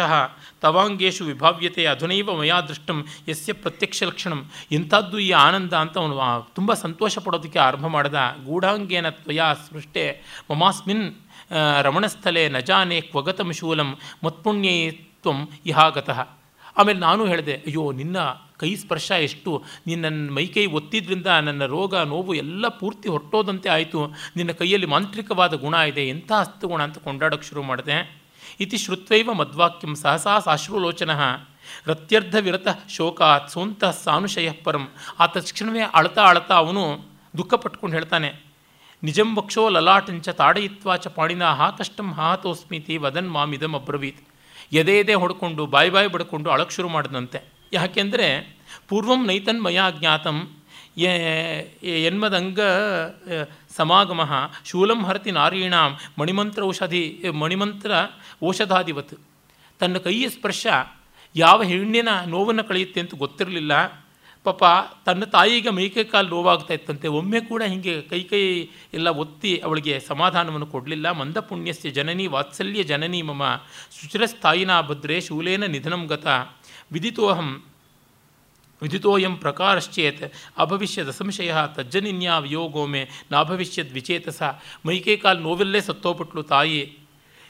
ತವಾಂಗೇಶು ವಿಭಾವ್ಯತೆ ಅಧುನೈವ ಮಯಾ ದೃಷ್ಟಂ, ಯಸ್ಯ ಪ್ರತ್ಯಕ್ಷ ಲಕ್ಷಣಂ ಇಂಥದ್ದು ಈ ಆನಂದ ಅಂತ ಅವನು ತುಂಬ ಸಂತೋಷ ಪಡೋದಕ್ಕೆ ಆರಂಭ ಮಾಡಿದ. ಗೂಢಾಂಗೇನ ತ್ವಯಾ ಸೃಷ್ಟೆ, ಮಮಾಸ್ಮಿನ್ ರಮಣಸ್ಥಲೆ ನಜಾನೆ ಕ್ವಗತಂ ಶೂಲಂ ಮತ್ಪುಣ್ಯೇ ತ್ವಂ ಇಹಾಗತಃ. ಆಮೇಲೆ ನಾನು ಹೇಳಿದೆ, ಅಯ್ಯೋ, ನಿನ್ನ ಕೈ ಸ್ಪರ್ಶ ಎಷ್ಟು? ನಿನ್ನ ಮೈಕೈ ಒತ್ತಿದ್ರಿಂದ ನನ್ನ ರೋಗ, ನೋವು ಎಲ್ಲ ಪೂರ್ತಿ ಹೊರಟೋದಂತೆ ಆಯಿತು. ನಿನ್ನ ಕೈಯಲ್ಲಿ ಮಾಂತ್ರಿಕವಾದ ಗುಣ ಇದೆ. ಎಂಥ ಹಸ್ತಗುಣ ಅಂತ ಕೊಂಡಾಡೋಕ್ಕೆ ಶುರು ಮಾಡಿದೆ. ಇತಿ ಶ್ರುತ್ವೈವ ಮದ್ವಾಕ್ಯಂ ಸಹಸಾ ಸಾಶ್ರುಲೋಚನ. ರತ್ಯರ್ಧ ವಿರತ ಶೋಕಾತ್ ಸೋಂತಃ ಸಾನುಶಯ ಪರಂ. ಆ ತಕ್ಷಣವೇ ಅಳ್ತಾ ಅಳ್ತಾ ಅವನು ದುಃಖ ಪಟ್ಕೊಂಡು ಹೇಳ್ತಾನೆ ನಿಜಂ ವಕ್ಷೋ ಲಲಾಟಂಚ ತಾಡಯಿತ್ವಾಚ ಹಾ ಕಷ್ಟಂ ಹಾತೋಸ್ಮಿತಿ ವದನ್ ಮಾಮಿದಂ ಅಬ್ರವೀತ್. ಎದೆ ಎದೆ ಹೊಡ್ಕೊಂಡು, ಬಾಯಿ ಬಾಯಿ ಬಡ್ಕೊಂಡು ಅಳಕ್ ಶುರು ಮಾಡಿದಂತೆ. ಯಾಕೆಂದರೆ ಪೂರ್ವಂ ನೈತನ್ಮಯ ಜ್ಞಾತಂ ಎನ್ಮದಂಗ ಸಮಾಗಮ ಶೂಲಂ ಹರತಿ ನಾರೀಣಾಂ ಮಣಿಮಂತ್ರ ಔಷಧಿ ಮಣಿಮಂತ್ರ ಔಷಧಾದಿವತ್. ತನ್ನ ಕೈಯ ಸ್ಪರ್ಶ ಯಾವ ಹೆಣ್ಣಿನ ನೋವನ್ನು ಕಳೆಯುತ್ತೆ ಅಂತ ಗೊತ್ತಿರಲಿಲ್ಲ. ಪಾಪ ತನ್ನ ತಾಯಿಗೆ ಮೈಕೈ ಕಾಲು ನೋವಾಗ್ತಾ ಇತ್ತಂತೆ. ಒಮ್ಮೆ ಕೂಡ ಹೀಗೆ ಕೈ ಕೈ ಎಲ್ಲ ಒತ್ತಿ ಅವಳಿಗೆ ಸಮಾಧಾನವನ್ನು ಕೊಡಲಿಲ್ಲ. ಮಂದಪುಣ್ಯಸ್ಯ ಜನನಿ ವಾತ್ಸಲ್ಯ ಜನನಿ ಮಮ ಸುಚಿರಸ್ಥಾಯಿನ ಭದ್ರೆ ಶೂಲೇನ ನಿಧನಂ ಗತ ವಿದಿತೋಹಂ ವಿದಿತೋಯಂ ಪ್ರಕಾರಶ್ಚೇತ್ ಅಭವಿಷ್ಯದ ಸಂಶಯ ತಜ್ಜನಿನ್ಯಾ ವಿಯೋಗೋಮೆ ನಾಭವಿಷ್ಯದ್ ವಿಚೇತಸ ಮೈಕೈ ಕಾಲು ನೋವಿಲ್ಲೇ ಸತ್ತೋಪಟ್ಲು ತಾಯಿ.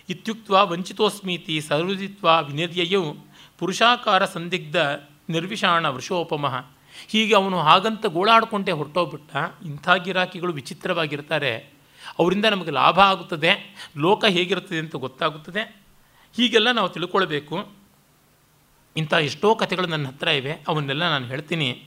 ಇತ್ಯುಕ್ತ ವಂಚಿತೋಸ್ಮೀತಿ ಸರ್ವದಿತ್ವ ವಿನಿರ್ಯಯೌ ಪುರುಷಾಕಾರ ಸಂದಿಗ್ಧ ನಿರ್ವಿಷಾಣ ವೃಷೋಪಮಃ. ಹೀಗೆ ಅವನು ಹಾಗಂತ ಗೋಳಾಡ್ಕೊಂಡೆ ಹೊರಟೋಗ್ಬಿಟ್ಟ. ಇಂಥ ಗಿರಾಕಿಗಳು ವಿಚಿತ್ರವಾಗಿರ್ತಾರೆ. ಅವರಿಂದ ನಮಗೆ ಲಾಭ ಆಗುತ್ತದೆ. ಲೋಕ ಹೇಗಿರುತ್ತದೆ ಅಂತ ಗೊತ್ತಾಗುತ್ತದೆ. ಹೀಗೆಲ್ಲ ನಾವು ತಿಳ್ಕೊಳ್ಬೇಕು. ಇಂಥ ಎಷ್ಟೋ ಕಥೆಗಳು ನನ್ನ ಹತ್ರ ಇವೆ. ಅವನ್ನೆಲ್ಲ ನಾನು ಹೇಳ್ತೀನಿ.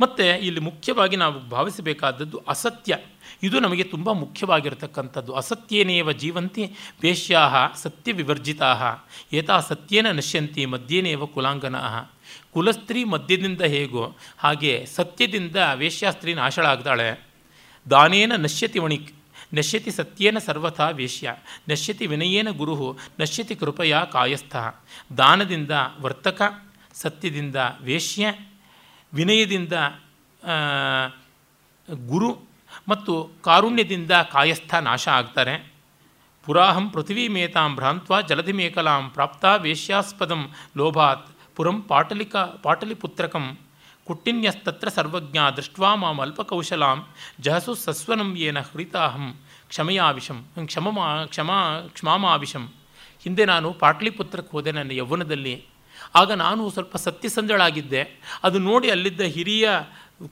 ಮತ್ತು ಇಲ್ಲಿ ಮುಖ್ಯವಾಗಿ ನಾವು ಭಾವಿಸಬೇಕಾದದ್ದು ಅಸತ್ಯ. ಇದು ನಮಗೆ ತುಂಬ ಮುಖ್ಯವಾಗಿರತಕ್ಕಂಥದ್ದು. ಅಸತ್ಯೇನೇವ ಜೀವಂತಿ ವೇಶ್ಯಾ ಸತ್ಯ ವಿವರ್ಜಿತಾ ಏತಾ ಸತ್ಯೇನ ನಶ್ಯಂತಿ ಮಧ್ಯೇನೇವ ಕುಲಾಂಗನ ಕುಲಸ್ತ್ರೀ ಮದ್ಯದಿಂದ ಹೇಗೋ ಹಾಗೆ ಸತ್ಯದಿಂದ ವೇಶ್ಯಾಸ್ತ್ರೀ ನಾಶಳಾಗ್ತಾಳೆ ದಾನೇನ ನಶ್ಯತಿ ವಣಿಕ್ ನಶ್ಯತಿ ಸತ್ಯೇನ ಸರ್ವಥಾ ವೇಶ್ಯ, ನಶ್ಯತಿ ವಿನಯೇನ ಗುರು ನಶ್ಯತಿ ಕೃಪೆಯ ಕಾಯಸ್ಥ. ದಾನದಿಂದ ವರ್ತಕ, ಸತ್ಯದಿಂದ ವೇಶ್ಯ, ವಿನಯದಿಂದ ಗುರು ಮತ್ತು ಕಾರುಣ್ಯದಿಂದ ಕಾಯಸ್ಥ ನಾಶ ಆಗ್ತಾರೆ. ಪುರಾಹಂ ಪೃಥ್ವೀಮೇತಾಂ ಭ್ರಾಂತ್ವ ಜಲಧಿಮೇಕಲಾಂ ಪ್ರಾಪ್ತ ವೇಶ್ಯಾಸ್ಪದಂ ಲೋಭಾತ್. ಪುರಂ ಪಾಟಲಿಕ ಪಾಟಲಿಪುತ್ರಕಂ ಕುಟ್ಟಿನ್ಯಸ್ತತ್ರ ಸರ್ವಜ್ಞ ದೃಷ್ಟ್ವಾ ಮಾಂ ಅಲ್ಪಕೌಶಲಾಂ ಜಹಸು ಸಸ್ವನಂ ಏನ ಹೃತಾಹಂ ಕ್ಷಮಯಾವಿಷಂ ಕ್ಷಮಮಾ ಕ್ಷಮಾ ಕ್ಷಮಾಮಾವಿಷಂ ಹಿಂದೆ ನಾನು ಪಾಟಲಿಪುತ್ರಕ್ಕೆ ಹೋದೆ ನನ್ನ ಯೌವನದಲ್ಲಿ. ಆಗ ನಾನು ಸ್ವಲ್ಪ ಸತ್ಯಸಂಧಳಾಗಿದ್ದೆ ಅದು ನೋಡಿ ಅಲ್ಲಿದ್ದ ಹಿರಿಯ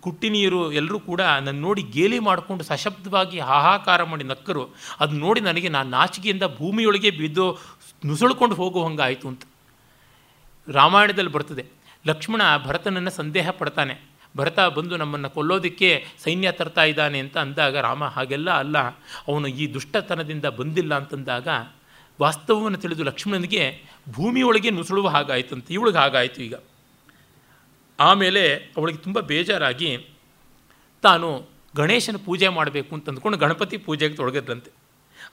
ಕುಟ್ಟಿನೀರು ಎಲ್ಲರೂ ಕೂಡ ನನ್ನ ನೋಡಿ ಗೇಲಿ ಮಾಡಿಕೊಂಡು ಸಶಬ್ದವಾಗಿ ಹಾಹಾಕಾರ ಮಾಡಿ ನಕ್ಕರು. ಅದು ನೋಡಿ ನನಗೆ ನಾನು ನಾಚಿಕೆಯಿಂದ ಭೂಮಿಯೊಳಗೆ ಬಿದ್ದು ನುಸುಳ್ಕೊಂಡು ಹೋಗೋ ಅಂತ. ರಾಮಾಯಣದಲ್ಲಿ ಬರ್ತದೆ. ಲಕ್ಷ್ಮಣ ಭರತನನ್ನು ಸಂದೇಹ ಪಡ್ತಾನೆ. ಭರತ ಬಂದು ನಮ್ಮನ್ನು ಕೊಲ್ಲೋದಕ್ಕೆ ಸೈನ್ಯ ತರ್ತಾ ಇದ್ದಾನೆ ಅಂತ ಅಂದಾಗ ರಾಮ ಹಾಗೆಲ್ಲ ಅಲ್ಲ. ಅವನು ಈ ದುಷ್ಟತನದಿಂದ ಬಂದಿಲ್ಲ ಅಂತಂದಾಗ ವಾಸ್ತವವನ್ನು ತಿಳಿದು ಲಕ್ಷ್ಮಣನಿಗೆ ಭೂಮಿಯೊಳಗೆ ನುಸುಳುವ ಹಾಗಾಯಿತಂತೆ. ಇವಳಿಗೆ ಹಾಗಾಯಿತು ಈಗ. ಆಮೇಲೆ ಅವಳಿಗೆ ತುಂಬ ಬೇಜಾರಾಗಿ ತಾನು ಗಣೇಶನ ಪೂಜೆ ಮಾಡಬೇಕು ಅಂತ ಅಂದ್ಕೊಂಡು ಗಣಪತಿ ಪೂಜೆಗೆ ತೊಡಗಿದ್ರಂತೆ.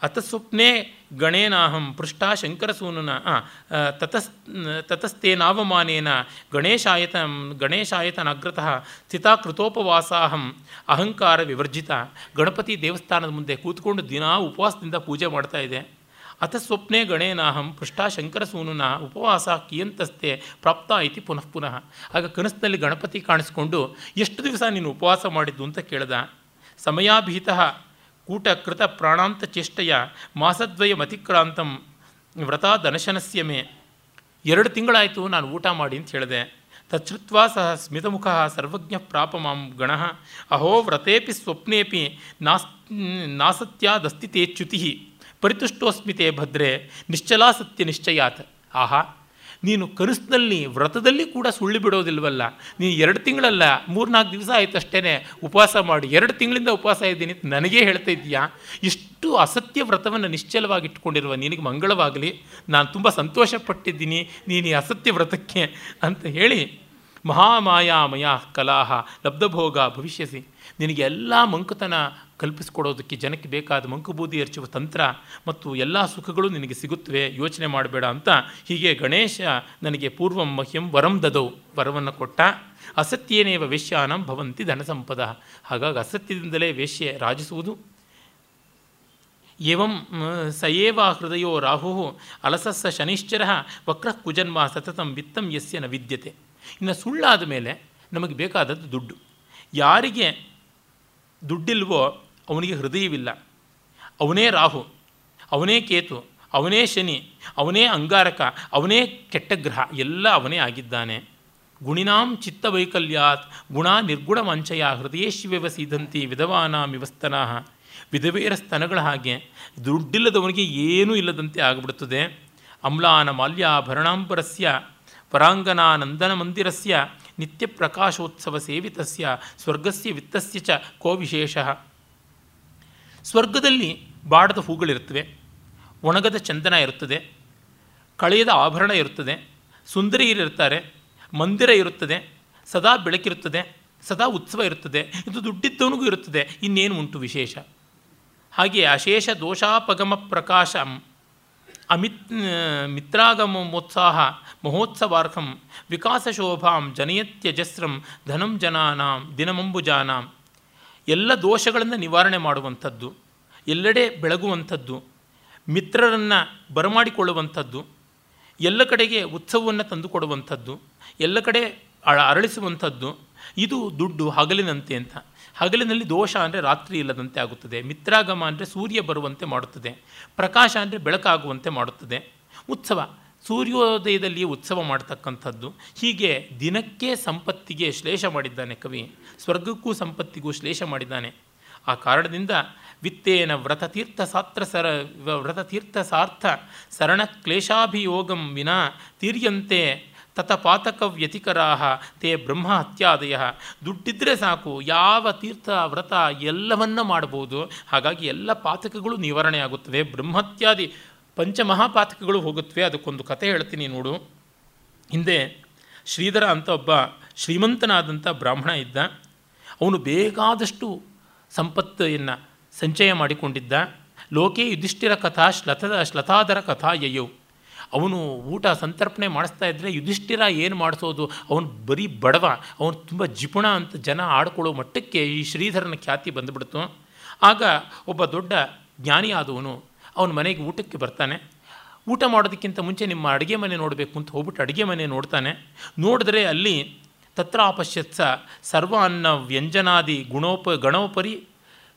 ಅತಸ್ವಪ್ನೆ ಗಣೇನಾಹಂ ಪೃಷ್ಟ ಶಂಕರಸೂನುನ ತತಸ್ ತತಸ್ತೇನಾವಮಾನೇನ ಗಣೇಶಾಯತ, ಗಣೇಶಾಯತನಾಗ್ರತಃ ಸ್ಥಿತಾ ಕೃತೋಪವಾಸಾಹಂ ಅಹಂಕಾರ ವಿವರ್ಜಿತ. ಗಣಪತಿ ದೇವಸ್ಥಾನದ ಮುಂದೆ ಕೂತ್ಕೊಂಡು ದಿನಾ ಉಪವಾಸದಿಂದ ಪೂಜೆ ಮಾಡ್ತಾ ಇದೆ. ಅಥ ಸ್ವಪ್ನೆ ಗಣೇನಾಹಂ ಪೃಷ್ಟ ಶಂಕರಸೂನುನ ಉಪವಾಸ ಕಿಯಂತಸ್ತೆ ಪ್ರಾಪ್ತ ಇತಿ ಪುನಃ ಪುನಃ. ಆಗ ಕನಸಿನಲ್ಲಿ ಗಣಪತಿ ಕಾಣಿಸ್ಕೊಂಡು ಎಷ್ಟು ದಿವಸ ನೀನು ಉಪವಾಸ ಮಾಡಿದ್ದು ಅಂತ ಕೇಳ್ದ. ಸಮಯಾಭೀತ ಕೂಟಕೃತ ಪ್ರಾಣಾಂತ ಚೇಷ್ಟಯ ಮಾಸದ್ವಯಮತಿಕ್ರಾಂತಂ ವ್ರತಾದನಶನಸ್ಯ ಮೇ. ಎರಡು ತಿಂಗಳಾಯಿತು ನಾನು ಊಟ ಮಾಡಿ ಅಂತ ಹೇಳಿದೆ. ತಚ್ಛ್ರುತ್ವಾ ಸಹ ಸ್ಮಿತಮುಖ ಸರ್ವಜ್ಞ ಪ್ರಾಪ ಮಾಂ ಗಣ. ಅಹೋ ವ್ರತೇಪಿ ಸ್ವಪ್ನೇಪಿ ನಾಸ್, ನಾಸತ್ಯಾದಸ್ತಿ ಚ್ಯುತಿ. ಪರಿತುಷ್ಟೋಸ್ಮಿತೆ ಭದ್ರೆ ನಿಶ್ಚಲಾ ಸತ್ಯ ನಿಶ್ಚಯಾತ್. ಆಹಾ. ನೀನು ಕನಸಿನಲ್ಲಿ, ವ್ರತದಲ್ಲಿ ಕೂಡ ಸುಳ್ಳು ಬಿಡೋದಿಲ್ವಲ್ಲ? ನೀನು ಎರಡು ತಿಂಗಳಲ್ಲ, ಮೂರ್ನಾಲ್ಕು ದಿವಸ ಆಯ್ತು ಅಷ್ಟೇ ಉಪವಾಸ ಮಾಡಿ. ಎರಡು ತಿಂಗಳಿಂದ ಉಪವಾಸ ಇದ್ದೀನಿ ನನಗೇ ಹೇಳ್ತಾ ಇದೆಯಾ ಇಷ್ಟು ಅಸತ್ಯ ವ್ರತವನ್ನು ನಿಶ್ಚಲವಾಗಿಟ್ಕೊಂಡಿರುವ ನಿನಗೆ ಮಂಗಳವಾಗಲಿ. ನಾನು ತುಂಬ ಸಂತೋಷಪಟ್ಟಿದ್ದೀನಿ, ನೀನು ಈ ಅಸತ್ಯ ವ್ರತಕ್ಕೆ ಅಂತ ಹೇಳಿ, ಮಹಾಮಾಯಾಮಯ ಕಲಾಹ, ಲಬ್ಧಭೋಗ ಭವಿಷ್ಯಸಿ. ನಿನಗೆ ಎಲ್ಲ ಮಂಕುತನ ಕಲ್ಪಿಸಿಕೊಡೋದಕ್ಕೆ ಜನಕ್ಕೆ ಬೇಕಾದ ಮಂಕುಬೂದಿ ಎರಚುವ ತಂತ್ರ ಮತ್ತು ಎಲ್ಲ ಸುಖಗಳು ನಿನಗೆ ಸಿಗುತ್ತವೆ, ಯೋಚನೆ ಮಾಡಬೇಡ ಅಂತ ಹೀಗೆ ಗಣೇಶ ನನಗೆ ಪೂರ್ವಂ ಮಹ್ಯಂ ವರಂ ದದೌ, ವರವನ್ನು ಕೊಟ್ಟ. ಅಸತ್ಯೇನೇವ ವೇಶ್ಯಾನಂ ಭವಂತಿ ಧನ ಸಂಪದ. ಹಾಗಾಗಿ ಅಸತ್ಯದಿಂದಲೇ ವೇಶ್ಯೆ ರಾಜಿಸುವುದು. ಏವಂ ಸಯೇವ ಹೃದಯೋ ರಾಹು ಅಲಸಸ್ಸ ಶನಿಶ್ಚರ ವಕ್ರ ಕುಜನ್ಮ ಸತತಂ ವಿತ್ತಂ ಯಸ್ಯ ನ ವಿದ್ಯತೆ. ಇನ್ನು ಸುಳ್ಳಾದ ಮೇಲೆ ನಮಗೆ ಬೇಕಾದದ್ದು ದುಡ್ಡು. ಯಾರಿಗೆ ದುಡ್ಡಿಲ್ವೋ ಅವನಿಗೆ ಹೃದಯವಿಲ್ಲ. ಅವನೇ ರಾಹು, ಅವನೇ ಕೇತು, ಅವನೇ ಶನಿ, ಅವನೇ ಅಂಗಾರಕ, ಅವನೇ ಕೆಟ್ಟ ಗ್ರಹ ಎಲ್ಲ ಅವನೇ ಆಗಿದ್ದಾನೆ. ಗುಣಿನಾಂ ಚಿತ್ತವೈಕಲ್ಯಾತ್, ಗುಣ ನಿರ್ಗುಣ ಮಂಚಯ ಹೃದಯೇಶ್ವೇವ ಸೀದಂತಿ, ವಿಧವಾನಾಂ ವಿವಸ್ತನಾ ವಿಧವೇರ ಸ್ತನಗಳ ಹಾಗೆ ದುಡ್ಡಿಲ್ಲದವನಿಗೆ ಏನೂ ಇಲ್ಲದಂತೆ ಆಗಿಬಿಡುತ್ತದೆ ಅಮ್ಲಾನ ಮಾಲ್ಯಾಭರಣಾಂಬರಸ್ಯ ಪರಾಂಗನಾನಂದನ ಮಂದಿರಸ್ಯ ನಿತ್ಯ ಪ್ರಕಾಶೋತ್ಸವ ಸೇವಿತಸ್ಯ, ಸ್ವರ್ಗಸ್ಯ ವಿತ್ತಸ್ಯ ಚ ಕೋ ವಿಶೇಷ ಸ್ವರ್ಗದಲ್ಲಿ ಬಾಡದ ಹೂಗಳಿರುತ್ತವೆ, ಒಣಗದ ಚಂದನ ಇರುತ್ತದೆ, ಕಳೆಯದ ಆಭರಣ ಇರುತ್ತದೆ ಸುಂದರಿಯರಿರ್ತಾರೆ ಮಂದಿರ ಇರುತ್ತದೆ, ಸದಾ ಬೆಳಕಿರುತ್ತದೆ, ಸದಾ ಉತ್ಸವ ಇರುತ್ತದೆ, ಇದು ದುಡ್ಡಿದ್ದವನಿಗೂ ಇರುತ್ತದೆ, ಇನ್ನೇನು ಉಂಟು ವಿಶೇಷ? ಹಾಗೆ ಅಶೇಷ ದೋಷಾಪಗಮ ಪ್ರಕಾಶ, ಅಮಿತ್ ಮಿತ್ರಾಗಮೋತ್ಸಾಹ ಮಹೋತ್ಸವಾರ್ಹಂ, ವಿಕಾಸಶೋಭಾಂ, ಜನಯತ್ಯಜಸ್ರಂ, ಧನಂ ಜನಾನಾಂ, ದಿನಮಂಬುಜಾನಾಂ. ಎಲ್ಲ ದೋಷಗಳನ್ನು ನಿವಾರಣೆ ಮಾಡುವಂಥದ್ದು, ಎಲ್ಲೆಡೆ ಬೆಳಗುವಂಥದ್ದು, ಮಿತ್ರರನ್ನು ಬರಮಾಡಿಕೊಳ್ಳುವಂಥದ್ದು, ಎಲ್ಲ ಕಡೆಗೆ ಉತ್ಸವವನ್ನು ತಂದುಕೊಡುವಂಥದ್ದು, ಎಲ್ಲ ಕಡೆ ಅರಳಿಸುವಂಥದ್ದು, ಇದು ದುಡ್ಡು ಹಗಲಿನಂತೆ ಅಂತ. ಹಗಲಿನಲ್ಲಿ ದೋಷ ಅಂದರೆ ರಾತ್ರಿ ಇಲ್ಲದಂತೆ ಆಗುತ್ತದೆ. ಮಿತ್ರಾಗಮ ಅಂದರೆ ಸೂರ್ಯ ಬರುವಂತೆ ಮಾಡುತ್ತದೆ. ಪ್ರಕಾಶ ಅಂದರೆ ಬೆಳಕಾಗುವಂತೆ ಮಾಡುತ್ತದೆ. ಉತ್ಸವ ಸೂರ್ಯೋದಯದಲ್ಲಿ ಉತ್ಸವ ಮಾಡ್ತಕ್ಕಂಥದ್ದು. ಹೀಗೆ ದಿನಕ್ಕೆ ಸಂಪತ್ತಿಗೆ ಶ್ಲೇಷ ಮಾಡಿದ್ದಾನೆ ಕವಿ. ಸ್ವರ್ಗಕ್ಕೂ ಸಂಪತ್ತಿಗೂ ಶ್ಲೇಷ ಮಾಡಿದ್ದಾನೆ. ಆ ಕಾರಣದಿಂದ ವಿತ್ತೇನ ವ್ರತತೀರ್ಥ ಸಾತ್ರ ಸರ ವ್ರತತೀರ್ಥ ಸಾರ್ಥ ಸರಣ ಕ್ಲೇಶಾಭಿಯೋಗಂ ವಿನಾ ತೀರ್ಯಂತೆ ತತಪಾತಕ ವ್ಯತಿಕರಾಹ ತೇ ಬ್ರಹ್ಮ ಹತ್ಯಾದಯ ದುಡ್ಡಿದ್ರೆ ಸಾಕು, ಯಾವ ತೀರ್ಥ ವ್ರತ ಎಲ್ಲವನ್ನ ಮಾಡ್ಬೋದು. ಹಾಗಾಗಿ ಎಲ್ಲ ಪಾತಕಗಳು ನಿವಾರಣೆ ಆಗುತ್ತವೆ. ಬ್ರಹ್ಮತ್ಯಾದಿ ಪಂಚಮಹಾಪಾತಕಗಳು ಹೋಗುತ್ತವೆ. ಅದಕ್ಕೊಂದು ಕತೆ ಹೇಳ್ತೀನಿ ನೋಡು. ಹಿಂದೆ ಶ್ರೀಧರ ಅಂತ ಒಬ್ಬ ಶ್ರೀಮಂತನಾದಂಥ ಬ್ರಾಹ್ಮಣ ಇದ್ದ. ಅವನು ಬೇಕಾದಷ್ಟು ಸಂಪತ್ತೆಯನ್ನು ಸಂಚಯ ಮಾಡಿಕೊಂಡಿದ್ದ. ಲೋಕೆ ಯುಧಿಷ್ಠಿರ ಕಥಾ ಶ್ಲತದ ಶ್ಲತಾದರ ಕಥಾ ಯಯೌ. ಅವನು ಊಟ ಸಂತರ್ಪಣೆ ಮಾಡಿಸ್ತಾ ಇದ್ದರೆ ಯುಧಿಷ್ಠಿರ ಏನು ಮಾಡಿಸೋದು? ಅವನು ಬರೀ ಬಡವ, ಅವನು ತುಂಬ ಜಿಪುಣ ಅಂತ ಜನ ಆಡ್ಕೊಳ್ಳೋ ಮಟ್ಟಕ್ಕೆ ಈ ಶ್ರೀಧರನ ಖ್ಯಾತಿ ಬಂದುಬಿಡ್ತು. ಆಗ ಒಬ್ಬ ದೊಡ್ಡ ಜ್ಞಾನಿ ಆದವನು ಅವನ ಮನೆಗೆ ಊಟಕ್ಕೆ ಬರ್ತಾನೆ. ಊಟ ಮಾಡೋದಕ್ಕಿಂತ ಮುಂಚೆ ನಿಮ್ಮ ಅಡುಗೆ ಮನೆ ನೋಡಬೇಕು ಅಂತ ಹೋಗ್ಬಿಟ್ಟು ಅಡುಗೆ ಮನೆ ನೋಡ್ತಾನೆ. ನೋಡಿದ್ರೆ ಅಲ್ಲಿ ತತ್ರ ಅಪಶ್ಯತ್ಸ ಸರ್ವ ಅನ್ನ ವ್ಯಂಜನಾದಿ ಗುಣೋಪ ಗಣೋಪರಿ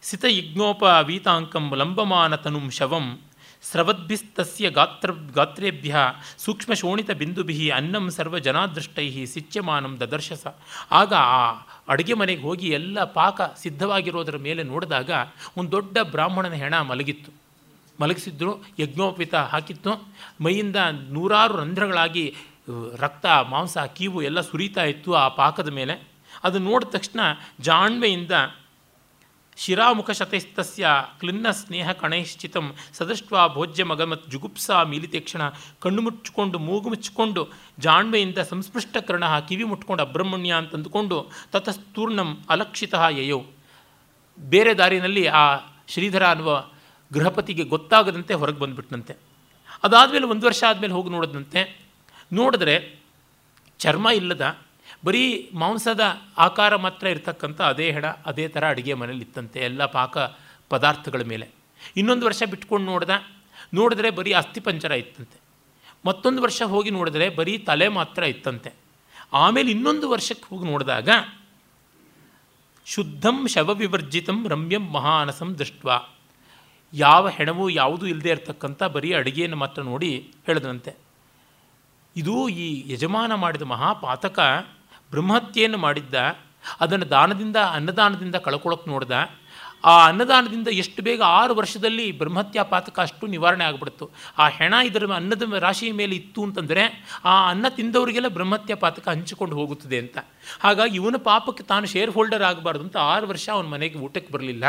ಸಿತಯಿಜ್ಞೋಪ ವೀತಾಂಕಂ ಲಂಬಮಾನ ತನುಂ ಶವಂ ಸ್ರವದ್ಭಿಸ್ತಸ್ಯ ಗಾತ್ರ ಗಾತ್ರೇಭ್ಯ ಸೂಕ್ಷ್ಮ ಶೋಣಿತ ಬಿಂದುಭಿ ಅನ್ನಂ ಸರ್ವ ಜನಾದೃಷ್ಟೈ ಸಿಚ್ಯಮಾನಂ ದದರ್ಶಸ. ಆಗ ಆ ಅಡುಗೆ ಮನೆಗೆ ಹೋಗಿ ಎಲ್ಲ ಪಾಕ ಸಿದ್ಧವಾಗಿರೋದರ ಮೇಲೆ ನೋಡಿದಾಗ ಒಂದು ದೊಡ್ಡ ಬ್ರಾಹ್ಮಣನ ಹೆಣ ಮಲಗಿತ್ತು. ಮಲಗಿಸಿದ್ರು, ಯಜ್ಞೋಪಿತ ಹಾಕಿತ್ತು. ಮೈಯಿಂದ ನೂರಾರು ರಂಧ್ರಗಳಾಗಿ ರಕ್ತ, ಮಾಂಸ, ಕೀವು ಎಲ್ಲ ಸುರಿತಾ ಇತ್ತು ಆ ಪಾಕದ ಮೇಲೆ. ಅದು ನೋಡಿದ ತಕ್ಷಣ ಜಾಣ್ಮೆಯಿಂದ ಶಿರಾಮುಖಶತೈಸ್ತಸ್ಯ ಕ್ಲಿನ್ನ ಸ್ನೇಹ ಕಣೈಶ್ಚಿತಂ ಸದೃಷ್ಟ ಭೋಜ್ಯ ಮಗಮತ್ ಜುಗುಪ್ಸಾ ಮೀಲಿತೆ ಕ್ಷಣ ಕಣ್ಣು ಮುಚ್ಚಿಕೊಂಡು ಮೂಗು ಮುಚ್ಚಿಕೊಂಡು ಜಾಣ್ಮೆಯಿಂದ ಸಂಸ್ಪೃಷ್ಟ ಕರ್ಣ ಕಿವಿ ಮುಟ್ಕೊಂಡು ಅಬ್ರಹ್ಮಣ್ಯ ಅಂತ ಅಂದುಕೊಂಡು ತತಸ್ತೂರ್ಣಂ ಅಲಕ್ಷಿತ ಯಯೋ. ಬೇರೆ ದಾರಿನಲ್ಲಿ ಆ ಶ್ರೀಧರ ಅನ್ನುವ ಗೃಹಪತಿಗೆ ಗೊತ್ತಾಗದಂತೆ ಹೊರಗೆ ಬಂದುಬಿಟ್ನಂತೆ. ಅದಾದಮೇಲೆ ಒಂದು ವರ್ಷ ಆದಮೇಲೆ ಹೋಗಿ ನೋಡಿದಂತೆ ನೋಡಿದ್ರೆ ಚರ್ಮ ಇಲ್ಲದ, ಬರೀ ಮಾಂಸದ ಆಕಾರ ಮಾತ್ರ ಇರತಕ್ಕಂಥ ಅದೇ ಹೆಣ, ಅದೇ ಥರ ಅಡುಗೆ ಮನೇಲಿ ಇತ್ತಂತೆ, ಎಲ್ಲ ಪಾಕ ಪದಾರ್ಥಗಳ ಮೇಲೆ. ಇನ್ನೊಂದು ವರ್ಷ ಬಿಟ್ಕೊಂಡು ನೋಡ್ದ, ನೋಡಿದ್ರೆ ಬರೀ ಅಸ್ಥಿಪಂಜರ ಇತ್ತಂತೆ. ಮತ್ತೊಂದು ವರ್ಷ ಹೋಗಿ ನೋಡಿದ್ರೆ ಬರೀ ತಲೆ ಮಾತ್ರ ಇತ್ತಂತೆ. ಆಮೇಲೆ ಇನ್ನೊಂದು ವರ್ಷಕ್ಕೆ ಹೋಗಿ ನೋಡಿದಾಗ, ಶುದ್ಧಂ ಶವವಿವರ್ಜಿತಂ ರಮ್ಯಂ ಮಹಾನಸಂ ದೃಷ್ಟ ಯಾವ ಹೆಣವು ಯಾವುದೂ ಇಲ್ಲದೆ ಇರತಕ್ಕಂಥ ಬರೀ ಅಡುಗೆಯನ್ನು ಮಾತ್ರ ನೋಡಿ ಹೇಳಿದ್ರಂತೆ ಇದು ಈ ಯಜಮಾನ ಮಾಡಿದ ಮಹಾಪಾತಕ ಬ್ರಹ್ಮಹತ್ಯೆಯನ್ನು ಮಾಡಿದ್ದ, ಅದನ್ನು ದಾನದಿಂದ ಅನ್ನದಾನದಿಂದ ಕಳ್ಕೊಳ್ಳೋಕೆ ನೋಡ್ದ ಆ ಅನ್ನದಾನದಿಂದ ಎಷ್ಟು ಬೇಗ ಆರು ವರ್ಷದಲ್ಲಿ ಬ್ರಹ್ಮತ್ಯ ಪಾತಕ ಅಷ್ಟು ನಿವಾರಣೆ ಆಗಿಬಿಡ್ತು. ಆ ಹೆಣ ಇದರ ಅನ್ನದ ರಾಶಿಯ ಮೇಲೆ ಇತ್ತು ಅಂತಂದರೆ ಆ ಅನ್ನ ತಿಂದವರಿಗೆಲ್ಲ ಬ್ರಹ್ಮತ್ಯ ಪಾತಕ ಹಂಚಿಕೊಂಡು ಹೋಗುತ್ತದೆ ಅಂತ. ಹಾಗಾಗಿ ಇವನ ಪಾಪಕ್ಕೆ ತಾನು ಶೇರ್ ಹೋಲ್ಡರ್ ಆಗಬಾರ್ದು ಅಂತ ಆರು ವರ್ಷ ಅವನ ಮನೆಗೆ ಊಟಕ್ಕೆ ಬರಲಿಲ್ಲ.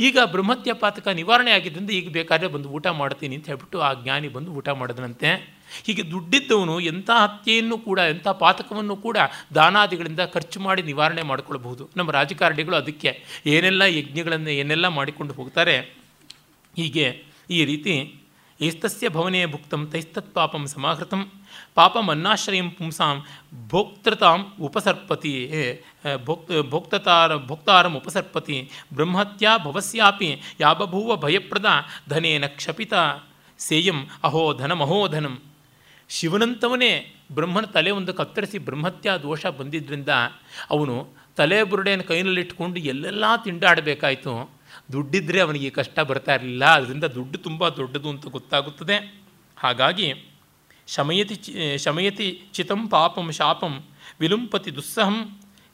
ಈಗ ಬ್ರಹ್ಮತ್ಯ ಪಾತಕ ನಿವಾರಣೆ ಆಗಿದ್ದರಿಂದ ಈಗ ಬೇಕಾದರೆ ಬಂದು ಊಟ ಮಾಡ್ತೀನಿ ಅಂತ ಹೇಳ್ಬಿಟ್ಟು ಆ ಜ್ಞಾನಿ ಬಂದು ಊಟ ಮಾಡಿದನಂತೆ. ಹೀಗೆ ದುಡ್ಡಿದ್ದವನು ಎಂಥ ಹತ್ಯೆಯನ್ನು ಕೂಡ, ಎಂಥ ಪಾತಕವನ್ನು ಕೂಡ ದಾನಾದಿಗಳಿಂದ ಖರ್ಚು ಮಾಡಿ ನಿವಾರಣೆ ಮಾಡಿಕೊಳ್ಬಹುದು ನಮ್ಮ ರಾಜಕಾರಣಿಗಳು ಅದಕ್ಕೆ ಏನೆಲ್ಲ ಯಜ್ಞಗಳನ್ನು ಏನೆಲ್ಲ ಮಾಡಿಕೊಂಡು ಹೋಗ್ತಾರೆ, ಹೀಗೆ ಈ ರೀತಿ ಏಸ್ತಸ್ಯ ಭವನೇ ಭುಕ್ತಂ ತೈಸ್ತತ್ ಪಾಪಂ ಸಮಾಹೃತಂ ಪಾಪಮನ್ನಾಶ್ರಯಂ ಪುಂಸಾಂ ಭೋಕ್ತೃತಾಂ ಉಪಸರ್ಪತಿ ಭೋಕ್ ಭೋಕ್ತತಾರ, ಭೋಕ್ತಾರಂ ಉಪಸರ್ಪತಿ, ಬ್ರಹ್ಮತ್ಯಾ ಭವಸ್ಯಾಪಿ ಯಾಬಭೂವ ಭಯಪ್ರದ ಧನೇನ ಕ್ಷಪಿತ ಸೇಯಂ ಅಹೋ ಧನಮಹೋಧನಂ ಶಿವನಂತವನೇ ಬ್ರಹ್ಮನ ತಲೆ ಒಂದು ಕತ್ತರಿಸಿ ಬ್ರಹ್ಮತ್ಯಾ ದೋಷ ಬಂದಿದ್ದರಿಂದ ಅವನು ತಲೆ ಬುರುಡೆಯನ್ನು ಕೈನಲ್ಲಿಟ್ಕೊಂಡು ಎಲ್ಲೆಲ್ಲ ತಿಂಡಾಡಬೇಕಾಯಿತು. ದುಡ್ಡಿದ್ದರೆ ಅವನಿಗೆ ಕಷ್ಟ ಬರ್ತಾ ಇರಲಿಲ್ಲ. ಅದರಿಂದ ದುಡ್ಡು ತುಂಬ ದೊಡ್ಡದು ಅಂತ ಗೊತ್ತಾಗುತ್ತದೆ. ಹಾಗಾಗಿ ಶಮಯತಿ ಶಮಯತಿ ಚಿತಂ ಪಾಪಂ ಶಾಪಂ ವಿಲುಂಪತಿ ದುಸ್ಸಹಂ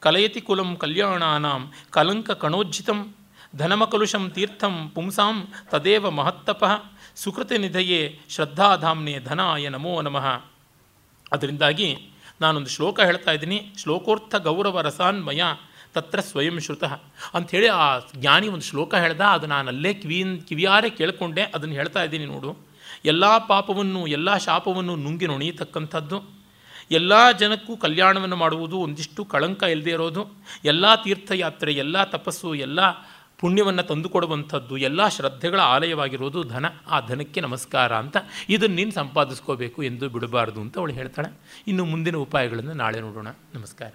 ಕಲಯತಿ ಕುಲಂ ಕಲ್ಯಾಣಾನಾಂ ಕಲಂಕ ಕಣೋಜ್ಜಿತಂ ಧನಮಕಲುಷಂ ತೀರ್ಥಂ ಪುಂಸಾಂ ತದೇವ ಮಹತ್ತಪಃ ಸುಕೃತಿ ನಿಧಯೇ ಶ್ರದ್ಧಾಧಾಮ್ನೆ ಧನಾಯ ನಮೋ ನಮಃ. ಅದರಿಂದಾಗಿ ನಾನೊಂದು ಶ್ಲೋಕ ಹೇಳ್ತಾ ಇದ್ದೀನಿ. ಶ್ಲೋಕೋರ್ಥ ಗೌರವ ರಸಾನ್ಮಯ ತತ್ರ ಸ್ವಯಂ ಶ್ರುತಃ. ಅಂಥೇಳಿ ಆ ಜ್ಞಾನಿ ಒಂದು ಶ್ಲೋಕ ಹೇಳ್ದ, ಅದು ನಾನು ಅಲ್ಲೇ ಕಿವಿಯ ಕಿವಿಯಾರೆ ಕೇಳಿಕೊಂಡೆ. ಅದನ್ನು ಹೇಳ್ತಾ ಇದ್ದೀನಿ ನೋಡು. ಎಲ್ಲ ಪಾಪವನ್ನು, ಎಲ್ಲ ಶಾಪವನ್ನು ನುಂಗಿ ನುಣಿಯತಕ್ಕಂಥದ್ದು. ಎಲ್ಲ ಜನಕ್ಕೂ ಕಲ್ಯಾಣವನ್ನು ಮಾಡುವುದು ಒಂದಿಷ್ಟು ಕಳಂಕ ಇಲ್ಲದೆ ಇರೋದು. ಎಲ್ಲ ತೀರ್ಥಯಾತ್ರೆ, ಎಲ್ಲ ತಪಸ್ಸು, ಎಲ್ಲ ಪುಣ್ಯವನ್ನು ತಂದುಕೊಡುವಂಥದ್ದು, ಎಲ್ಲ ಶ್ರದ್ಧೆಗಳ ಆಲಯವಾಗಿರೋದು ಧನ. ಆ ಧನಕ್ಕೆ ನಮಸ್ಕಾರ ಅಂತ ಇದನ್ನು ನೀನು ಸಂಪಾದಿಸ್ಕೋಬೇಕು ಎಂದು ಬಿಡಬಾರ್ದು ಅಂತ ಅವಳು ಹೇಳ್ತಾಳೆ. ಇನ್ನು ಮುಂದಿನ ಉಪಾಯಗಳನ್ನು ನಾಳೆ ನೋಡೋಣ. ನಮಸ್ಕಾರ.